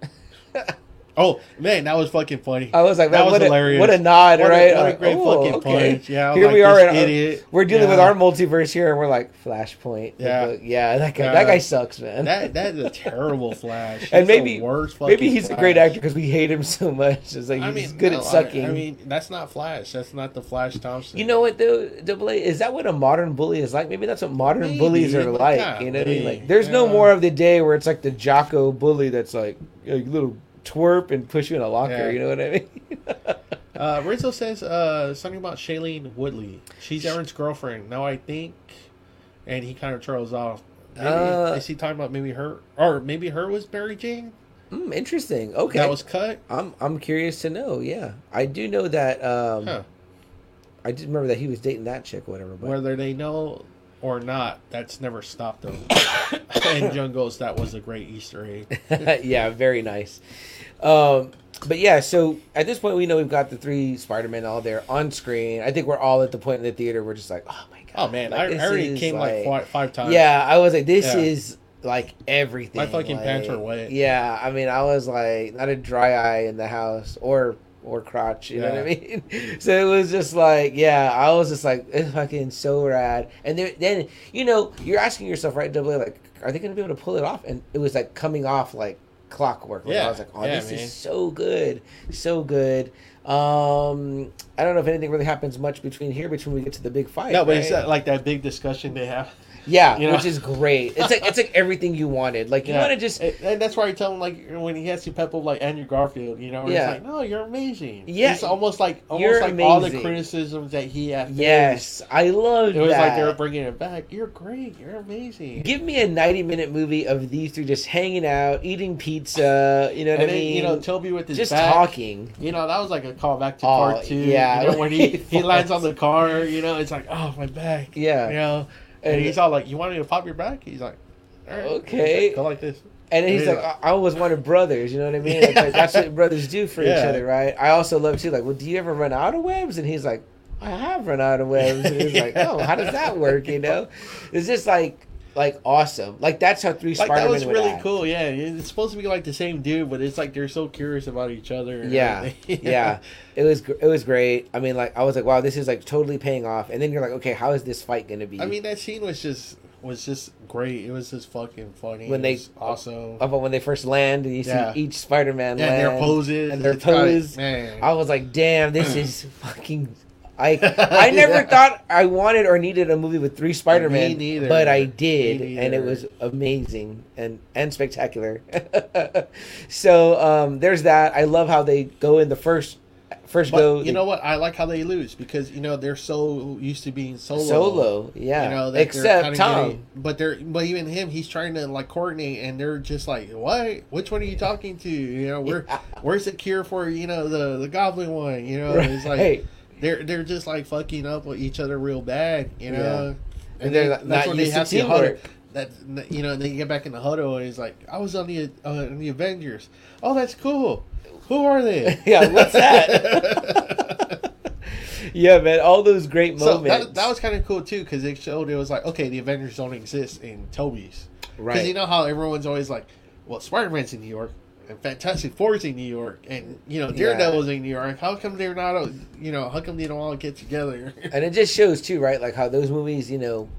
oh man, that was fucking funny.
I was like,
That was
what, a,
hilarious.
what a nod,
What a-
right?
what a great
oh,
fucking
okay.
punch. Yeah, I'm
here
like,
we are.
this
In,
idiot.
We're dealing with our multiverse here, and we're like Flashpoint.
Yeah.
book. yeah. That guy,
Yeah.
that guy sucks, man.
that that is a terrible Flash.
and
He's the
maybe
worst
maybe
fucking
he's a great actor because we hate him so much. It's like
I
he's
mean,
good
no,
at
I-
sucking.
I, mean, that's not Flash. That's not the Flash Thompson.
You know what though, Double A is that what a modern bully is like? Maybe that's what modern
Maybe,
bullies are
but
like. You know what I mean? Like, there's no more of the day where it's like the Jocko bully that's like a little twerp and push you in a locker.
Yeah.
You know what I mean?
Uh, Rizzo says uh, something about Shailene Woodley. She's Aaron's girlfriend. No, I think. And he kind of trails off. Maybe,
Uh,
is he talking about maybe her? Or maybe her was Mary Jane?
mm, interesting. Okay,
That was cut?
I'm I'm curious to know. Yeah, I do know that. Um,
Huh.
I just remember that he was dating that chick or whatever. But
Whether they know or not, that's never stopped them. and Jung goes, that was a great Easter egg.
yeah, very nice. Um, but yeah, so at this point, we know we've got the three Spider-Man all there on screen. I think we're all at the point in the theater. We're just like, oh my god!
Oh, man.
like,
I, I already came like, five, five times.
Yeah, I was like, this
Yeah.
is like everything.
My fucking
like,
pants are wet.
Yeah, I mean, I was like, not a dry eye in the house or or crotch. You know what I mean? so it was just like, yeah, I was just like, it's fucking so rad. And then, then you know, you're asking yourself, right, double A, like, are they going to be able to pull it off? And it was like coming off like clockwork. Like,
Yeah,
I was like, oh,
yeah,
this
man.
is so good, so good. Um, I don't know if anything really happens much between here between we get to the big fight.
No, but it's
right?
uh, like that big discussion they have.
Yeah,
You know?
which is great. It's like it's like everything you wanted. Like you
Yeah.
want to just
And, and that's why I tell him like when he has to pep up like Andrew Garfield, you know, and
Yeah.
it's like, no, you're amazing.
Yeah.
it's almost like almost
You're
like all the criticisms that he had. faced.
yes, I love
it was
that.
like they were bringing it back. You're great. You're amazing.
Give me a ninety minute movie of these three just hanging out, eating pizza. You know what
and
I
then
mean?
you know Tobey with his
just
back,
talking.
You know that was like a callback to
Oh,
part two.
yeah.
you know, when he he lands on the car. You know, it's like oh my back.
Yeah.
you know, and, he's all like, "You want me to pop your back?" He's like, right.
Okay.
go like this.
And then he's
Yeah.
like, I I always wanted brothers. You know what I mean? Like,
Yeah.
that's what brothers do for each other, right? I also love too. Like, well, do you ever run out of webs? And he's like, I have run out of webs. And he's like, Oh, how does that work? You know? It's just like, like awesome. Like that's how three
Like
Spider-Man
that was really
act.
cool. Yeah, it's supposed to be like the same dude, but it's like they're so curious about each other. and
Yeah, yeah, it was it was great. I mean, like I was like, wow, this is like totally paying off. And then you're like, okay, how is this fight gonna be?
I mean, that scene was just was just great. It was just fucking funny.
When they-
also
about when they first land and you
Yeah.
see each Spider-Man
yeah,
land
their poses
and their
it's man.
I was like, damn, this is fucking. I I never
Yeah.
thought I wanted or needed a movie with three Spider-Man,
Me neither.
but I did, and it was amazing and and spectacular. so um, there's that. I love how they go in the first first
But
go.
you
they-
know what? I like how they lose because you know they're so used to being solo.
solo, yeah.
You know,
Except Tom.
getting- but they're but even him, he's trying to like coordinate, and they're just like, "What? Which one are you talking to? You know, where
Yeah.
where's the cure for you know the the goblin one? You know, it's like
Right.
They're they're just like fucking up with each other real bad. You know,
And they're not- not used to
huddle.
teamwork.
That you know, and then you get back in the huddle, and he's like, "I was on the uh, on the Avengers. Oh, that's cool. Who are they?
Yeah, what's that? yeah, man, all those great
So
moments.
that, that was kind of cool too because it showed it was like okay, the Avengers don't exist in Tobey's.
right?
Because you know how everyone's always like, well, Spider Man's in New York, and Fantastic Four's in New York, and you know Daredevil's in New York. How come they're not? You know, how come they don't all get together?
and it just shows too, right? Like how those movies, you know,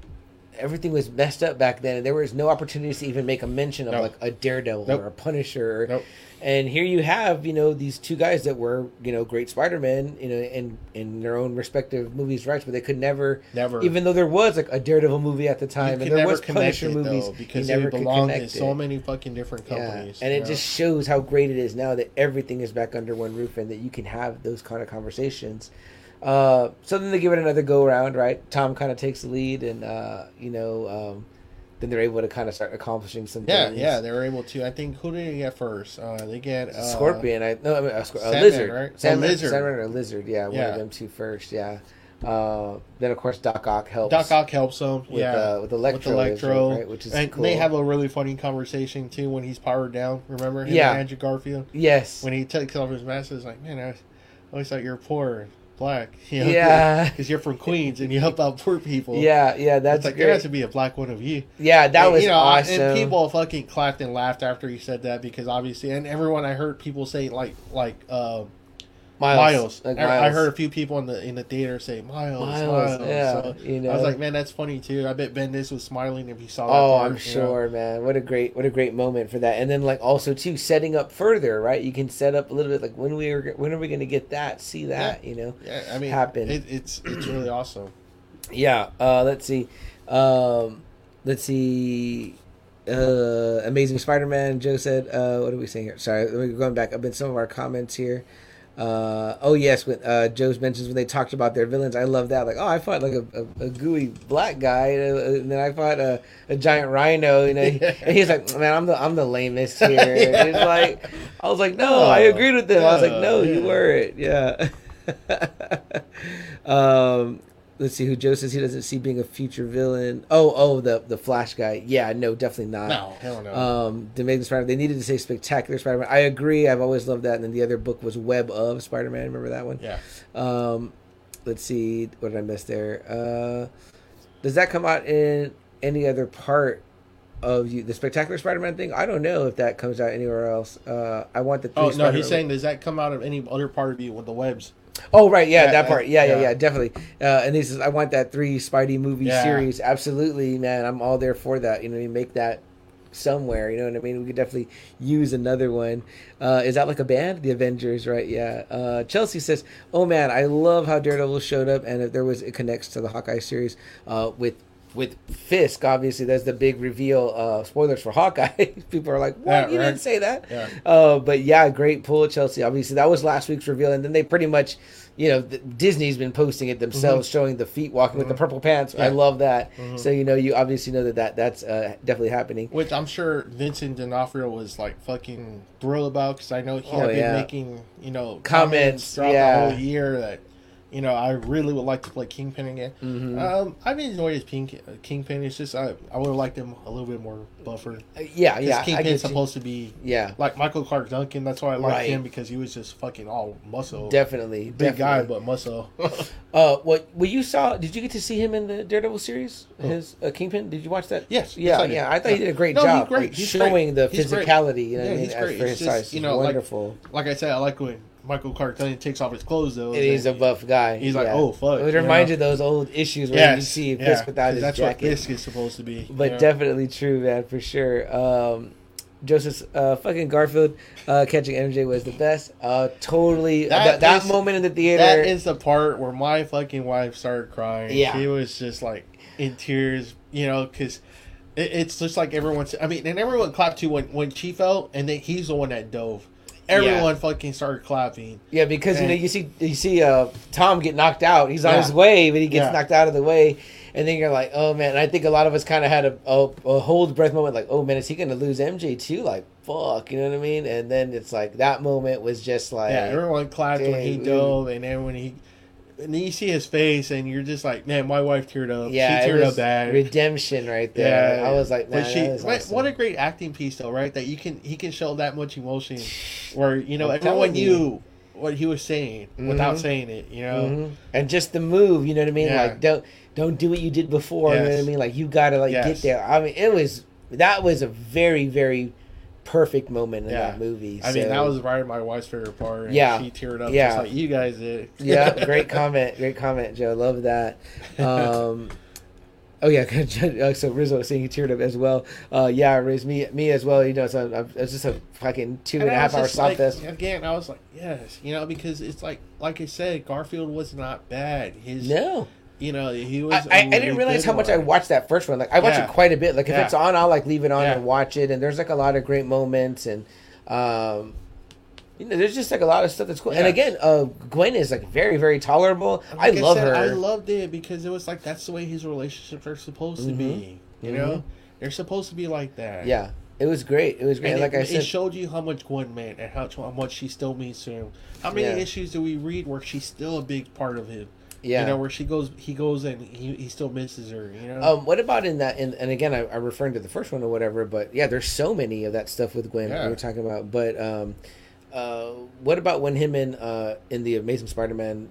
everything was messed up back then, and there was no opportunities to even make a mention of
No.
like a Daredevil
Nope.
or a Punisher.
Nope.
And here you have, you know, these two guys that were, you know, great Spider-Men, you know, in in their own respective movies, right? But they could never,
Never.
even though there was like a Daredevil movie at the time, and there was Punisher
it
movies,
though because they
never could
belong in
connect
so many fucking different companies.
and it
know?
just shows how great it is now that everything is back under one roof and that you can have those kind of conversations. Uh, so then they give it another go around, right? Tom kind of takes the lead, and uh, you know, um, then they're able to kind of start accomplishing some
yeah,
things.
yeah, they were able to. I think who did they get first? Uh, they get uh,
Scorpion, I no, I mean, a, a
Sandman,
lizard,
right?
Sandman,
lizard.
Sandman or lizard, yeah, one
Yeah.
of them two first, yeah. Uh, then of course Doc Ock helps.
Doc Ock helps them.
with,
yeah,
uh, with Electro,
with Electro,
right, which is
and
cool.
they have a really funny conversation too when he's powered down. Remember him
Yeah.
and Andrew Garfield
yes,
when he takes off his mask. He's like, man, I always thought you're poor, black. You
Yeah.
because you're from Queens and you help out poor people.
yeah, yeah, that's
it's like
great.
there has to be a black one of you.
yeah, that
And,
was
you know,
awesome.
and people fucking clapped and laughed after you said that because obviously, and everyone I heard people say like like uh, Miles.
like
I, I heard a few people in the in the theater say Miles,
Miles,
Miles.
yeah,
So
you know.
I was like, man, that's funny too. I bet Ben Bendis was smiling if he saw that.
Oh,
part,
I'm
you know?
sure, man. What a great, what a great moment for that. And then, like, also too, setting up further, right? You can set up a little bit, like, when we are, when are we going to get that? See that, you know?
Yeah, I mean,
Happen.
It, it's it's really awesome.
Yeah. Uh, let's see. Um, let's see. Uh, Amazing Spider-Man. Joe said, uh, what are we saying here? Sorry, we're going back up in some of our comments here. Uh, oh yes, when uh, Joe's mentions when they talked about their villains, I love that. Like, oh, I fought like a, a, a gooey black guy, uh, and then I fought a, a giant rhino. You know, and he's like, man, I'm the I'm the lamest here. He's like, I was like, no, I agreed with them. I was like, no, you weren't. Yeah. um, let's see who Joe says he doesn't see being a future villain. Oh, oh, the the Flash guy. Yeah, no, definitely not.
No, hell no.
Um, the Amazing Spider-Man. They needed to say Spectacular Spider-Man. I agree. I've always loved that. And then the other book was Web of Spider-Man. Remember that one?
yeah,
Um, let's see. What did I miss there? Uh, does that come out in any other part of you? The Spectacular Spider-Man thing? I don't know if that comes out anywhere else. Uh, I want the.
Oh no,
Spider-Man-
he's saying does that come out of any other part of you with the webs?
Oh right, yeah,
Yeah,
that part. Yeah, yeah,
yeah.
yeah, definitely. Uh, and he says, "I want that three Spidey movie
Yeah.
series. Absolutely, man. I'm all there for that. You know, you make that somewhere. You know what I mean? We could definitely use another one. Uh, is that like a band? The Avengers, right? Yeah. Uh, Chelsea says, "Oh man, I love how Daredevil showed up, and if there was it connects to the Hawkeye series uh, with." With Fisk, obviously, that's the big reveal. Uh, spoilers for Hawkeye. People are like, "What?
Yeah,
you
right.
didn't say that?"
Yeah.
Uh, but yeah, great pull, Chelsea. Obviously, that was last week's reveal, and then they pretty much, you know, th- Disney's been posting it themselves, showing the feet walking with the purple pants. I
Mm-hmm. Yeah. Mm-hmm.
love that. So you know, you obviously know that, that that's uh, definitely happening.
Which I'm sure Vincent D'Onofrio was like fucking thrilled about because I know he
Oh,
had been making you know
Comments,
throughout
yeah.
the whole year that you know I really would like to play Kingpin again.
Mm-hmm.
Um, I've enjoyed his Pink, uh, Kingpin. It's just I I would have liked him a little bit more buffer.
Uh, yeah, yeah,
Kingpin's
get you.
supposed to be
Yeah,
like Michael Clarke Duncan. That's why I liked
Right.
him because he was just fucking all muscle.
definitely,
Big guy, but muscle.
Uh, what? Well, you saw? Did you get to see him in the Daredevil series? His uh, Kingpin? Did you watch that?
Yes,
Yeah,
yes, I
yeah. I thought he did a great
No, he's
job,
great.
like,
He's
showing
great.
the
He's great.
physicality. You know
Yeah,
I mean?
he's great.
for his
just,
size,
you know, like-
wonderful.
like I said, I like when Michael Clarke takes off his clothes though.
And he's a buff guy.
He's like, oh, fuck,
It
you
reminds
know?
you of those old issues where
Yes,
you see
yeah,
Fisk without
'cause
his
that's
jacket.
what Fisk is supposed to be.
But
you know?
definitely true, man, for sure. Um, Joseph, uh, fucking Garfield uh, catching MJ was the best. Uh, totally.
That
That, that,
is-
moment in the theater.
that is the part where my fucking wife started crying.
Yeah.
she was just like in tears, you know, because it, it's just like everyone's. I mean, and everyone clapped too when when she fell, and then he's the one that dove. Everyone fucking started clapping.
Yeah, because you know you see you see uh, Tom get knocked out. He's on
Yeah.
his way, but he gets
Yeah.
knocked out of the way, and then you're like, oh man. And I think a lot of us kind of had a, a, a hold breath moment, like, oh man, is he going to lose MJ too? Like, fuck, you know what I mean? And then it's like that moment was just like,
Yeah, everyone clapped when he dove, and then when he, and then you see his face, and you're just like, man, my wife teared up.
yeah,
she
it
teared
was
man. bad.
redemption right there. Yeah. I was like, man,
but she, what,
awesome.
what a great acting piece, though, right? That you can he can show that much emotion, where you know everyone knew what he was saying without
Mhm.
saying it. You know,
Mhm. and just the move, you know what I mean?
Yeah.
Like don't don't do what you did before. You know what I mean? Like you got to like
Yes.
get there. I mean, it was that was a very very perfect moment in
Yeah.
that movie.
I mean that was right my wife's favorite part. And
Yeah.
she teared up
Yeah.
just like you guys did.
yeah, great comment, great comment, Joe. Love that. Um, oh yeah, uh, so Rizzo was saying he teared up as well. Uh, yeah, Riz, me, me as well. You know, so I'm, it's just a fucking two and a
I
half hour stop
like-
fest.
Again, I was like, yes, you know, because it's like, like I said, Garfield was not bad. His,
No,
you know, he was.
I didn't realize how much I watched that first one. Like I watch
Yeah.
it quite a bit. Like if
Yeah.
it's on, I'll like leave it on
Yeah.
and watch it. And there's like a lot of great moments and. Um, you know, there's just like a lot of stuff that's cool. And again, uh, Gwen is like very, very tolerable. I
Like
love
said,
her.
I loved it because it was like that's the way his relationships are supposed to be. You
Mhm.
know, they're supposed to be like that.
yeah, it was great. It was great.
And
like
it,
I
it showed you how much Gwen meant and how, how much she still means to him. How many issues do we read where she's still a big part of him?
Yeah.
You know, where she goes, he goes and he, he still misses her. You know.
Um, what about in that? In, and again, I, I'm referring to the first one or whatever. But yeah, there's so many of that stuff with Gwen
Yeah.
we were talking about. But um, uh, what about when him and uh, in the Amazing Spider-Man,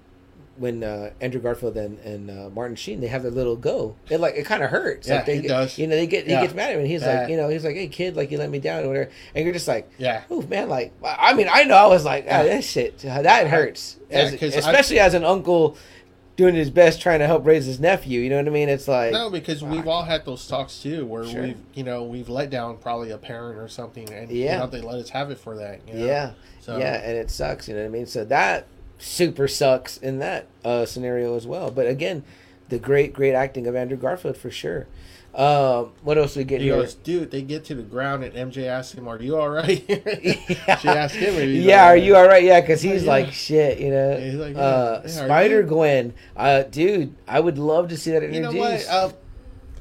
when uh, Andrew Garfield and, and uh, Martin Sheen they have their little go? It like it kind of hurts.
Yeah,
like they
it does.
You know, they get
Yeah.
he gets mad at him. And he's
Yeah.
like, you know, he's like, hey kid, like you let me down or whatever. And you're just like,
yeah.
oh man, like I mean, I know I was like, ah, that shit, that hurts. As-
'cause I-
especially as an uncle doing his best trying to help raise his nephew. You know what I mean? It's like
No, because we've all had those talks too, where
Sure.
we've you know we've let down probably a parent or something, and
Yeah.
you know, they let us have it for that. You know?
Yeah.
So
Yeah, and it sucks, you know what I mean? So that super sucks in that uh, scenario as well. But again, the great, great acting of Andrew Garfield for sure. Um, what else we get
He
here?
goes, dude. They get to the ground, and MJ asks him, "Are you all right?"
Yeah.
She asked him, if he's
yeah,
all
are
right.
you all right? Yeah, because he's
Yeah.
like shit, you know.
Yeah, like, yeah.
uh,
Yeah,
Spider Gwen, uh, dude, I would love to see that
You know
introduced.
what? Uh,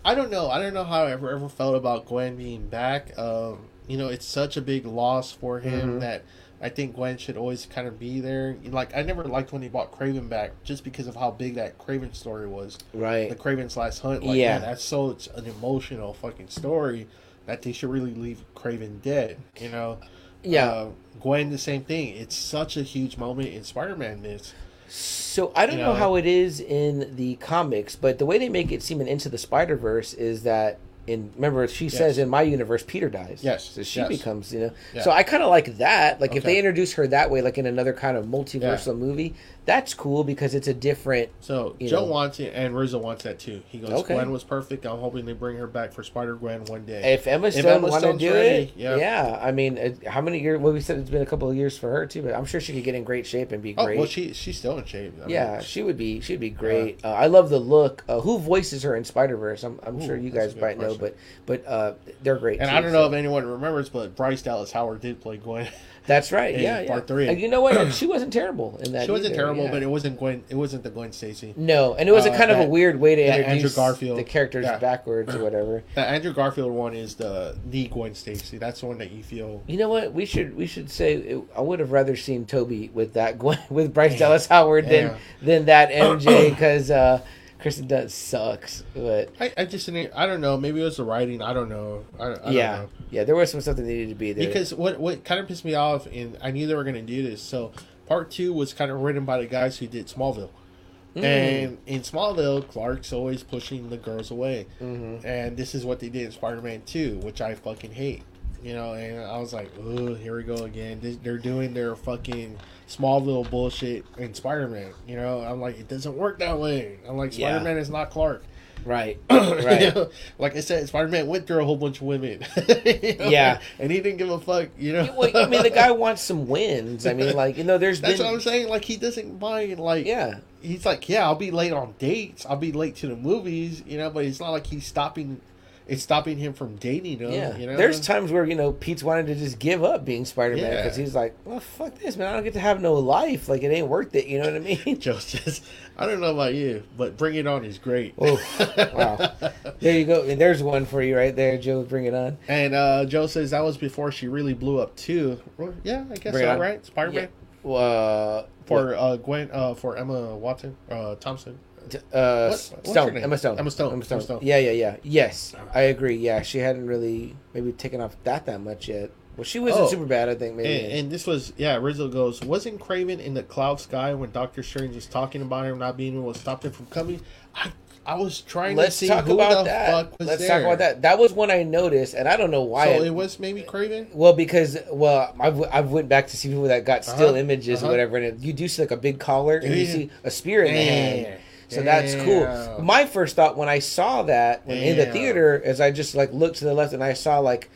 I don't know. I don't know how I ever ever felt about Gwen being back. Um, you know, it's such a big loss for him
Mhm.
that I think Gwen should always kind of be there. Like I never liked when he brought Kraven back, just because of how big that Kraven story was.
right.
The Kraven's Last Hunt. Like,
Yeah.
man, that's so it's an emotional fucking story that they should really leave Kraven dead. You know.
Yeah.
Uh, Gwen, the same thing. It's such a huge moment in Spider-Man. This.
So I don't
You
know,
know?
how it is in the comics, but the way they make it seem in Into the Spider Verse is that in remember she says in my universe Peter dies.
Yes,
So she
yes.
becomes you know.
Yeah.
So I kind of like that. Like if they introduce her that way, like in another kind of multiversal movie, that's cool because it's a different.
So Joe
know.
wants it, and Rizzo wants that too. He goes,
Okay.
"Gwen was perfect. I'm hoping they bring her back for Spider Gwen one day."
If Emma Stone want to do
ready,
it,
yeah.
yeah. I mean, how many years? Well, we said it's been a couple of years for her too, but I'm sure she could get in great shape and be
oh
great.
well, she she's still in shape. I mean,
yeah, she would be. She'd be great. Uh, I love the look. Uh, who voices her in Spider Verse? I'm, I'm
Ooh,
sure you guys might know, but but uh, they're great.
and
too,
I don't know
so-
if anyone remembers, but Bryce Dallas Howard did play Gwen.
That's right. Yeah, yeah.
part three.
And you know what? she wasn't terrible in that.
she wasn't
either,
terrible,
yeah.
but it wasn't Gwen. It wasn't the Gwen Stacy.
no, and it was a
uh,
kind of a weird way to
that
introduce
Andrew Garfield.
the characters
Yeah.
backwards or whatever.
The Andrew Garfield one is the the Gwen Stacy. That's the one that you feel.
You know what? We should we should say it, I would have rather seen Tobey with that Gwen, with Bryce Dallas Howard than than that MJ because uh, Kristen Dunst sucks. But
I, I just didn't. I don't know. Maybe it was the writing. I don't know. I, I don't
yeah,
know.
yeah, there was some stuff that needed to be there.
Because what what kind of pissed me off, and I knew they were going to do this. So part two was kind of written by the guys who did Smallville,
Mm.
and in Smallville, Clark's always pushing the girls away,
Mhm.
and this is what they did in Spider-Man Two, which I fucking hate. You know, and I was like, oh, here we go again. This, they're doing their fucking Smallville bullshit in Spider-Man. You know, I'm like, it doesn't work that way. I'm like, Spider-Man is not Clark.
right,
You
right.
know, like I said, Spider Man went through a whole bunch of women. You know?
Yeah.
And he didn't give a fuck, you know.
Well, I mean, the guy wants some wins. I mean, like you know, there's
That's
been
what I'm saying. Like he doesn't mind like
yeah,
he's like, Yeah, I'll be late on dates, I'll be late to the movies, you know, but it's not like he's stopping it's stopping him from dating him.
Yeah,
you know,
there's times where you know Pete's wanted to just give up being Spider-Man
Yeah.
because he's like, well, fuck this, man. I don't get to have no life. Like it ain't worth it. You know what I mean?
Joe says, I don't know about you, but Bring It On is great.
Oh, wow. There you go. And there's one for you right there, Joe. Bring it on.
And uh, Joe says that was before she really blew up too. Well, yeah, I guess so, right? Spider Man
Uh,
for uh, Gwen, uh, for Emma Watson, uh, Thompson.
Uh,
what's her
Stone? Emma Stone,
Emma Stone.
Emma Stone.
Emma Stone.
Yeah, yeah, yeah. Yes, I agree. Yeah, she hadn't really maybe taken off that that much yet. Well, she wasn't
Oh.
super bad, I think. Maybe.
And, and this was yeah. Rizzo goes, wasn't Kraven in the cloud sky when Doctor Strange was talking about him not being able to stop him from coming? I I was trying
Let's
to see
talk
who
about
the
that.
fuck was
Let's
there.
talk about that. That was one I noticed, and I don't know why.
So
it-
it was maybe Kraven.
Well, because well, I've I've went back to see people that got still
Uh-huh,
images or
uh-huh.
whatever, and you do see like a big collar and you see a spear in the hand. So that's cool. My first thought when I saw that when in the theater is I just like looked to the left and I saw like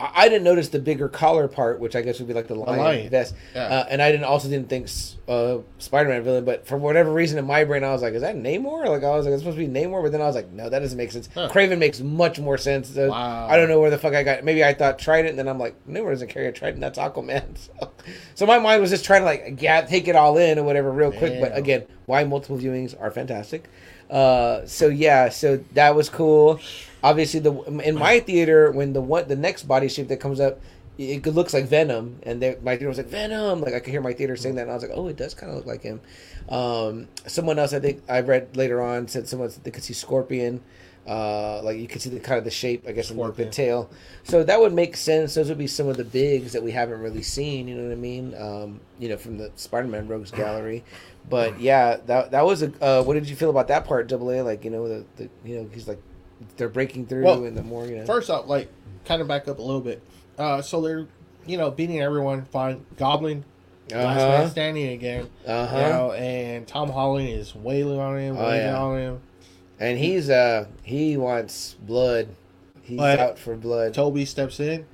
I I didn't notice the bigger collar part, which I guess would be like the lion,
lion.
vest,
Yeah.
uh, and I didn't also didn't think uh, Spider-Man villain, but for whatever reason in my brain I was like, is that Namor? Like I was like, it's supposed to be Namor, but then I was like, no, that doesn't make sense.
Huh.
Kraven makes much more sense. So
Wow.
I don't know where the fuck I got. Maybe I thought Trident, and then I'm like, Namor doesn't carry a Trident. That's Aquaman. So, so my mind was just trying to like yeah, take it all in or whatever real quick. But again, why multiple viewings are fantastic. Uh, so yeah, so that was cool. Obviously, the in my theater when the one the next body shape that comes up, it looks like Venom, and they, my theater was like Venom. Like I could hear my theater saying that, and I was like, oh, it does kind of look like him. Um, someone else I think I read later on said someone they could see Scorpion. Uh, like you could see the kind of the shape, I guess, the, the tail. So that would make sense. Those would be some of the bigs that we haven't really seen. You know what I mean? Um, you know, from the Spider-Man Rogues Gallery. But yeah, that that was a. Uh, what did you feel about that part? Double A, like you know the, the you know he's like they're breaking through
Well,
and the more you know.
First off, like kind of back up a little bit. Uh, so they're you know beating everyone. Fine, Goblin, last man standing again.
uh-huh.
You know, and Tom Holland is wailing on him,
Oh,
wailing
yeah.
on him.
And he's uh he wants blood. He's
But-
out for blood.
Tobey steps in,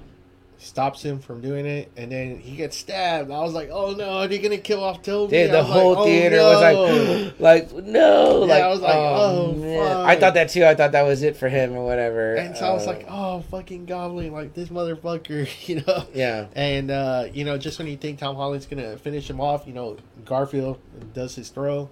stops him from doing it, and then he gets stabbed. I was like, "Oh no, are they gonna kill off Tobey?"
Dude, the whole
like, "Oh,
theater
no."
was like, like no,
Yeah,
like
I was like,
oh,
oh.
I thought that too. I thought that was it for him or whatever.
and so I was
Uh,
like, "Oh, fucking Goblin, like this motherfucker," you know.
yeah,
And uh, you know, just when you think Tom Holland's gonna finish him off, you know, Garfield does his throw,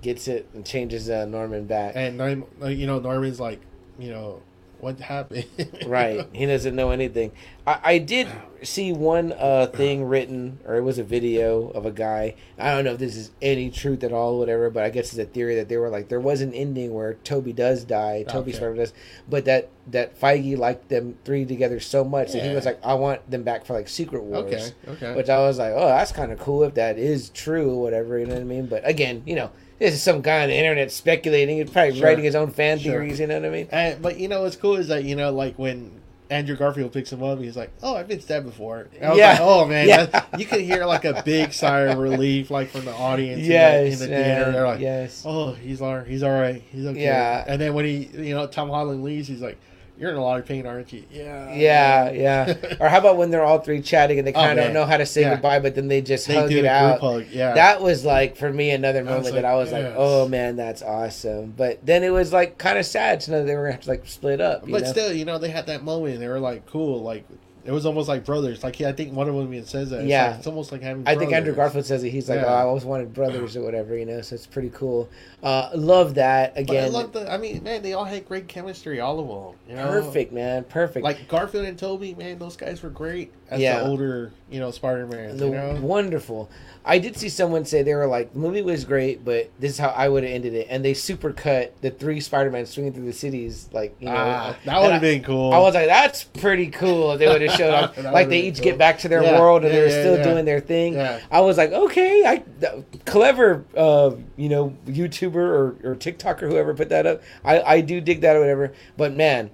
gets it and changes uh, Norman back.
and uh, you know, Norman's like, you know, what happened?
right, he doesn't know anything. I, I did see one uh, thing written, or it was a video of a guy. I don't know if this is any truth at all, whatever. But I guess it's a theory that they were like, there was an ending where Tobey does die, Tobey
Okay.
Spider does, but that that Feige liked them three together so much that he was like, I want them back for like Secret Wars.
okay, okay.
Which I was like, oh, that's kind of cool if that is true or whatever, you know what I mean? But again, you know, this is some guy on the internet speculating. He's probably
Sure.
writing his own fan
Sure.
theories, you know what I mean?
And, but you know what's cool is that you know like when Andrew Garfield picks him up, he's like, "Oh, I've been stabbed before." And I was
Yeah.
like, "Oh man,"
Yeah.
you could hear like a big sigh of relief, like from the audience.
Yes,
in the, in the theater. They're like,
yes.
"Oh, he's all right. He's all right. He's okay."
Yeah.
And then when he, you know, Tom Holland leaves, he's like, "You're in a lot of pain, aren't you?" Yeah.
Yeah, yeah. or how about when they're all three chatting and they
Oh,
kind of don't know how to say
Yeah.
goodbye, but then they just
they
hug it out.
hug. Yeah.
That was like for me another moment
like,
that I was like, "Oh man, that's awesome." But then it was like kind of sad to know they were gonna have to like split up. You
but
know?
still, you know, they had that moment. And they were like cool. Like it was almost like brothers. Like I think one of them even says that. It's
Yeah.
like, it's almost like having.
I think Andrew. Garfield says it. He's like,
Yeah.
"Oh, I always wanted brothers or whatever," you know. So it's pretty cool. Uh, love that
But I
again.
love the. I mean, man, they all had great chemistry. All of them. You know?
perfect, man. Perfect.
Like Garfield and Tobey, man, those guys were great as
Yeah.
the older, you know, Spider Man. You know,
wonderful. I did see someone say they were like, the movie was great, but this is how I would have ended it. And they super cut the three Spider Man swinging through the cities, like you know.
ah, that would have been cool.
I was like, that's pretty cool. If they would have showed up, like they each
cool.
get back to their
Yeah,
world and
yeah,
they're
yeah,
still doing their thing. I was like, okay, I th- clever, uh, you know, YouTuber or, or TikToker, whoever put that up. I, I do dig that or whatever. But man,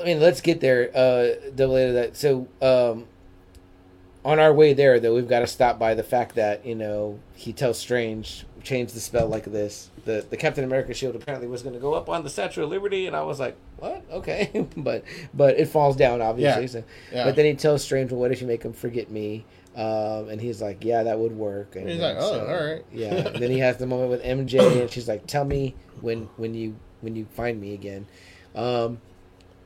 I mean, let's get there. Uh, double A to that. So, um, on our way there, though, we've got to stop by the fact that you know he tells Strange change the spell like this. The the Captain America shield apparently was going to go up on the Statue of Liberty, and I was like, what? Okay, but but it falls down obviously.
Yeah.
So.
Yeah.
But then he tells Strange, well, what if you make him forget me? Um, and he's like, yeah, that would work. And
He's like,
then
oh, all right.
yeah. And then he has the moment with MJ, and she's like, tell me when when you when you find me again. Um,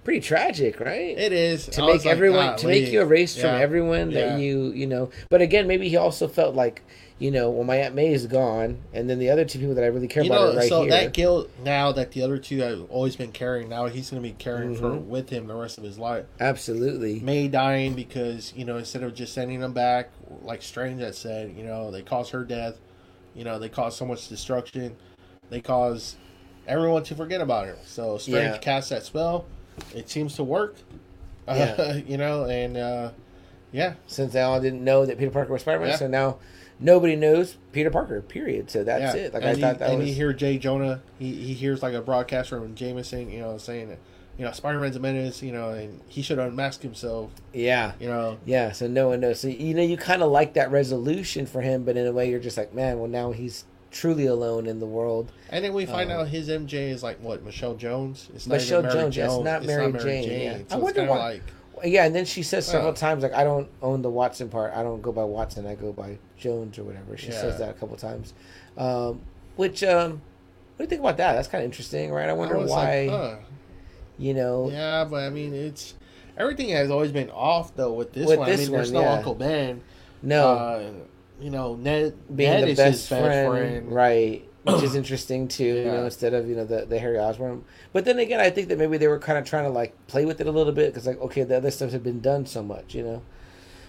pretty tragic, right?
It is
to
I
make
was like,
everyone to make you erased
Yeah.
from everyone
Yeah.
that you you know. But again, maybe he also felt like you know, well, my aunt May is gone, and then the other two people that I really care
You
about
know,
are right
so
here.
So that guilt now that the other two have always been carrying, now he's going to be carrying for
Mhm.
with him the rest of his life.
Absolutely.
May dying because you know instead of just sending them back, like Strange had said, you know they caused her death. You know they caused so much destruction. They caused everyone to forget about her. So Strange
Yeah.
cast that spell. It seems to work.
Yeah.
Uh, you know, and uh, yeah,
Since they all didn't know that Peter Parker was Spider Man,
Yeah.
so now nobody knows Peter Parker. Period. So that's
yeah.
it. Like
and
I
you,
thought that
and
was.
you hear Jay Jonah. He, he hears like a broadcast from Jameson. You know, saying that you know Spider Man's a menace. You know, and he should unmask himself.
yeah.
You know,
Yeah, so no one knows. So you know, you kind of like that resolution for him, but in a way, you're just like, man, well, now he's truly alone in the world.
And then we find
Uh,
out his MJ is like what Michelle Jones. It's not
Michelle
Mary
Jones, yes, not Mary Jane, yeah.
So
I wonder why-
Like,
Yeah, and then she says several
Oh.
times, like, I don't own the Watson part. I don't go by Watson. I go by Jones or whatever. She
Yeah.
says that a couple times. Um, which, um, what do you think about that? That's kind of interesting, right? I wonder
I
why,
like, huh.
you know.
Yeah, but I mean, it's everything has always been off though with this
With
one.
this
I mean, there's
one,
no
yeah.
Uncle Ben.
No,
Uh, you know, Ned
being
Ned
the
is
best
his best
friend,
friend.
right? Which is interesting too, you know, instead of you know the the Harry Osborn. But then again, I think that maybe they were kind of trying to like play with it a little bit because like okay, the other stuff had been done so much, you know.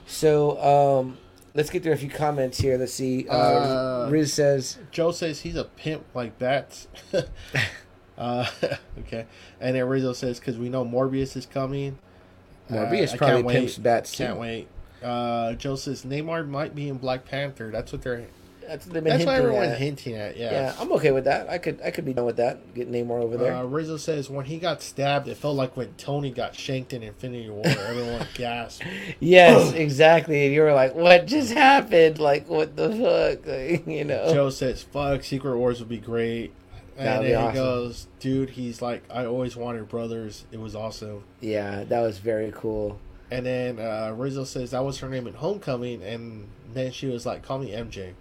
So um let's get through a few comments here. Let's see. Uh,
Uh,
Riz says,
Joe says he's a pimp like bats. uh, okay, and then Rizzo says because we know Morbius is coming.
Morbius
Uh,
probably
wait.
pimps bats.
Can't wait. Uh, Joe says Namor might be in Black Panther. That's what they're.
That's what they've been
That's everyone's
at.
hinting at.
Yeah.
Yeah.
I'm okay with that. I could I could be done with that. Get Namor over there.
Uh, Rizzo says when he got stabbed, it felt like when Tony got shanked in Infinity War. Everyone gasped.
yes, exactly. And you were like, "What just happened? Like, what the fuck?" Like, you know.
Joe says, "Fuck, Secret Wars would be great." And
That'd
then
be
he goes, "Dude, he's like, I always wanted brothers. It was awesome."
Yeah, that was very cool.
And then uh, Rizzo says that was her name in Homecoming, and then she was like, "Call me MJ."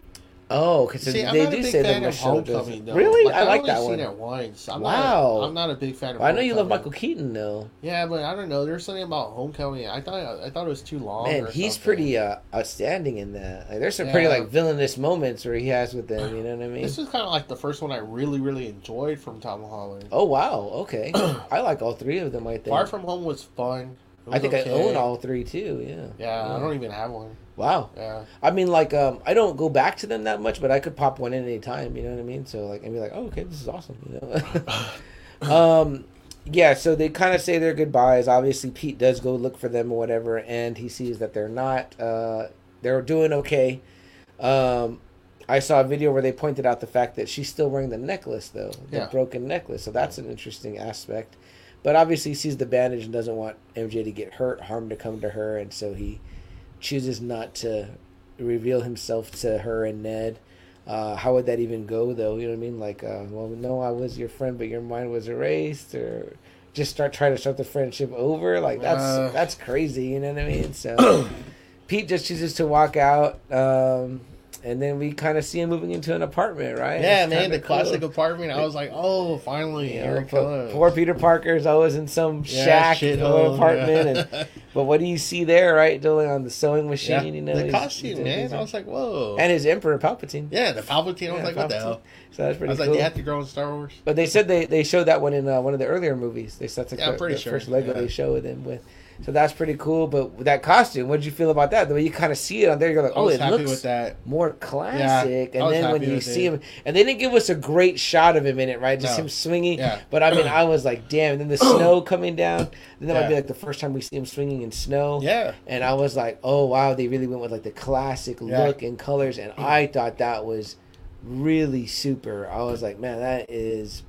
Oh, because
See, I'm
they
not a
do
big
say
fan
that
of Homecoming. Though.
Really, I
I've
like
only
that
seen
one.
it once. I'm
Wow.
not. A, I'm not a big fan of.
I know you love Michael Keaton though.
Yeah, but I don't know. There's something about Homecoming. I thought I thought it was too long.
Man,
or
he's
something.
pretty uh, outstanding in that. Like, there's some pretty like villainous moments where he has with them. You know what I mean?
This is kind of like the first one I really, really enjoyed from Tom Holland.
Oh wow, okay. I like all three of them. I think.
Far From Home was fun.
I think I own all three too. Yeah.
Yeah, I don't even have one.
Wow.
Yeah.
I mean, like, um, I don't go back to them that much, but I could pop one in any time. You know what I mean? So like, and be like, oh, okay, this is awesome. You know. um, yeah. So they kind of say their goodbyes. Obviously, Pete does go look for them or whatever, and he sees that they're not. Uh, they're doing okay. Um, I saw a video where they pointed out the fact that she's still wearing the necklace, though, the
Yeah.
broken necklace. So that's an interesting aspect. But obviously, he sees the bandage and doesn't want MJ to get hurt, harm to come to her, and so he chooses not to reveal himself to her and Ned. Uh, how would that even go, though? You know what I mean? Like, uh, well, no, I was your friend, but your mind was erased, or just start trying to start the friendship over. Like that's
Uh.
that's crazy. You know what I mean? So Pete just chooses to walk out, um, and then we kind of see him moving into an apartment, right?
Yeah,
It's
man, the classic apartment. I was like, oh, finally,
You
here
know,
it
poor, Peter Parker's always in some
Yeah,
shack
shithole,
apartment,
yeah.
and but what do you see there, right? Doing on the sewing machine,
Yeah,
you know,
the
he's-
costume,
he's-
man.
he's-
I was like, whoa.
and his Emperor Palpatine.
yeah, the Palpatine. I was like, what the hell?
So that's pretty.
I was
cool.
like, they have to grow in Star Wars.
But they said they, they showed that one in uh, one of the earlier movies. They said that's like the,
pretty
the
sure,
first Lego they showed them with. So that's pretty cool. But with that costume, what did you feel about that? The way you kind of see it on there, you're like, oh, it looks
with that.
more classic.
I
and then when you see
it.
him, and they didn't give us a great shot of him in it, right? Just
No.
him swinging.
Yeah.
But I mean, I was like, damn. And then the snow coming down. Then that might be like the first time we see him swinging in snow.
Yeah.
And I was like, oh wow, they really went with like the classic
Yeah.
look and colors, and I thought that was really super. I was like, man, that is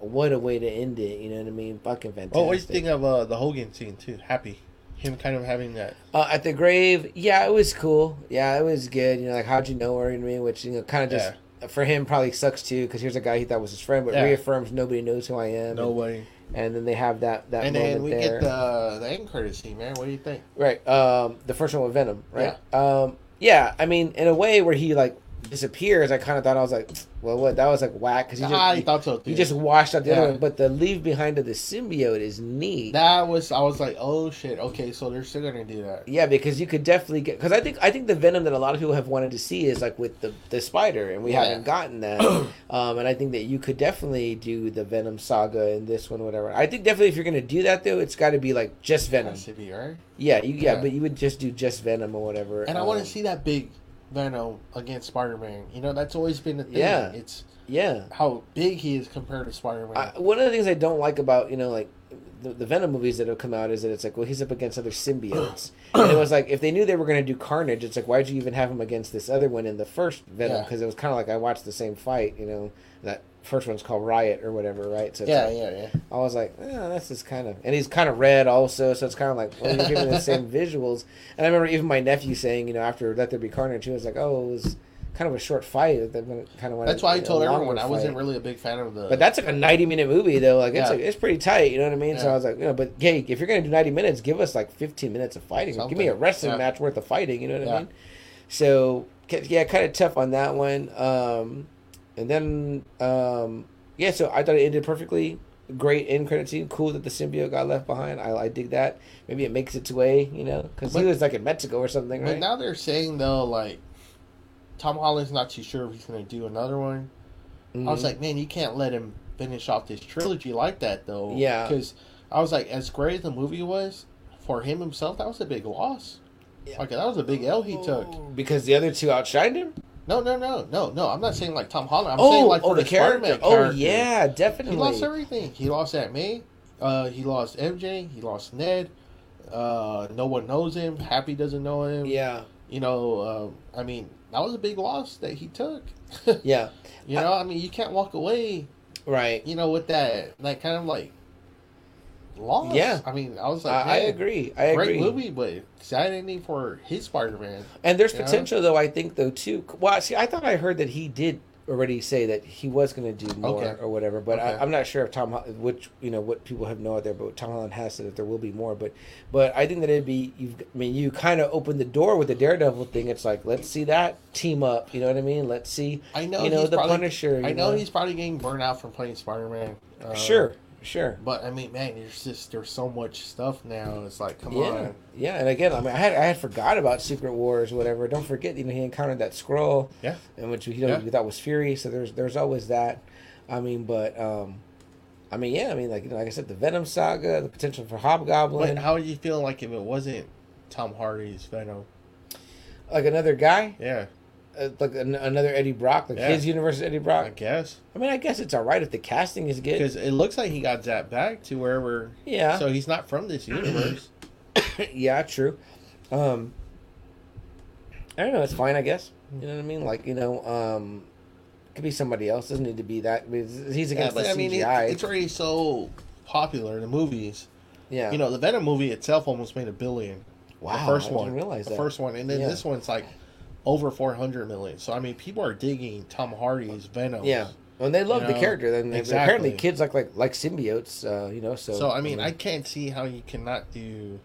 what a way to end it. You know what I mean? Fucking fantastic.
Oh, what do you think of uh, the Hogan scene too? Happy, him kind of having that.
Uh, at the grave, yeah, it was cool. Yeah, it was good. You know, like how'd you know her? You know what I mean? Which you know, kind of just for him probably sucks too because here's a guy he thought was his friend, but
Yeah.
reaffirms nobody knows who I am.
No
and,
way.
and then they have that that
And then we
there.
get the the end credit scene, man. What do you think?
Right. Um, the first one with Venom, right? Yeah. Um, yeah. I mean, in a way where he like disappears, I kind of thought I was like, well, what that was like whack because you just
I
you,
thought so too.
you just washed out the
Yeah.
other one. But the leave behind of the symbiote is neat.
that was I was like, oh shit, okay, so they're still gonna do that.
yeah, because you could definitely get because I think I think the venom that a lot of people have wanted to see is like with the the spider, and we
Yeah.
haven't gotten that. um, and I think that you could definitely do the Venom saga in this one, whatever. I think definitely if you're gonna do that though, it's got to be like just Venom.
Has to be right.
Yeah, you, yeah,
Yeah.
but you would just do just Venom or whatever.
And I want
Um,
to see that big Venom against Spider Man. You know, that's always been the thing.
Yeah.
It's
Yeah.
how big he is compared to Spider Man.
One of the things I don't like about you know like the, the Venom movies that have come out is that it's like well he's up against other symbiotes and it was like if they knew they were going to do Carnage it's like why'd you even have him against this other one in the first Venom
Yeah.
because it was kind of like I watched the same fight you know that first one's called Riot or whatever right so
yeah,
like,
yeah, yeah.
I was like yeah that's just kind of and he's kind of red also so it's kind of like well you're giving the same visuals and I remember even my nephew saying you know after Let There Be Carnage he was like oh it was kind of a short fight that kind of
That's why I told everyone I wasn't really a big fan of the.
But that's like a ninety minute movie though. Like it's
Yeah.
like it's pretty tight. You know what I mean? So I was like, you know, but hey, if you're gonna do ninety minutes, give us like fifteen minutes of fighting. Give me a wrestling
Yeah.
match worth of fighting. You know what I mean? So yeah, kind of tough on that one. Um, and then um, yeah, so I thought it ended perfectly. Great end credit scene. Cool that the symbiote got left behind. I, I dig that. Maybe it makes its way. You know, because he was like in Mexico or something,
But
right?
now they're saying though, like Tom Holland's not too sure if he's gonna do another one. I was
Mhm.
like, man, you can't let him finish off this trilogy like that though.
Yeah.
Because I was like, as great as the movie was for him himself, that was a big loss.
Yeah.
Like that was a big L he took.
because the other two outshined him.
No, no, no, no, no. I'm not saying like Tom Holland. I'm
oh,
saying like
oh,
for
the
the
character.
Spider-Man
Oh
character.
yeah, definitely.
He lost everything. He lost Aunt May. Uh, he lost MJ. He lost Ned. Uh, no one knows him. Happy doesn't know him.
Yeah,
You know, uh, I mean, that was a big loss that he took.
yeah,
you know, I mean, you can't walk away.
right.
You know, with that that kind of like loss.
Yeah.
I mean, I was like,
I, I agree. I agree.
Great movie, but ending for his Spider-Man.
And there's potential, though. I think, though, too. Well, see, I thought I heard that he did already say that he was going to do more
Okay.
or whatever. But
Okay.
I, I'm not sure if Tom, which you know, what people have no out there, but Tom Holland has said that there will be more. But, but I think that it'd be. You've, I mean, you kind of opened the door with the Daredevil thing. It's like let's see that team up. You know what I mean? Let's see.
I know.
You know, the
probably,
Punisher,
I know,
know?
he's probably getting burned out from playing Spider-Man. Uh,
sure, sure.
But I mean, man, there's just there's so much stuff now. It's like, come
Yeah,
on.
yeah, and again, I mean, I had I had forgot about Secret Wars, whatever. Don't forget, you know, he encountered that scroll,
Yeah.
in which you know
Yeah.
we thought was Fury. So there's there's always that. I mean, but um, I mean, yeah, I mean, like you know, like I said, the Venom saga, the potential for Hobgoblin,
But how would you feel like if it wasn't Tom Hardy's Venom?
like another guy,
Yeah,
uh, like an, another Eddie Brock, like
Yeah.
his universe is Eddie Brock.
I guess
I mean, I guess it's all right if the casting is good.
because it looks like he got zapped back to wherever.
Yeah,
So he's not from this universe.
yeah, true. Um, I don't know. It's fine, I guess. You know what I mean? Like you know, um, could be somebody else. Doesn't need to be that. He's
yeah,
against
but
the
I mean, it, it's already so popular in the movies.
yeah.
You know, the Venom movie itself almost made a billion.
wow.
the first
I
one.
realize
The
that.
first one, and then
Yeah.
this one's like over four hundred million. So I mean, people are digging Tom Hardy's Venom.
Yeah. Well, they love
You
the character. Then
exactly.
apparently kids like like like symbiotes. Uh, you know, so.
So I mean, I can't see how you cannot do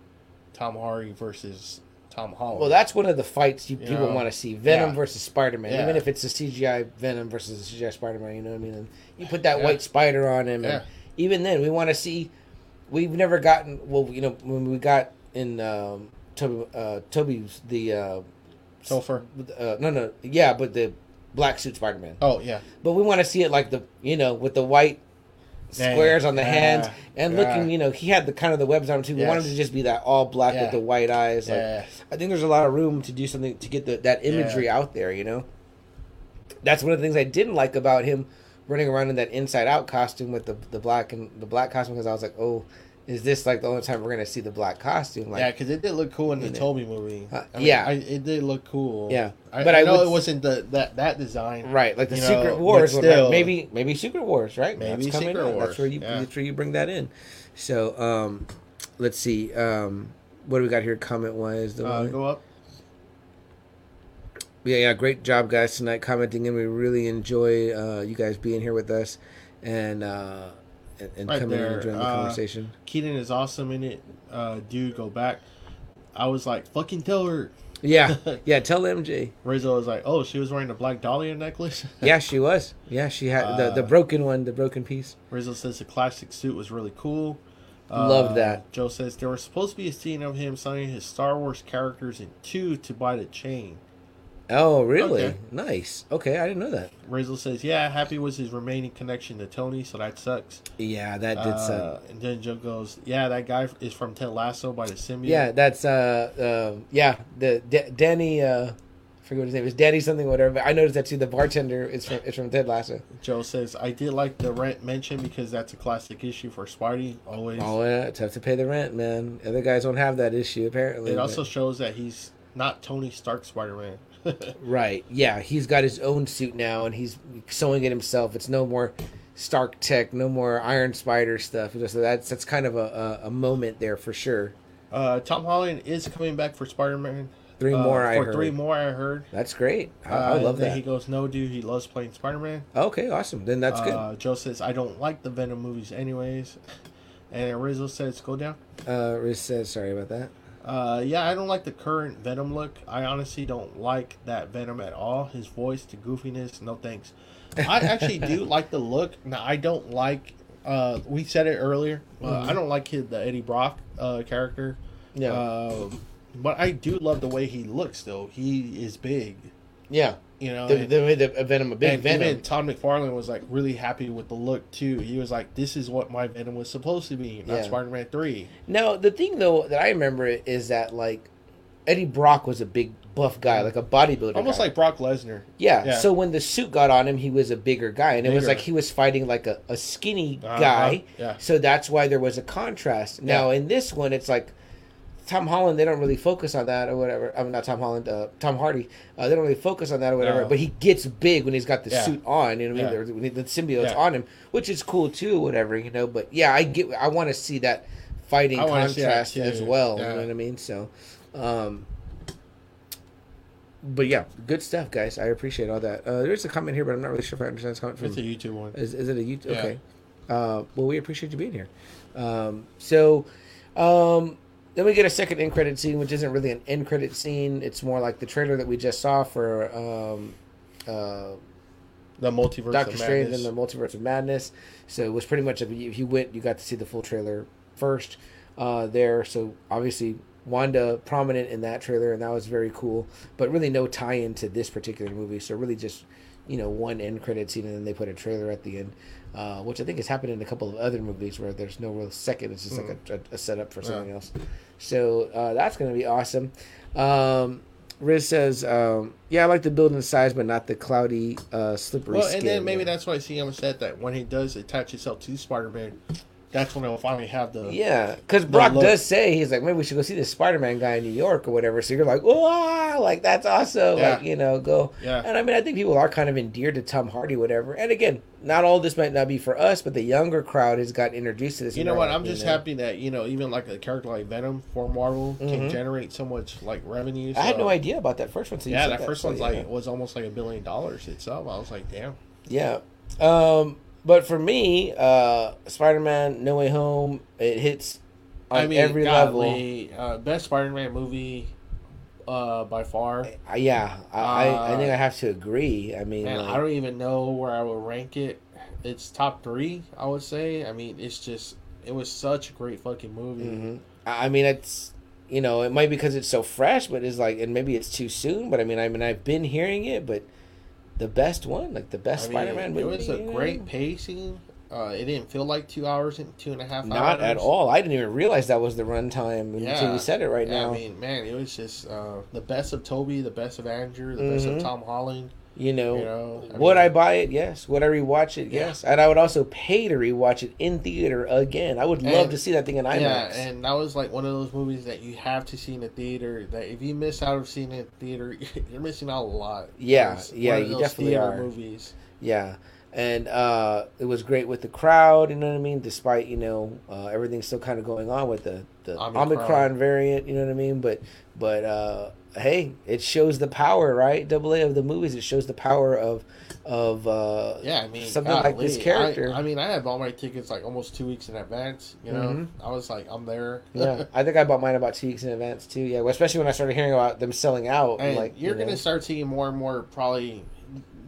Tom Hardy versus Tom Holland.
Well, that's one of the fights you,
You
people
know,
want to see: Venom
yeah.
versus Spider Man.
Yeah.
Even if it's a CGI Venom versus a CGI Spider Man, you know what I mean? And you put that
Yeah.
white spider on him,
Yeah.
and even then, we want to see. We've never gotten well, you know, when we got in um, Tobey, uh, Tobey's the uh,
Topher.
uh, no, no, yeah, but the black suit Spider Man.
Oh yeah,
But we want to see it like the you know with the white
Yeah,
squares on the
yeah,
hands and
yeah.
looking. You know, he had the kind of the webs on him too. We wanted to just be that all black
Yeah.
with the white eyes. Like,
yeah,
I think there's a lot of room to do something to get the, that imagery out there. You know, that's one of the things I didn't like about him running around in that Inside Out costume with the the black and the black costume because I was like, oh, is this like the only time we're gonna see the black costume? Like,
yeah. Because it did look cool in the
know.
Tobey movie.
Uh,
I mean,
yeah.
I, it did look cool.
Yeah.
I,
But
I, know
would-
it wasn't the that that design.
Right, like the Secret
know,
Wars,
but
one, right?
still-
maybe maybe Secret Wars, right?
Maybe
That's
Secret. Wars,
That's where you
yeah.
that's where you bring that in. So, um, let's see. Um, what do we got here? Comment wise, the
Uh,
one-
go up.
yeah, yeah, great job, guys, tonight commenting, and we really enjoy uh, you guys being here with us and uh, and, and
Right
coming in
there,
and joining the
uh,
conversation.
Keaton is awesome in it. Uh, dude, go back. I was like, fucking tell her.
Yeah, yeah. Tell MJ.
Rizzo was like, "Oh, she was wearing a Black Dahlia necklace."
Yeah, she was. Yeah, she had the the
Uh,
broken one, the broken piece.
Rizzo says the classic suit was really cool. Uh,
that.
Joe says there was supposed to be a scene of him signing his Star Wars characters in two to buy the chain.
Oh, really?
Okay.
Nice. Okay, I didn't know that.
Rizzo says, "Yeah, Happy was his remaining connection to Tony, so that sucks."
Yeah, that did suck.
Uh, and then Joe goes, "Yeah, that guy is from Ted Lasso by the symbiote."
Yeah, that's uh, uh yeah, the D- Danny uh, I forget what his name is, Danny something whatever. But I noticed that too. The bartender is from is from Ted Lasso.
Joe says, "I did like the rent mention because that's a classic issue for Spidey. Always.
Oh yeah, it's tough to pay the rent, man. Other guys don't have that issue apparently.
it
but-
also shows that he's not Tony Stark Spider-Man.
Right, yeah, he's got his own suit now, and he's sewing it himself. It's no more Stark Tech, no more Iron Spider stuff. So that's that's kind of a, a, a moment there for sure.
uh, Tom Holland is coming back for Spider-Man.
Three
Uh,
more, I
for
heard.
three more, I heard.
That's great. I,
Uh,
I love that.
He goes, "No, dude, he loves playing Spider-Man."
okay, awesome. Then that's good.
Uh, Joe says, "I don't like the Venom movies, anyways." And Rizzo says, "Go down."
Uh, Riz says sorry about that.
Uh, yeah, I don't like the current Venom look. I honestly don't like that Venom at all. His voice, the goofiness, no thanks. I actually do like the look. Now, I don't like. Uh, we said it earlier. Uh,
Mhm.
I don't like his, the Eddie Brock uh, character.
Yeah,
Um, but I do love the way he looks. Though he is big,
yeah.
You know.
The,
and-
the, the, Venom, a big
and
Venom.
even Todd McFarlane was like really happy with the look too. He was like, "This is what my Venom was supposed to be, not
Yeah.
Spider-Man 3.
Now, the thing though that I remember is that like Eddie Brock was a big buff guy, like a bodybuilder,
Almost
guy.
like Brock Lesnar.
yeah.
yeah.
So when the suit got on him, he was a bigger guy, and it was like he was fighting like a, a skinny
Uh-huh,
guy.
yeah.
So that's why there was a contrast. Now in this one, it's like. Tom Holland, they don't really focus on that or whatever. I mean, not Tom Holland, uh, Tom Hardy. Uh, they don't really focus on that or whatever.
No.
But he gets big when he's got the
Yeah.
suit on. You know what I
Yeah.
mean? The, when the symbiote's
Yeah.
on him, which is cool too. Whatever you know. But yeah, I get. I want to see that fighting
I wanna that
contrast as well.
yeah.
You know what I mean? So, um, but yeah, good stuff, guys. I appreciate all that. Uh, there's a comment here, but I'm not really sure if I understand this comment from.
It's a YouTube one.
Is, is it a YouTube?
Yeah.
Okay. Uh, well, we appreciate you being here. Um, so, um, then we get a second end credit scene, which isn't really an end credit scene. It's more like the trailer that we just saw for um, uh,
The multiverse.
Doctor
of
Strange
Madness.
and the Multiverse of Madness. So it was pretty much if you, if you went, you got to see the full trailer first uh, there. So obviously Wanda prominent in that trailer, and that was very cool. But really no tie-in to this particular movie. So really just you know one end credit scene, and then they put a trailer at the end, uh, which I think has happened in a couple of other movies where there's no real second. It's just like a, a, a setup for something else. So uh, that's going to be awesome. Um, Riz says, um, "Yeah, I like the building size, but not the cloudy, uh, slippery
Well,
skin."
and then maybe that's why CM said that when he does attach himself to Spider-Man, that's when he'll finally have the.
Yeah, because Brock
look-
does say he's like, maybe we should go see this Spider Man guy in New York or whatever. So you're like, wow, like that's awesome.
Yeah.
Like you know, go.
Yeah.
And I mean, I think people are kind of endeared to Tom Hardy, whatever. And again, not all this might not be for us, but the younger crowd has got introduced to this.
You know what? I'm just
know.
happy that you know even like a character like Venom for Marvel
Mhm.
can generate so much like revenue.
I had no idea about that first one. So
Yeah,
said
that first
so,
one's
yeah.
like was almost like a billion dollars itself. I was like, damn.
Yeah. Um, but for me, uh, Spider Man No Way Home, it hits on
I mean,
every level.
uh, best Spider-Man movie uh, by far.
Uh, yeah, I, I, I think
Uh,
I have to agree. I mean,
Man,
like,
I don't even know where I would rank it. It's top three, I would say. I mean, it's just it was such a great fucking movie.
hmm I I mean, it's you know, it might be because it's so fresh, but it's like, and maybe it's too soon. But I mean, I mean, I've been hearing it, but the best one, like the best
I mean,
Spider-Man movie,
it was a great pacing. Uh, it didn't feel like two hours and two and a half
Not
hours.
at all. I didn't even realize that was the runtime until you said it right
Yeah,
now.
I mean, man, it was just uh, the best of Tobey, the best of Andrew, the best
Mhm.
of Tom Holland.
You know,
You know, I
would
mean-
I buy it? Yes. Would I rewatch it?
Yeah.
Yes. And I would also pay to rewatch it in theater again. I would love
And-
to see that thing in IMAX.
Yeah, and that was like one of those movies that you have to see in the theater. That if you miss out of seeing it in theater, you're missing out a lot.
Yeah, yeah, you definitely are.
Movies.
Yeah, and uh, it was great with the crowd. You know what I mean? Despite you know uh, everything still kind of going on with the the Omicron.
Omicron.
variant. You know what I mean? But but uh, hey, it shows the power, right? Double A of the movies. It shows the power of of uh,
Yeah, I mean,
something like this character.
I, I mean, I had bought my tickets like almost two weeks in advance. You know,
Mhm.
I was like, I'm there.
yeah, I think I bought mine about two weeks in advance too. Yeah, well, especially when I started hearing about them selling out.
and
like
you're
you
gonna start seeing more and more. Probably,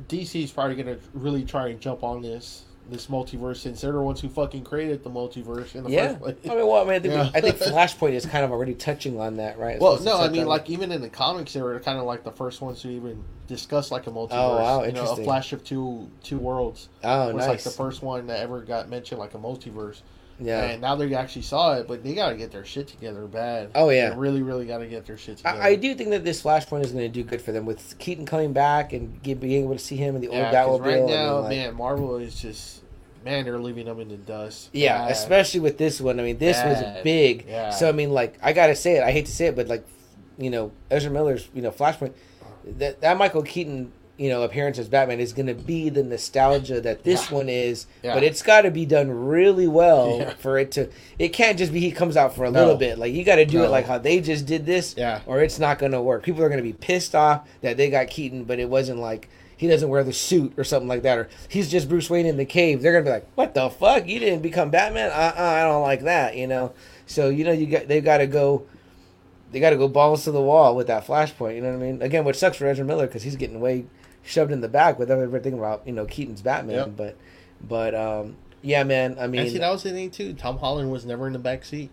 DC's probably gonna really try and jump on this this multiverse since they're the ones who fucking created the multiverse in the
yeah.
first place.
I mean, well, I mean, I think,
Yeah.
I think Flashpoint is kind of already touching on that, right? It's
Well, no, I mean,
on-
like even in the comics, they were kind of like the first ones to even discuss like a multiverse.
Oh, wow,
you know, a flash of two two worlds
oh,
was
nice.
like the first one that ever got mentioned like a multiverse.
Yeah.
And now they actually saw it, but they got to get their shit together bad.
Oh, yeah.
They really, really got to get their shit together.
I, I do think that this Flashpoint is going to do good for them with Keaton coming back and get, being able to see him in the old
'cause
Batmobile.
right now,
like-
man, Marvel is just man, they're leaving them in the dust.
Yeah,
Bad.
especially with this one. I mean, this was big.
Yeah.
So I mean, like, I gotta say it. I hate to say it, but like, you know, Ezra Miller's, you know, Flashpoint, that that Michael Keaton, you know, appearance as Batman is gonna be the nostalgia that this
Yeah.
one is.
Yeah.
But it's got to be done really well
Yeah.
for it to. It can't just be he comes out for a
No.
little bit. Like you got to do it like how they just did this.
Yeah.
Or it's not gonna work. People are gonna be pissed off that they got Keaton, but it wasn't like. He doesn't wear the suit or something like that, or he's just Bruce Wayne in the cave. They're gonna be like, "What the fuck? You didn't become Batman? Uh, uh I don't like that." You know. So you know you got they got to go. They got to go balls to the wall with that flashpoint. You know what I mean? Again, which sucks for Ezra Miller because he's getting way shoved in the back with everything about you know Keaton's Batman.
Yep.
But, but um, yeah, man. I
And see,
mean,
that was the thing too. Tom Holland was never in the back seat.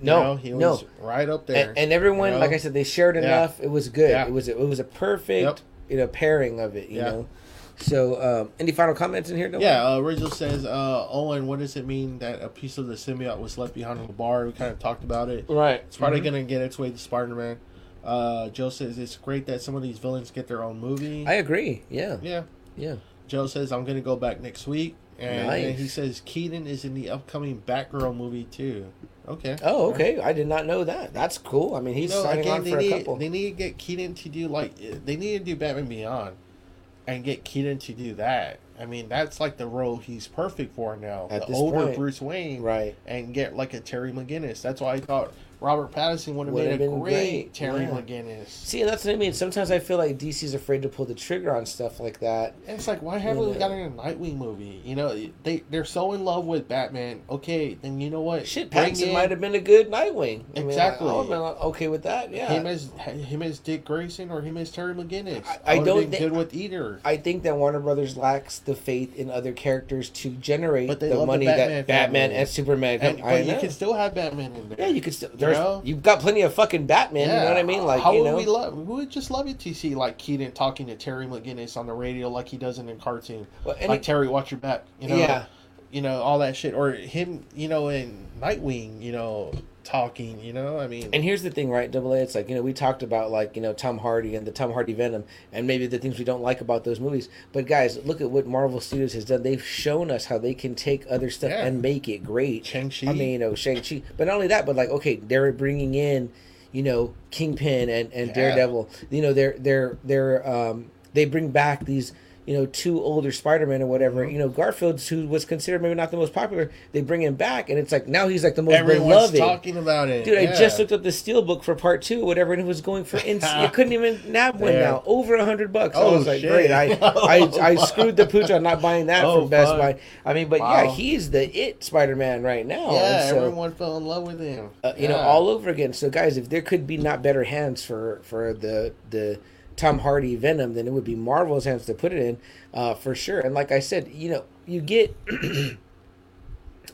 You
no,
know, he
no.
was right up there.
and, and everyone,
you know?
like I said, they shared
Yeah.
enough. It was good.
Yeah.
It was it was a perfect
Yep.
you know pairing of it. You
Yeah.
know. So, um, any final comments in here? Dylan?
Yeah, uh, Rizzo says, uh, Owen, what does it mean that a piece of the symbiote was left behind on the bar? We kind of talked about it.
Right.
It's probably
Mhm.
going to get its way to Spider Man. Uh, Joe says, it's great that some of these villains get their own movie.
I agree. Yeah.
yeah.
Yeah.
Joe says, I'm going to go back next week. And
Nice.
he says, Keaton is in the upcoming Batgirl movie, too. Okay.
Oh, okay. I did not know that. That's cool. I mean, he's
know,
signing
again,
on
they
for a
need,
couple.
they need to get Keaton to do, like, they need to do Batman Beyond and get Keaton to do that. I mean, that's like the role he's perfect for now.
At
the older
point.
Bruce Wayne.
Right.
and get like a Terry McGinnis. That's why I thought Robert Pattinson would have made a
been
great,
great,
Terry
yeah.
McGinnis.
See, and that's what I mean. Sometimes I feel like DC's afraid to pull the trigger on stuff like that.
And it's like, why haven't we
Yeah.
got a Nightwing movie? You know, they they're so in love with Batman. Okay, then you know what?
Shit, Pattinson
in
might have been a good Nightwing. I mean,
Exactly.
I, I would have been okay with that. Yeah.
him as him as Dick Grayson or him as Terry McGinnis.
I- I don't
been
thi-
good with either.
I think that Warner Brothers lacks the faith in other characters to generate the
love the
money
Batman
that Batman and Superman.
And, but you can still have Batman in there.
yeah, you could still. There's,
know?
You've got plenty of fucking Batman. You know what I mean? Like,
how
you
would
know,
we love? We would just love it to see like Keaton talking to Terry McGinnis on the radio, like he does in the cartoon.
Well,
like
it-
Terry, watch your back. You know,
Yeah.
you know all that shit, or him, you know, in Nightwing, you know, talking. You know, I mean,
And here's the thing, right? Double A. It's like you know we talked about like you know Tom Hardy and the Tom Hardy Venom, and maybe the things we don't like about those movies. But guys, look at what Marvel Studios has done. They've shown us how they can take other stuff
Yeah.
and make it great.
Shang-Chi.
I mean, you know Shang Chi. But not only that, but like okay, they're bringing in, you know, Kingpin and and
Yeah.
Daredevil. You know, they're they're they're um they bring back these. You know, two older Spider-Man or whatever.
Mm-hmm.
You know, Garfield's who was considered maybe not the most popular. They bring him back, and it's like now he's like the most
everyone's
beloved.
talking about it.
Dude, I just looked up the steel book for part two, whatever, and it was going for ins- you couldn't even nab one
Yeah.
now, over a hundred bucks. I
Oh,
was like,
shit.
great, I, I I screwed the pooch on not buying that
Oh,
from Best
fuck.
Buy. I mean, but yeah, he's the it Spider Man right now.
Yeah,
so,
everyone fell in love with him.
uh, you know, all over again. So, guys, if there could be not better hands for for the the Tom Hardy Venom, then it would be Marvel's hands to put it in, uh, for sure. And like I said, you know, you get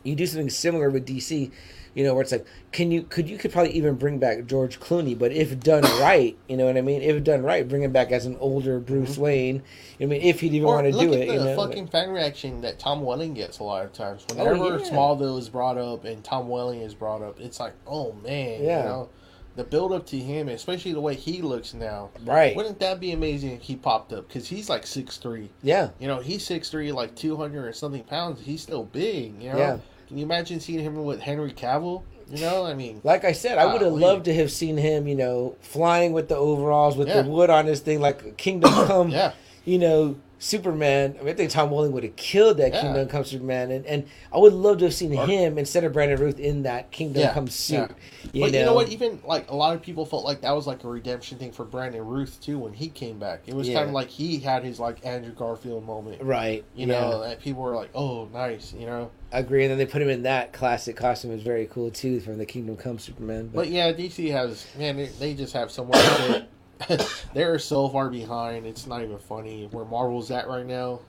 you do something similar with DC, you know, where it's like, can you could you could probably even bring back George Clooney, but if done right, you know what I mean? If done right, bring him back as an older Bruce Wayne. I mean, if he'd even
Or
want to do it,
the
you know.
fucking fan reaction that Tom Welling gets a lot of times.
Oh,
Whenever
yeah.
Smallville is brought up and Tom Welling is brought up, it's like, oh man,
Yeah.
you know, the build up to him, especially the way he looks now.
right?
Wouldn't that be amazing if he popped up? Because he's like six three.
Yeah,
You know, he's six three, like two hundred or something pounds. He's still big. You know.
Yeah.
Can you imagine seeing him with Henry Cavill? You know, I mean,
Like I said, I would have loved to have seen him, you know, flying with the overalls with
Yeah.
the wood on his thing, like Kingdom Come,
yeah,
you know, Superman. I mean, I think Tom Welling would have killed that
Yeah.
Kingdom Come Superman, and, and I would love to have seen
Or-
him instead of Brandon Routh in that Kingdom
Yeah,
Come suit.
yeah.
You,
but
know?
you know what? Even like a lot of people felt like that was like a redemption thing for Brandon Routh too when he came back. It was kind of like he had his like Andrew Garfield moment.
right?
You know, that people were like, "Oh, nice," you know.
I agree. And then they put him in that classic costume. Was very cool too from the Kingdom Come Superman. But,
But yeah, DC has man, they, they just have so much. They're so far behind. It's not even funny where Marvel's at right now.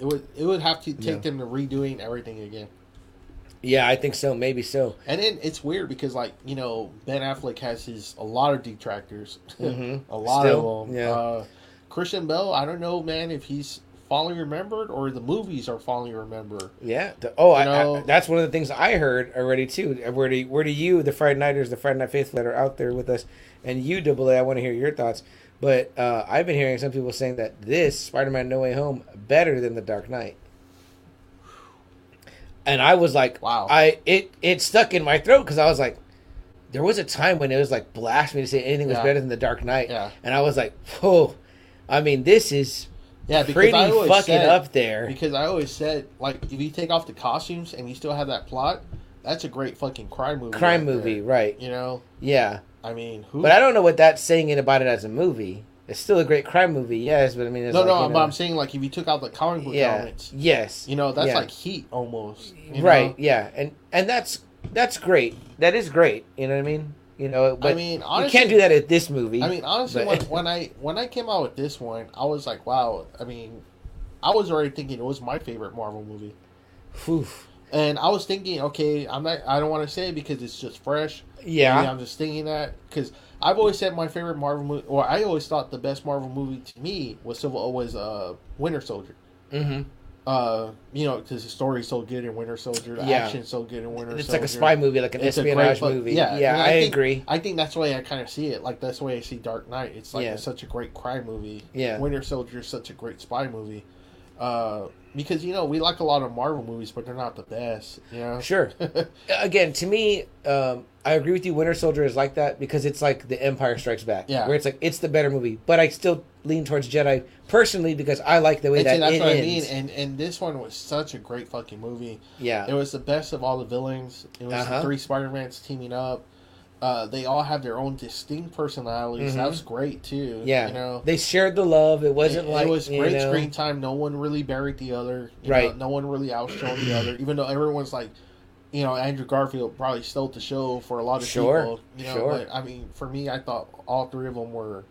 It would it would have to take
Yeah.
them to redoing everything again.
yeah, I think so. Maybe so.
And then it's weird because like you know Ben Affleck has his a lot of detractors,
Mhm.
a lot
Still,
of them.
yeah.
Uh, Christian Bale, I don't know, man, if he's fondly remembered or the movies are fondly remembered.
Yeah. The- oh, I, I, that's one of the things I heard already too. Where do where do you, the Friday Nighters, the Friday Night Faithful that are out there with us, and you, Double A, I want to hear your thoughts. But uh, I've been hearing some people saying that this Spider-Man No Way Home better than the Dark Knight. And I was like,
Wow.
I it it stuck in my throat because I was like, there was a time when it was like blasphemy to say anything was
Yeah.
better than the Dark Knight,
Yeah.
and I was like, oh, I mean, this is
Yeah,
pretty fucking
said,
up there.
Because I always said, like, if you take off the costumes and you still have that plot, that's a great fucking crime movie.
Crime
right
movie,
there.
right?
You know,
Yeah.
I mean, who?
But I don't know what that's saying about it as a movie. It's still a great crime movie, yes, but I mean,
no,
like,
no,
you
but I'm saying like if you took out the comic book
yeah,
elements,
yes,
you know, that's
yeah.
like Heat almost. you
right,
know?
yeah, and and that's that's great. That is great. You know what I mean? You know, but
I mean,
you can't do that at this movie.
I mean, honestly, when, when I when I came out with this one, I was like, wow. I mean, I was already thinking it was my favorite Marvel movie,
Whew.
and I was thinking, okay, I'm not. I don't want to say it because it's just fresh.
Yeah,
Maybe I'm just thinking that because I've always said my favorite Marvel movie, or I always thought the best Marvel movie to me was Civil was uh, Winter Soldier.
hmm
Uh, you know, because the story's so good in Winter Soldier, the
Yeah.
action's so good in Winter
it's
Soldier.
like a spy movie, like an
It's
espionage
great
movie.
yeah,
Yeah, I,
I think-
agree.
I think that's the way I kind of see it. Like that's the way I see Dark Knight. It's like
Yeah.
it's such a great crime movie.
Yeah.
Winter Soldier is such a great spy movie. Uh, because you know we like a lot of Marvel movies, but they're not the best. You know.
Sure. Again, to me, um, I agree with you. Winter Soldier is like that because it's like The Empire Strikes Back,
Yeah.
where it's like it's the better movie. But I still lean towards Jedi personally because I like the way
And
that
that's
it
what I mean. And and this one was such a great fucking movie.
yeah,
It was the best of all the villains. It was
Uh-huh.
three Spider Mans teaming up. Uh, they all have their own distinct personalities. That
Mhm.
was great too.
yeah.
you know.
they shared the love. It wasn't
it,
like
it was great
know,
screen time. No one really buried the other. you
Right.
know, no one really outshone the other. Even though everyone's like, you know, Andrew Garfield probably stole the show for a lot of
Sure,
people. You know,
sure.
but I mean, for me, I thought all three of them were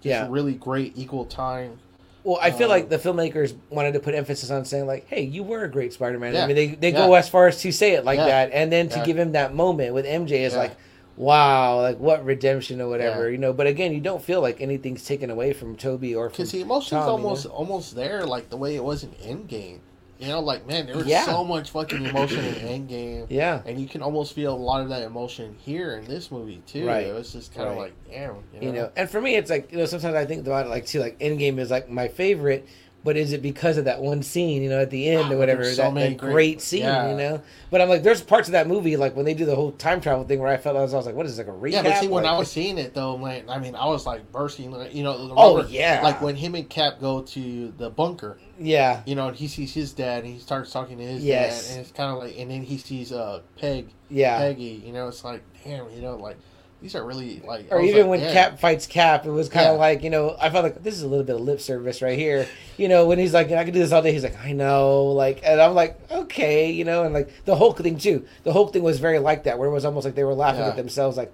just
Yeah.
really great, equal time.
Well, I feel
Um,
like the filmmakers wanted to put emphasis on saying like, "Hey, you were a great Spider-Man." I mean, they they
Yeah.
go as far as to say it like
Yeah.
that, and then to
Yeah.
give him that moment with MJ is
Yeah.
like, "Wow, like what redemption or whatever,"
Yeah.
you know. But again, you don't feel like anything's taken away from Tobey or from
Because the emotion's
Tom, you
almost
know?
almost there, like the way it was in Endgame. You know, like man, there was
Yeah.
so much fucking emotion in Endgame.
Yeah,
And you can almost feel a lot of that emotion here in this movie too.
Right.
It was just kind of
Right.
like, damn,
you know. And for me, it's like you know, sometimes I think about it like, too, like Endgame is like my favorite. But is it because of that one scene, you know, at the end
Ah,
or whatever?
so
that, that
great-
great, scene,
yeah.
you know. But I'm like, there's parts of that movie, like when they do the whole time travel thing, where I felt I was, I was like, what is this, like a recap?
Yeah, but see, when
Like-
I was seeing it though, man, I mean, I was like bursting. You know,
Oh, yeah.
like when him and Cap go to the bunker.
yeah,
You know, and he sees his dad, and he starts talking to his
Yes.
dad, and it's kind of like, and then he sees uh Peg,
yeah.
Peggy. You know, it's like, damn, you know, like these are really like.
Or even
like,
when
damn.
Cap fights Cap, it was kind of
Yeah.
like you know I felt like this is a little bit of lip service right here. You know when he's like I can do this all day, he's like I know, like and I'm like okay, you know, and like the Hulk thing too. The Hulk thing was very like that, where it was almost like they were laughing
Yeah.
at themselves, like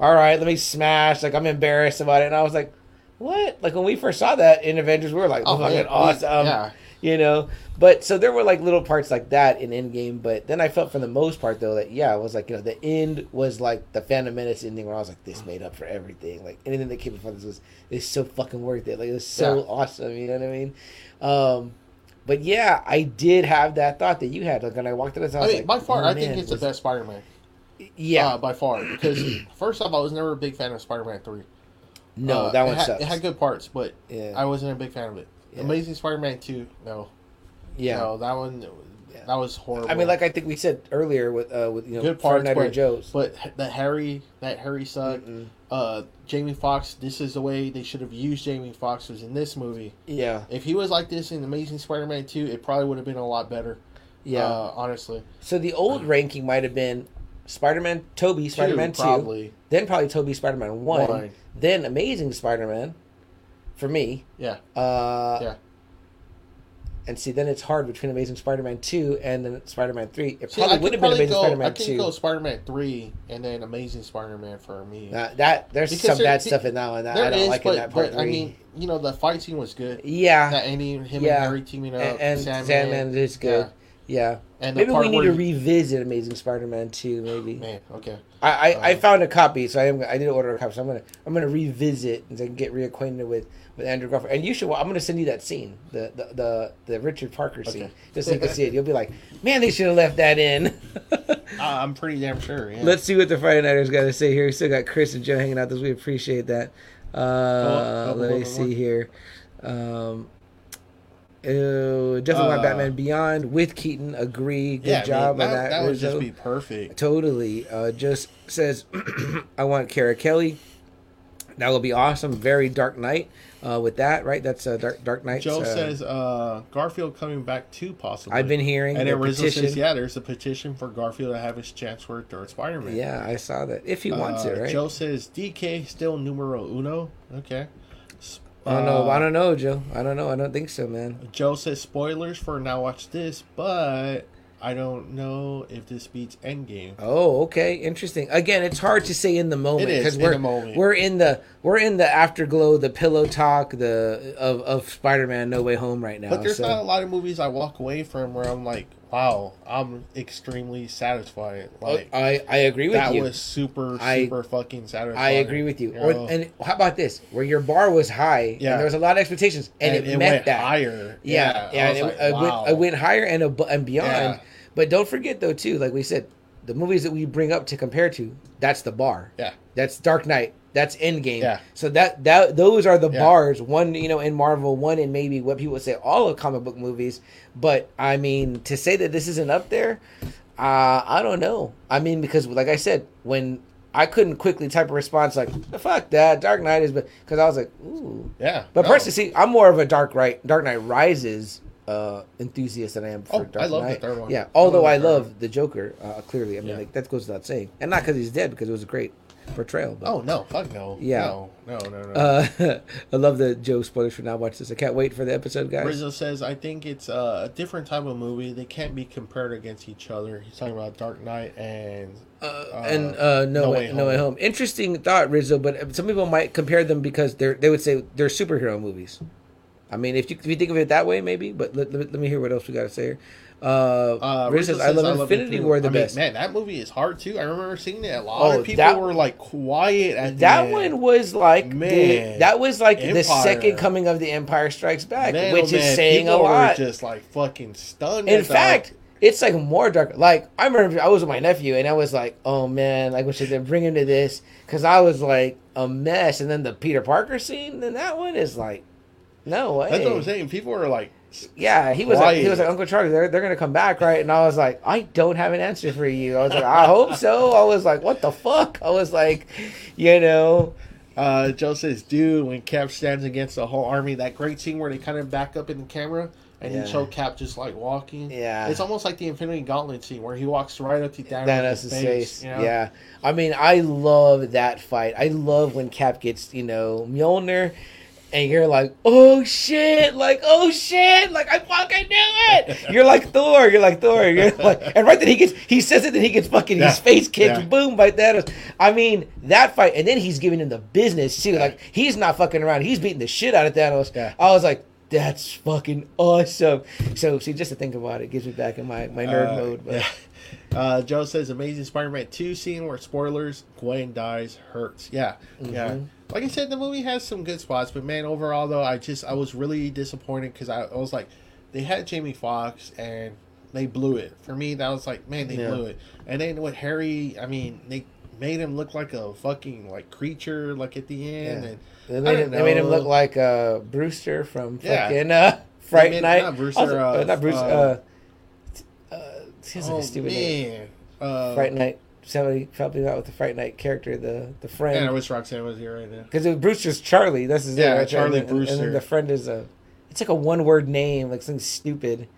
all right, let me smash. Like I'm embarrassed about it, and I was like, what? Like when we first saw that in Avengers, we were like,
Oh,
fucking
yeah, oh,
awesome.
yeah.
You know, but so there were like little parts like that in Endgame, but then I felt for the most part though that yeah, it was like you know the end was like the Phantom Menace ending where I was like this made up for everything. Like anything that came before this was is so fucking worth it. Like it was so
Yeah.
awesome. You know what I mean? Um, but yeah, I did have that thought that you had. Like when I walked in this, I
I
was
mean,
like,
by far,
oh,
I think it's
was-
the best Spider-Man.
Yeah,
uh, by far. Because first off, I was never a big fan of Spider-Man Three.
no,
Uh,
that
it
one
had,
sucks.
It had good parts, but
yeah,
I wasn't a big fan of it.
Yeah.
Amazing Spider-Man Two, no,
yeah.
no, that one That was horrible.
I mean, like I think we said earlier with uh, with you know
good parts,
or
but,
Joe's.
but that Harry, that Harry sucked.
Mm-mm.
Uh, Jamie Foxx, This is the way they should have used Jamie Foxx was in this movie.
Yeah,
If he was like this in Amazing Spider-Man two, it probably would have been a lot better.
yeah.
uh, honestly,
so the old ranking might have been Spider-Man, Tobey, Spider-Man two,
probably.
then probably Tobey, Spider-Man one,
One.
then Amazing Spider-Man. For me,
Yeah,
uh,
Yeah.
And see, then it's hard between Amazing Spider-Man two and then Spider-Man three. It
See,
probably would have been Amazing
go.
Spider-Man I
can
two.
go Spider-Man three and then Amazing Spider-Man for me.
Uh, that there's
Because
some
there-
bad
see,
stuff in that one. That I don't
is,
like
but,
in that part
but I mean, you know, the fight scene was good.
yeah,
That Andy, him
Yeah.
and Harry teaming up,
and, and
Sandman,
Sandman, is good. Yeah,
And
maybe we need to
he-
revisit Amazing Spider-Man two. Maybe
Man, okay.
I I, I
Uh,
found a copy, so I am I need to order a copy. So I'm gonna I'm gonna revisit and get reacquainted with with Andrew Garfield. And you should. I'm gonna send you that scene, the the the, the Richard Parker scene,
Okay.
just so you can see it. You'll be like, man, they should have left that in.
Uh, I'm pretty damn sure. Yeah.
Let's see what the Friday Nighters got to say here. We still got Chris and Joe hanging out this. We appreciate that. Uh,
oh,
let
oh,
me
oh,
see
oh.
here. Um, uh, definitely want
Uh,
Batman Beyond with Keaton. Agree. Good
yeah,
job
man,
on
that,
that.
that would just be perfect.
Totally. Uh, just says, I want Carrie Kelley. That will be awesome. Very Dark Knight. Uh, with that, right? That's uh, Dark Dark Knight.
Joe
uh,
says uh, Garfield coming back too, possibly.
I've been hearing
And
the
then Rizzo
petition.
says, yeah, there's a petition for Garfield to have his chance for a third Spider-Man.
Yeah, I saw that. If he wants
Uh,
it, right?
Joe says DK still numero uno. Okay.
I don't know.
uh,
I don't know, Joe. I don't know. I don't think so, man.
Joe says spoilers for Now Watch This, but I don't know if this beats Endgame.
Oh, okay, interesting. Again, it's hard to say in the moment
because
we're
the moment.
we're in the we're in the afterglow, the pillow talk, the of of Spider Man No Way Home right now.
But there's
so.
not a lot of movies I walk away from where I'm like, wow, I'm extremely satisfied. Oh, like
I I agree with
that
you.
That was super
I-
super fucking satisfying.
I agree with you.
you
Or, and how about this? Where your bar was high,
Yeah.
and there was a lot of expectations, and, it, met
went
that.
higher.
Yeah, yeah,
I
and
was
it,
like,
I,
wow.
went, I went higher and ab- and beyond.
Yeah.
But don't forget though, too, like we said, the movies that we bring up to compare to, that's the bar.
Yeah.
That's Dark Knight. That's Endgame.
Yeah.
So that that those are the
Yeah.
bars. One, you know, in Marvel, one in maybe what people would say all of comic book movies. But I mean, to say that this isn't up there, uh, I don't know. I mean, because like I said, when I couldn't quickly type a response like "fuck that," Dark Knight is, but because I was like, ooh.
Yeah.
But
no.
personally, see, I'm more of a Dark Right, Dark Knight Rises uh, enthusiast than I am for
Oh,
Dark
I love the
Knight.
third one.
Yeah,
I
although
love
I love the Joker. Uh, clearly, I mean,
Yeah.
like that goes without saying, and not because he's dead, because it was a great portrayal. But,
Oh no, fuck no.
Yeah.
No, no, no, no.
uh, I love the Joe spoilers for now. Watch this. I can't wait for the episode, guys.
Rizzo says, I think it's uh, a different type of movie. They can't be compared against each other. He's talking about Dark Knight and
Uh, and uh, no,
No
way,
Way
no way
Home.
home. Interesting thought, Rizzo. But some people might compare them because they're they would say they're superhero movies. I mean, if you if you think of it that way, maybe. But let, let, let me hear what else we got to say here. Uh,
Uh,
says, "I love Infinity War the
I mean,
best."
man, that movie is hard too. I remember seeing it. A lot
Oh,
of people
that-
were like quiet at the
that one was like the,
Man.
that was like the second coming of the Empire Strikes Back,
Man,
which
oh,
is
man,
saying a lot.
Just like fucking stunned.
In fact, it's like more dark. Like I remember, I was with my nephew, and I was like, "Oh man, like we should then bring him to this," because I was like a mess. And then the Peter Parker scene, then that one is like, no way.
that's what I'm saying. People are like,
Yeah, he was like, he was like Uncle Charlie. They're they're gonna come back, right? And I was like, I don't have an answer for you. I was like, I hope so. I was like, what the fuck? I was like, you know,
uh, Joe says, dude, when Cap stands against the whole army, that great scene where they kind of back up in the camera and
Yeah.
you show Cap just like walking.
Yeah.
It's almost like the Infinity Gauntlet scene where he walks right up to Thanos'
Thanos'
face.
face.
you know?
Yeah. I mean, I love that fight. I love when Cap gets, you know, Mjolnir and you're like, oh shit, like, oh shit, like I fucking knew it. You're like Thor, you're like Thor. You're like and right then he gets he says it, then he gets fucking
Yeah.
his face kicked,
Yeah.
boom, by Thanos. I mean, that fight, and then he's giving him the business too. Like he's not fucking around, he's beating the shit out of Thanos.
Yeah.
I was like, that's fucking awesome. So see, just to think about it gets me back in my, my nerd
Uh,
mode. But
yeah. Uh, Joe says Amazing Spider-Man 2 scene where spoilers, Gwen dies hurts. Yeah. Yeah. Like I said, the movie has some good spots, but man, overall though, I just I was really disappointed because I, I was like, they had Jamie Foxx and they blew it. For me, that was like, man, they
Yeah.
blew it. And then with Harry, I mean, they made him look like a fucking like creature, like at the end,
Yeah.
and
They
I
made, him, they made him look like uh, Brewster from
Yeah.
fucking uh, Fright
made-
Night.
not Brewster,
Also-
uh,
not Brewster.
uh,
Uh, Seems like
oh
a stupid name.
man, uh,
Fright Night. Somebody helped me out with the Fright Night character, the the friend.
Yeah, I wish Roxanne was here right now.
Because Brewster's Charlie. This is
Yeah,
name. right?
Charlie
and, And
Brewster.
then the friend is a. It's like a one word name, like something stupid,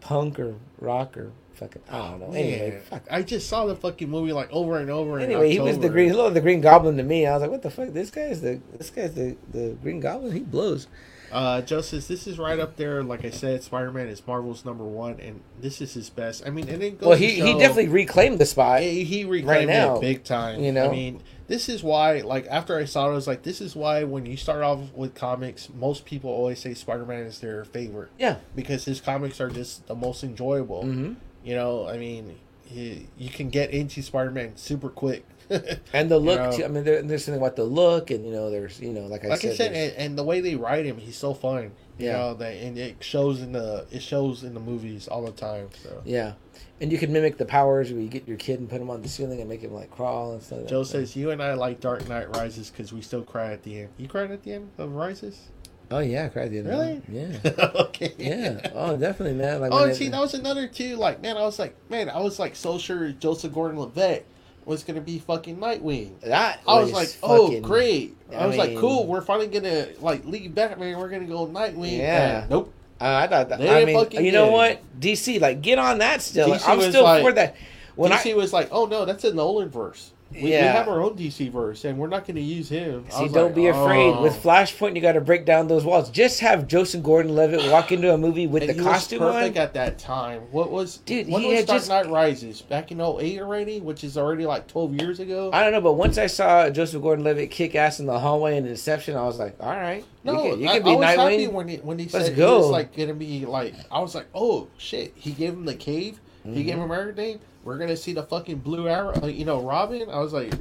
punk or rock or fucking. I don't know. Anyway, fuck.
I just saw the fucking movie like over and over.
Anyway, he was the green. He looked like the Green Goblin to me. I was like, what the fuck? This guy's the this guy's the the Green Goblin. He blows.
Uh, Justice, this is right up there. Like I said, Spider Man is Marvel's number one, and this is his best. I mean, and it goes
Well, he, he definitely reclaimed the spot.
he, he
right
reclaimed
now,
it big time.
you know?
I mean, this is why. Like after I saw it, I was like, this is why when you start off with comics, most people always say Spider Man is their favorite
Yeah.
because his comics are just the most enjoyable.
hmm
You know, I mean, he, you can get into Spider Man super quick.
And the look.
know?
too, I mean, there, there's something about the look, and you know, there's you know, like I
like
said,
I said, and, and the way they write him, he's so fun. You
Yeah.
know that, and it shows in the it shows in the movies all the time. So
yeah, and you can mimic the powers where you get your kid and put him on the ceiling and make him like crawl and stuff. like
Joe
that.
says you and I like Dark Knight Rises because we still cry at the end. You cried at the end of Rises?
"Oh yeah, I cried the other
Really?
Yeah,
okay.
yeah. Oh, definitely, man. Like
Oh, and
it-
see, that was another too. Like, man, I was like, man, I was like so sure Joseph Gordon-Levitt was gonna be fucking Nightwing.
that
I was like, oh,
fucking-
great. I,
I
was like, cool. We're finally gonna like leave Batman. We're gonna go Nightwing.
Yeah.
And nope.
Uh, I thought that.
They
I mean,
fucking
you know
it.
what? DC, like, get on that still. Like, I'm
was
still
like-
for that. When
DC
I
was like, oh no, that's in a Nolan verse. We, we have our own DC verse, and we're not going to use him.
See, don't
like,
be afraid.
oh.
With Flashpoint, you got to break down those walls. Just have Joseph Gordon-Levitt walk into a movie with
And
the
he
costume
was perfect
on.
at that time. What was
Dude,
When
he
was
had
Dark
just-
Knight Rises? Back in 08 already, which is already like twelve years ago.
I don't know, but once I saw Joseph Gordon-Levitt kick ass in the hallway in Inception, I was like, all right,
no,
you can, you
I,
can be
I was happy
Nightwing.
when he when he
Let's
said he
go.
was like gonna be like. I was like, oh shit! He gave him the cave. He
Mm-hmm.
gave him everything. We're gonna see the fucking blue arrow. uh, You know, Robin. I was like,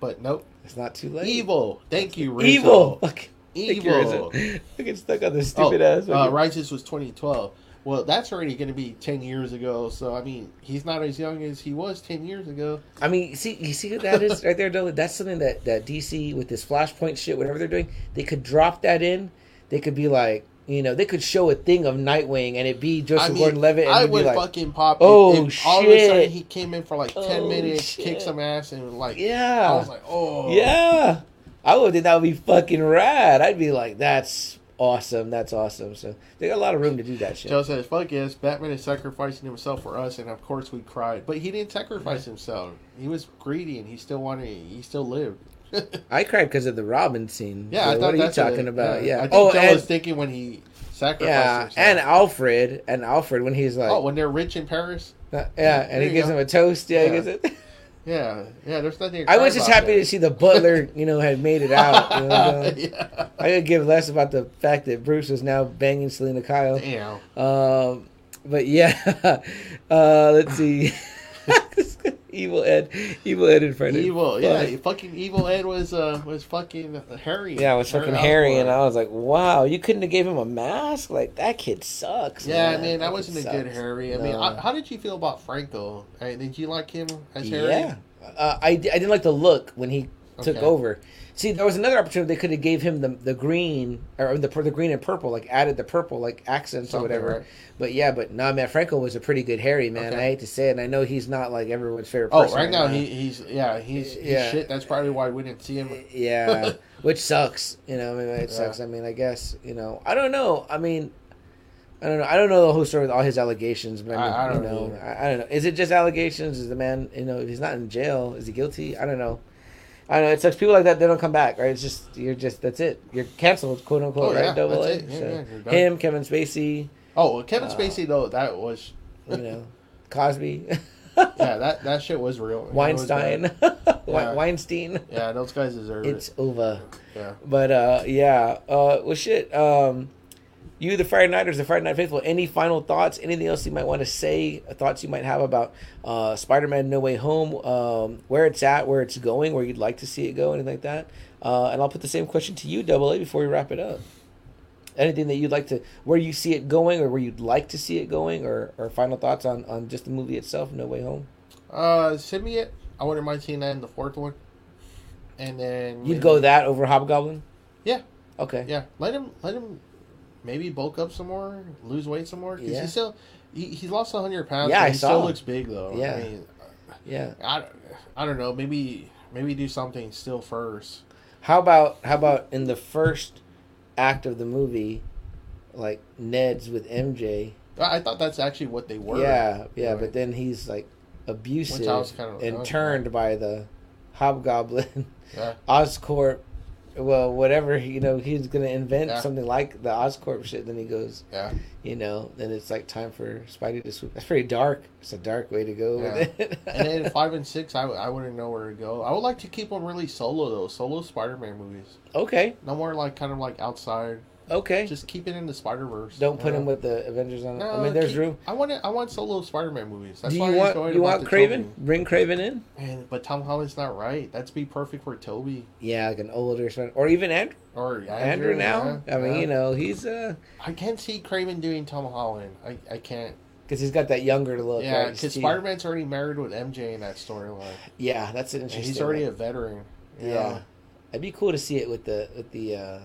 but nope.
It's not too late.
Evil. Thank you, Rizzo.
Evil. Fuck.
Evil.
I get stuck on this stupid
oh,
ass.
Uh, Rises was 2012. Well, that's already going to be 10 years ago. So, I mean, he's not as young as he was 10 years ago.
I mean, see, you see who that is right there, Dylan? That's something that, that DC with this Flashpoint shit, whatever they're doing, they could drop that in. They could be like, you know, they could show a thing of Nightwing and it be Joseph
I mean,
Gordon-Levitt, and
I
be like,
fucking pop.
Oh,
if, if all of a sudden he came in for like 10
Oh,
minutes,
shit.
kicked some ass, and like,
yeah,
I was like, oh.
yeah. I would think that would be fucking rad. I'd be like, that's awesome. That's awesome. So they got a lot of room to do that shit.
Joe says, fuck yes, Batman is sacrificing himself for us, and of course we cried. But he didn't sacrifice mm-hmm. himself. He was greedy, and he still wanted, he still lived.
I cried because of the Robin scene.
Yeah,
So
I thought
what are you talking about? Yeah.
I think
oh,
Joe
and,
was thinking when he sacrificed
yeah,
himself.
and Alfred, and Alfred when he's like,
oh, when they're rich in Paris.
Uh, yeah, and
There
he gives
go.
him a toast. Yeah, he
Yeah.
gives it.
Yeah, yeah. There's nothing.
I was just happy
there.
to see the butler, you know, had made it out. You know?
yeah.
I could give less about the fact that Bruce was now banging Selina Kyle.
Damn.
Um, but yeah, uh, let's see. Evil Ed, evil Ed in front of
Evil. Yeah.
Fuck.
Fucking evil Ed was uh was fucking Harry.
Yeah, it was fucking Harry, and I was like, "Wow, you couldn't have gave him a mask? Like that kid sucks."
Yeah,
man.
mean that
kid
wasn't a good
sucks.
Harry. I mean,
No.
I, how did you feel about Franco? Uh, did you like him as Harry?
Yeah, uh, I, I didn't like the look when he took
Okay.
over. See, there was another opportunity they could have gave him the the green or the the green and purple, like added the purple like accents or whatever.
right?
But yeah, but nah, man, Franco was a pretty good Harry, man.
Okay.
I hate to say it, and I know he's not like everyone's favorite.
Oh,
person
right now
now.
he, he's yeah he's, he's
Yeah.
shit. That's probably why we didn't see him.
yeah, which sucks. You know, I mean, it
Yeah.
sucks. I mean, I guess you know, I don't know. I mean. I don't know. I don't know the whole story with all his allegations, but I, mean,
I- I don't
you know. I, I don't know. Is it just allegations? Is the man, you know, if he's not in jail, is he guilty? I don't know. I don't know. It sucks. People like that, they don't come back, right? It's just you're just that's it. You're canceled, quote unquote,
Oh,
right?
yeah,
Double A.
Yeah,
So,
yeah,
him, Kevin Spacey,
Oh, well, Kevin
Uh,
Spacey though that was
you know, Cosby,
yeah that that shit was real.
Weinstein,
Yeah.
Weinstein.
Yeah, those guys deserve
It's
it.
It's over.
Yeah.
But uh, yeah. Uh, well, shit. Um, you, the Friday Nighters, the Friday Night Faithful. Any final thoughts? Anything else you might want to say? Thoughts you might have about uh, Spider-Man: No Way Home? Um, where it's at, where it's going, where you'd like to see it go, anything like that? Uh, and I'll put the same question to you, Double A, before we wrap it up. Anything that you'd like to, where you see it going, or where you'd like to see it going, or, or final thoughts on, on just the movie itself, No Way Home?
Uh, send me it. I wouldn't mind seeing that in the fourth one. And then
You'd go that over Hobgoblin?
Yeah.
Okay.
Yeah, let him let him maybe bulk up some more, lose weight some more. Because
Yeah.
he still, He, he's lost hundred pounds.
Yeah, I
he
saw
still
him.
looks big though.
Yeah.
I mean,
Yeah.
I, I don't know. Maybe maybe do something still first.
How about how about in the first act of the movie, like Ned's with MJ?
I, thought that's actually what they were.
Yeah, yeah,
Right.
but then he's like abusive
Which kinda-
and turned by the hobgoblin
Yeah.
Oscorp. Well, whatever you know, he's gonna invent
Yeah.
something like the Oscorp shit. Then he goes,
Yeah.
you know, then it's like time for Spidey to swoop. That's pretty dark. It's a dark way to go
Yeah.
with it.
And then five and six, I, I wouldn't know where to go. I would like to keep them really solo though. Solo Spider-Man movies.
okay,
No more like kind of like outside.
Okay.
Just keep it in the Spider Verse.
Don't put him with the Avengers on.
No,
I mean, there's
keep-
room.
I want it, I want solo Spider-Man movies. That's
Do you
I
want you want Kraven?
Tobey.
Bring Kraven in.
Man, but Tom Holland's not right. That'd be perfect for Tobey
Yeah, like an older Spider, or even Andrew.
or Andrew,
Andrew, now.
yeah,
I mean,
yeah.
you know, he's uh,
I can't see Kraven doing Tom Holland. I, I can't.
because he's got that younger look.
yeah, because
Steve.
Spider Man's already married with MJ in that storyline.
Yeah, that's an
And
interesting.
he's already
one.
a veteran. you
yeah. It'd be cool to see it with the with the uh,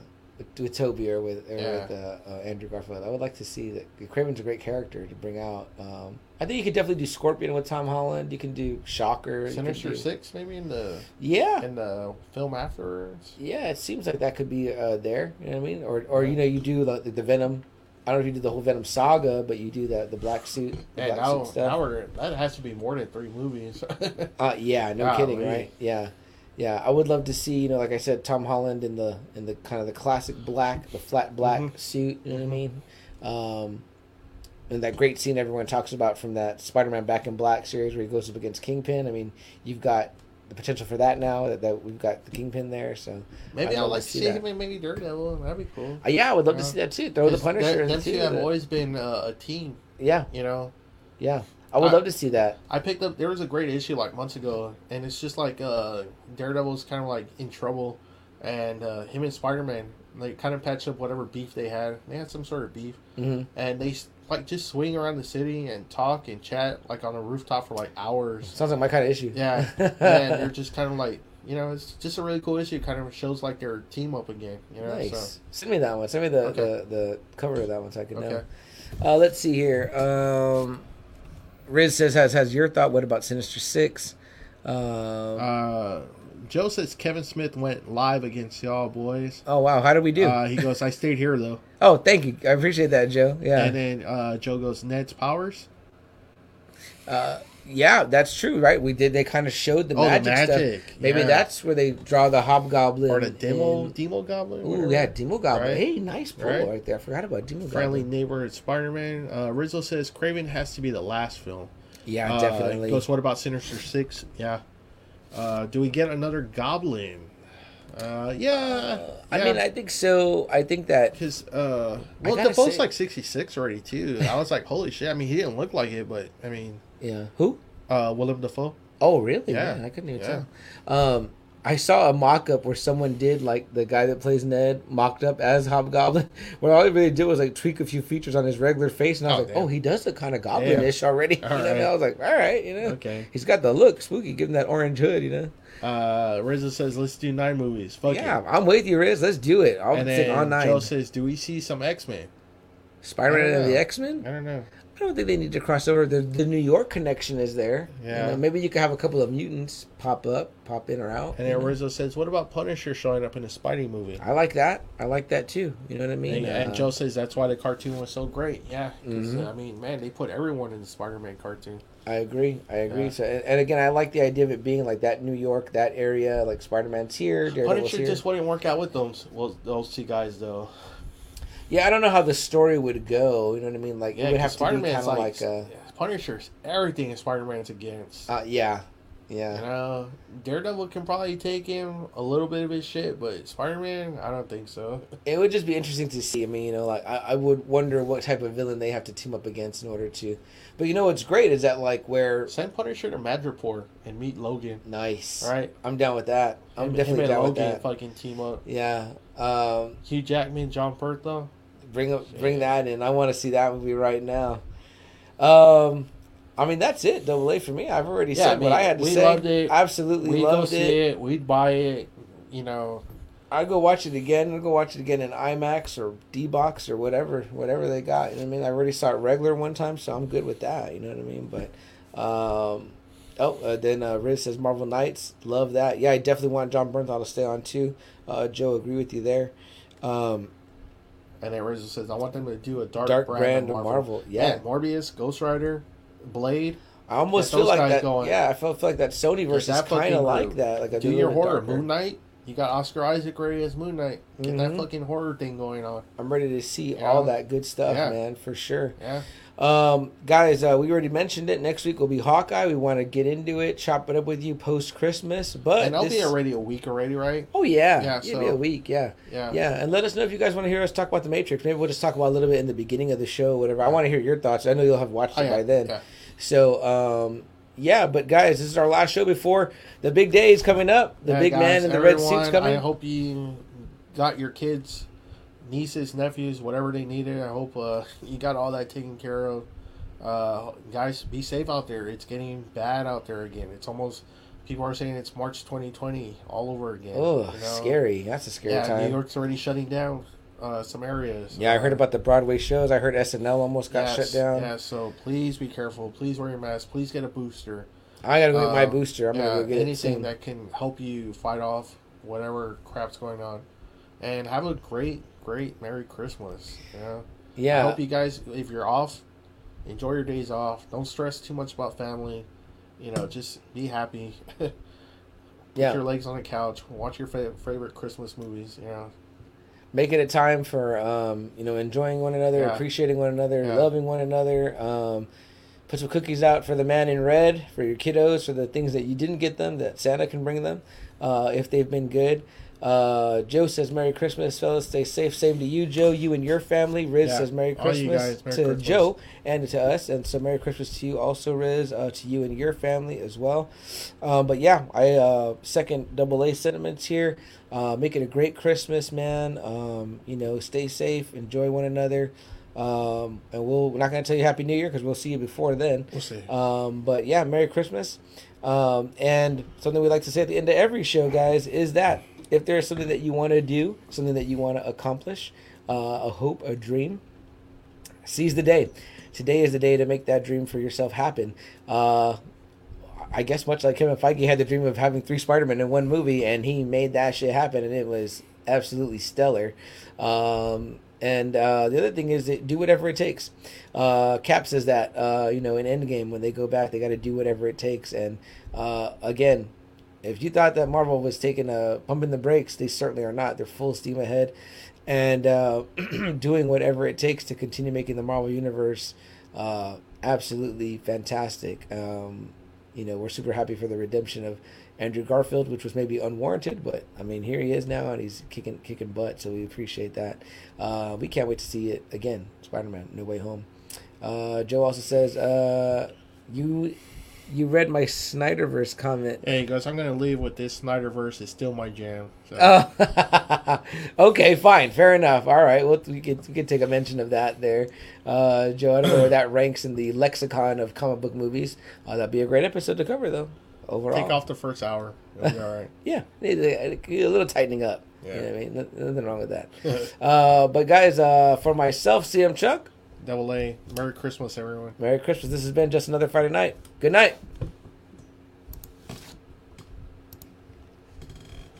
with, Tobey or with or
Yeah.
with uh, uh, Andrew Garfield. I would like to see that. Kraven's a great character to bring out. Um, I think you could definitely do Scorpion with Tom Holland. You can do Shocker.
Sinister
do-
Six, maybe in the
Yeah,
in the film afterwards.
yeah. It seems like that could be uh, there. You know what I mean? Or or you know you do the, the Venom. I don't know if you do the whole Venom saga, but you do the the black suit. The
Yeah,
black
now,
suit
now we're that has to be more than three movies.
Uh, yeah, no
Golly.
kidding, right? Yeah, yeah. I would love to see, you know, like I said, Tom Holland in the in the kind of the classic black, the flat black
Mhm.
suit. You know what I mean? Um, and that great scene everyone talks about from that Spider-Man Back in Black series where he goes up against Kingpin. I mean, you've got the potential for that now that, that we've got the Kingpin there. So
maybe
I'd
like
to see
see him in maybe Daredevil. That'd be cool.
uh, yeah, I would love to see that too. Throw the Punisher.
Them,
in
them
too,
two have always been uh, a team.
yeah,
You know,
yeah. I would
I-
love to see that.
I picked up there was a great issue like months ago, and it's just like uh, Daredevil's kind of like in trouble, and uh, him and Spider Man they kind of patched up whatever beef they had. They had some sort of beef,
hmm
and they like just swing around the city and talk and chat like on a rooftop for like hours.
Sounds like my kind of issue.
Yeah, and they're just kind of like you know it's just a really cool issue. It Kind of shows like their team up again. You know,
Nice.
so
Send me that one. Send me the,
Okay.
the, the cover of that one so I can know.
Okay.
Uh, let's see here. Um, Riz says, "Has has your thought? What about Sinister Six? Um,
uh, Joe says Kevin Smith went live against y'all boys.
oh wow, how did we do?
Uh, he goes, I stayed here though.
oh, thank you. I appreciate that, Joe. Yeah,
And then uh, Joe goes, Ned's powers.
Yeah, that's true, right? We did. They kind of showed the
Oh, the
magic,
magic,
stuff. Maybe
yeah.
that's where they draw the hobgoblin
or the demo
and-
demo goblin.
Ooh, yeah, Demogoblin.
Right?
Hey, nice pull right?
Right?
there. I forgot about Demo
friendly
Goblin.
neighborhood Spider-Man. Uh, Rizzo says Kraven has to be the last film.
Yeah,
Uh,
definitely.
Goes. What about Sinister Six? Yeah. Uh, do we get another Goblin? Uh, yeah.
I mean, I think so. I think that
because uh, well, the
say-
like sixty six already too. I was like, holy shit! I mean, he didn't look like it, but I mean,
yeah. Who?
uh, Willem Dafoe.
Oh, really?
Yeah.
Man, I couldn't even
Yeah.
tell. Um, I saw a mock up where someone did like the guy that plays Ned mocked up as Hobgoblin, where all he really did was like tweak a few features on his regular face, and I was
Oh,
like,
damn.
oh, he does look kind of goblinish already.
All
you know, I
right.
I was like, all right, you know,
Okay.
he's got the look, spooky, give him that orange hood, you know.
Uh, Rizzo says, let's do nine movies. Fuck
yeah,
it.
I'm with you, Riz. Let's do it. I'll
And
take
then
on nine.
Joe says, do we see some X Men?
Spider-Man and the. X Men.
I don't know.
I don't think they need to cross over. The the New York connection is there. You
Yeah.
know, maybe you could have a couple of mutants pop up, pop in or out.
And
you
then? Rizzo says, what about Punisher showing up in a Spidey movie?
I like that. I like that too. You know what I mean?
And, and
Uh,
Joe says that's why the cartoon was so great. Yeah,
Mhm.
uh, I mean, man, they put everyone in the Spider-Man cartoon.
I agree. I agree.
Yeah.
So, and, and again, I like the idea of it being like that New York, that area, like Spider Man's here, Daredevil's
Punisher
here.
just wouldn't work out with those well, those two guys though.
Yeah, I don't know how the story would go. You know what I mean? Like
Yeah,
it would have to be kind of
like,
like, uh,
Punisher's everything is Spider-Man's against.
uh, yeah,
you
yeah.
know, Daredevil can probably take him a little bit of his shit, but Spider-Man, I don't think so.
It would just be interesting to see. I mean, you know, like I, I would wonder what type of villain they have to team up against in order to. But you know what's great is that like where
Send Punisher to Madripoor and meet Logan.
nice.
Right.
I'm down with that. I'm
Him-
definitely
him
down with that.
fucking team up.
Yeah. Um,
Hugh Jackman, Jon Bernthal.
Bring up bring that in. I want to see that movie right now. Um, I mean that's it. Double A for me. I've already
Yeah,
said
I
what I had to
we
say.
loved it.
Absolutely
We'd go see
it.
it. We'd buy it. You know,
I go watch it again. I go watch it again in IMAX or D box or whatever, whatever they got. You know what I mean? I already saw it regular one time, so I'm good with that. You know what I mean? But um, oh, uh, then uh, Riz says Marvel Knights, love that. Yeah, I definitely want Jon Bernthal to stay on too. Uh, Joe, agree with you there. Um,
And then Rizzo says, I want them to do a dark,
Dark
brand,
brand
of Marvel.
Marvel, yeah.
Morbius, Ghost Rider, Blade.
I almost feel like that.
going.
Yeah, I felt, feel like that Sony versus
that
kind of like that. Like a
Do your horror.
darker.
Moon Knight. You got Oscar Isaac ready as Moon Knight. Get that
Mhm.
fucking horror thing going on.
I'm ready to see
Yeah.
all that good stuff,
Yeah.
man, for sure.
Yeah.
Um, guys, uh, we already mentioned it. Next week will be Hawkeye. We want to get into it, chop it up with you post Christmas. But
and I'll
this-
be already a week already, right?
Oh yeah,
Yeah,
it'll be a week. Yeah,
Yeah.
yeah. And let us know if you guys want to hear us talk about the Matrix. Maybe we'll just talk about a little bit in the beginning of the show, whatever. I want to hear your thoughts. I know you'll have watched
Oh,
it
yeah.
by then.
Yeah.
So, um, yeah. But guys, this is our last show before the big day is coming up. The
Yeah,
big
guys,
man in the red suit's coming.
I hope you got your kids, nieces, nephews, whatever they needed. I hope uh, you got all that taken care of. Uh, guys, be safe out there. It's getting bad out there again. It's almost people are saying it's March 2020 all over again.
oh,
you know?
scary. That's a scary
Yeah,
time.
New York's already shutting down uh, some areas.
yeah, I heard about the Broadway shows. I heard SNL almost got
yes,
shut down.
Yeah, so please be careful. Please wear your mask. Please get a booster.
I gotta go get my
Uh,
booster. I'm
yeah,
gonna go get
anything that can help you fight off whatever crap's going on, and have a great, great Merry Christmas. Yeah. know? I
yeah,
hope you guys, if you're off, enjoy your days off. Don't stress too much about family. You know, just be happy. Put
yeah.
your legs on the couch. Watch your fa- favorite Christmas movies. You know,
make it a time for um, you know enjoying one another,
Yeah.
appreciating one another,
Yeah.
loving one another. Um, put some cookies out for the man in red for your kiddos for the things that you didn't get them that Santa can bring them uh, if they've been good. Uh, Joe says Merry Christmas, fellas. Stay safe. Same to you, Joe. You and your family. Riz
Yeah.
says Merry Christmas
Merry
to
Christmas.
Joe and to us, and so Merry Christmas to you also, Riz. Uh, to you and your family as well. Um, but yeah, I uh, second double A sentiments here. Uh, make it a great Christmas, man. Um, you know, stay safe, enjoy one another, um, and we'll, we're not gonna tell you Happy New Year because we'll see you before then.
we'll see.
Um, but yeah, Merry Christmas. Um, and something we like to say at the end of every show, guys, is that if there's something that you want to do, something that you want to accomplish, uh, a hope, a dream, seize the day. Today is the day to make that dream for yourself happen. Uh, I guess much like Kevin Feige had the dream of having three Spider-Man in one movie, and he made that shit happen, and it was absolutely stellar. Um, and uh, the other thing is that do whatever it takes. Uh, Cap says that uh, you know in Endgame when they go back, they got to do whatever it takes. And uh, again, if you thought that Marvel was taking a pumping the brakes, they certainly are not. They're full steam ahead, and uh, doing whatever it takes to continue making the Marvel universe uh, absolutely fantastic. Um, you know, we're super happy for the redemption of Andrew Garfield, which was maybe unwarranted, but I mean, here he is now, and he's kicking kicking butt. So we appreciate that. Uh, we can't wait to see it again. Spider-Man: No Way Home. Uh, Joe also says, uh, "You you read my Snyderverse comment."
Hey guys, I'm gonna leave with this Snyderverse is still my jam. So.
Oh, okay, fine, fair enough. All right, well, we could we could take a mention of that there, uh, Joe. I don't know where that ranks in the lexicon of comic book movies. Uh, that'd be a great episode to cover, though. Overall,
Take off the first hour. It'll be all right.
yeah, a, a little tightening up.
Yeah.
You know what I mean? Nothing wrong with that. uh, but guys, uh, for myself, CM Chuck,
Double A. Merry Christmas, everyone.
Merry Christmas. This has been just another Friday night. Good night.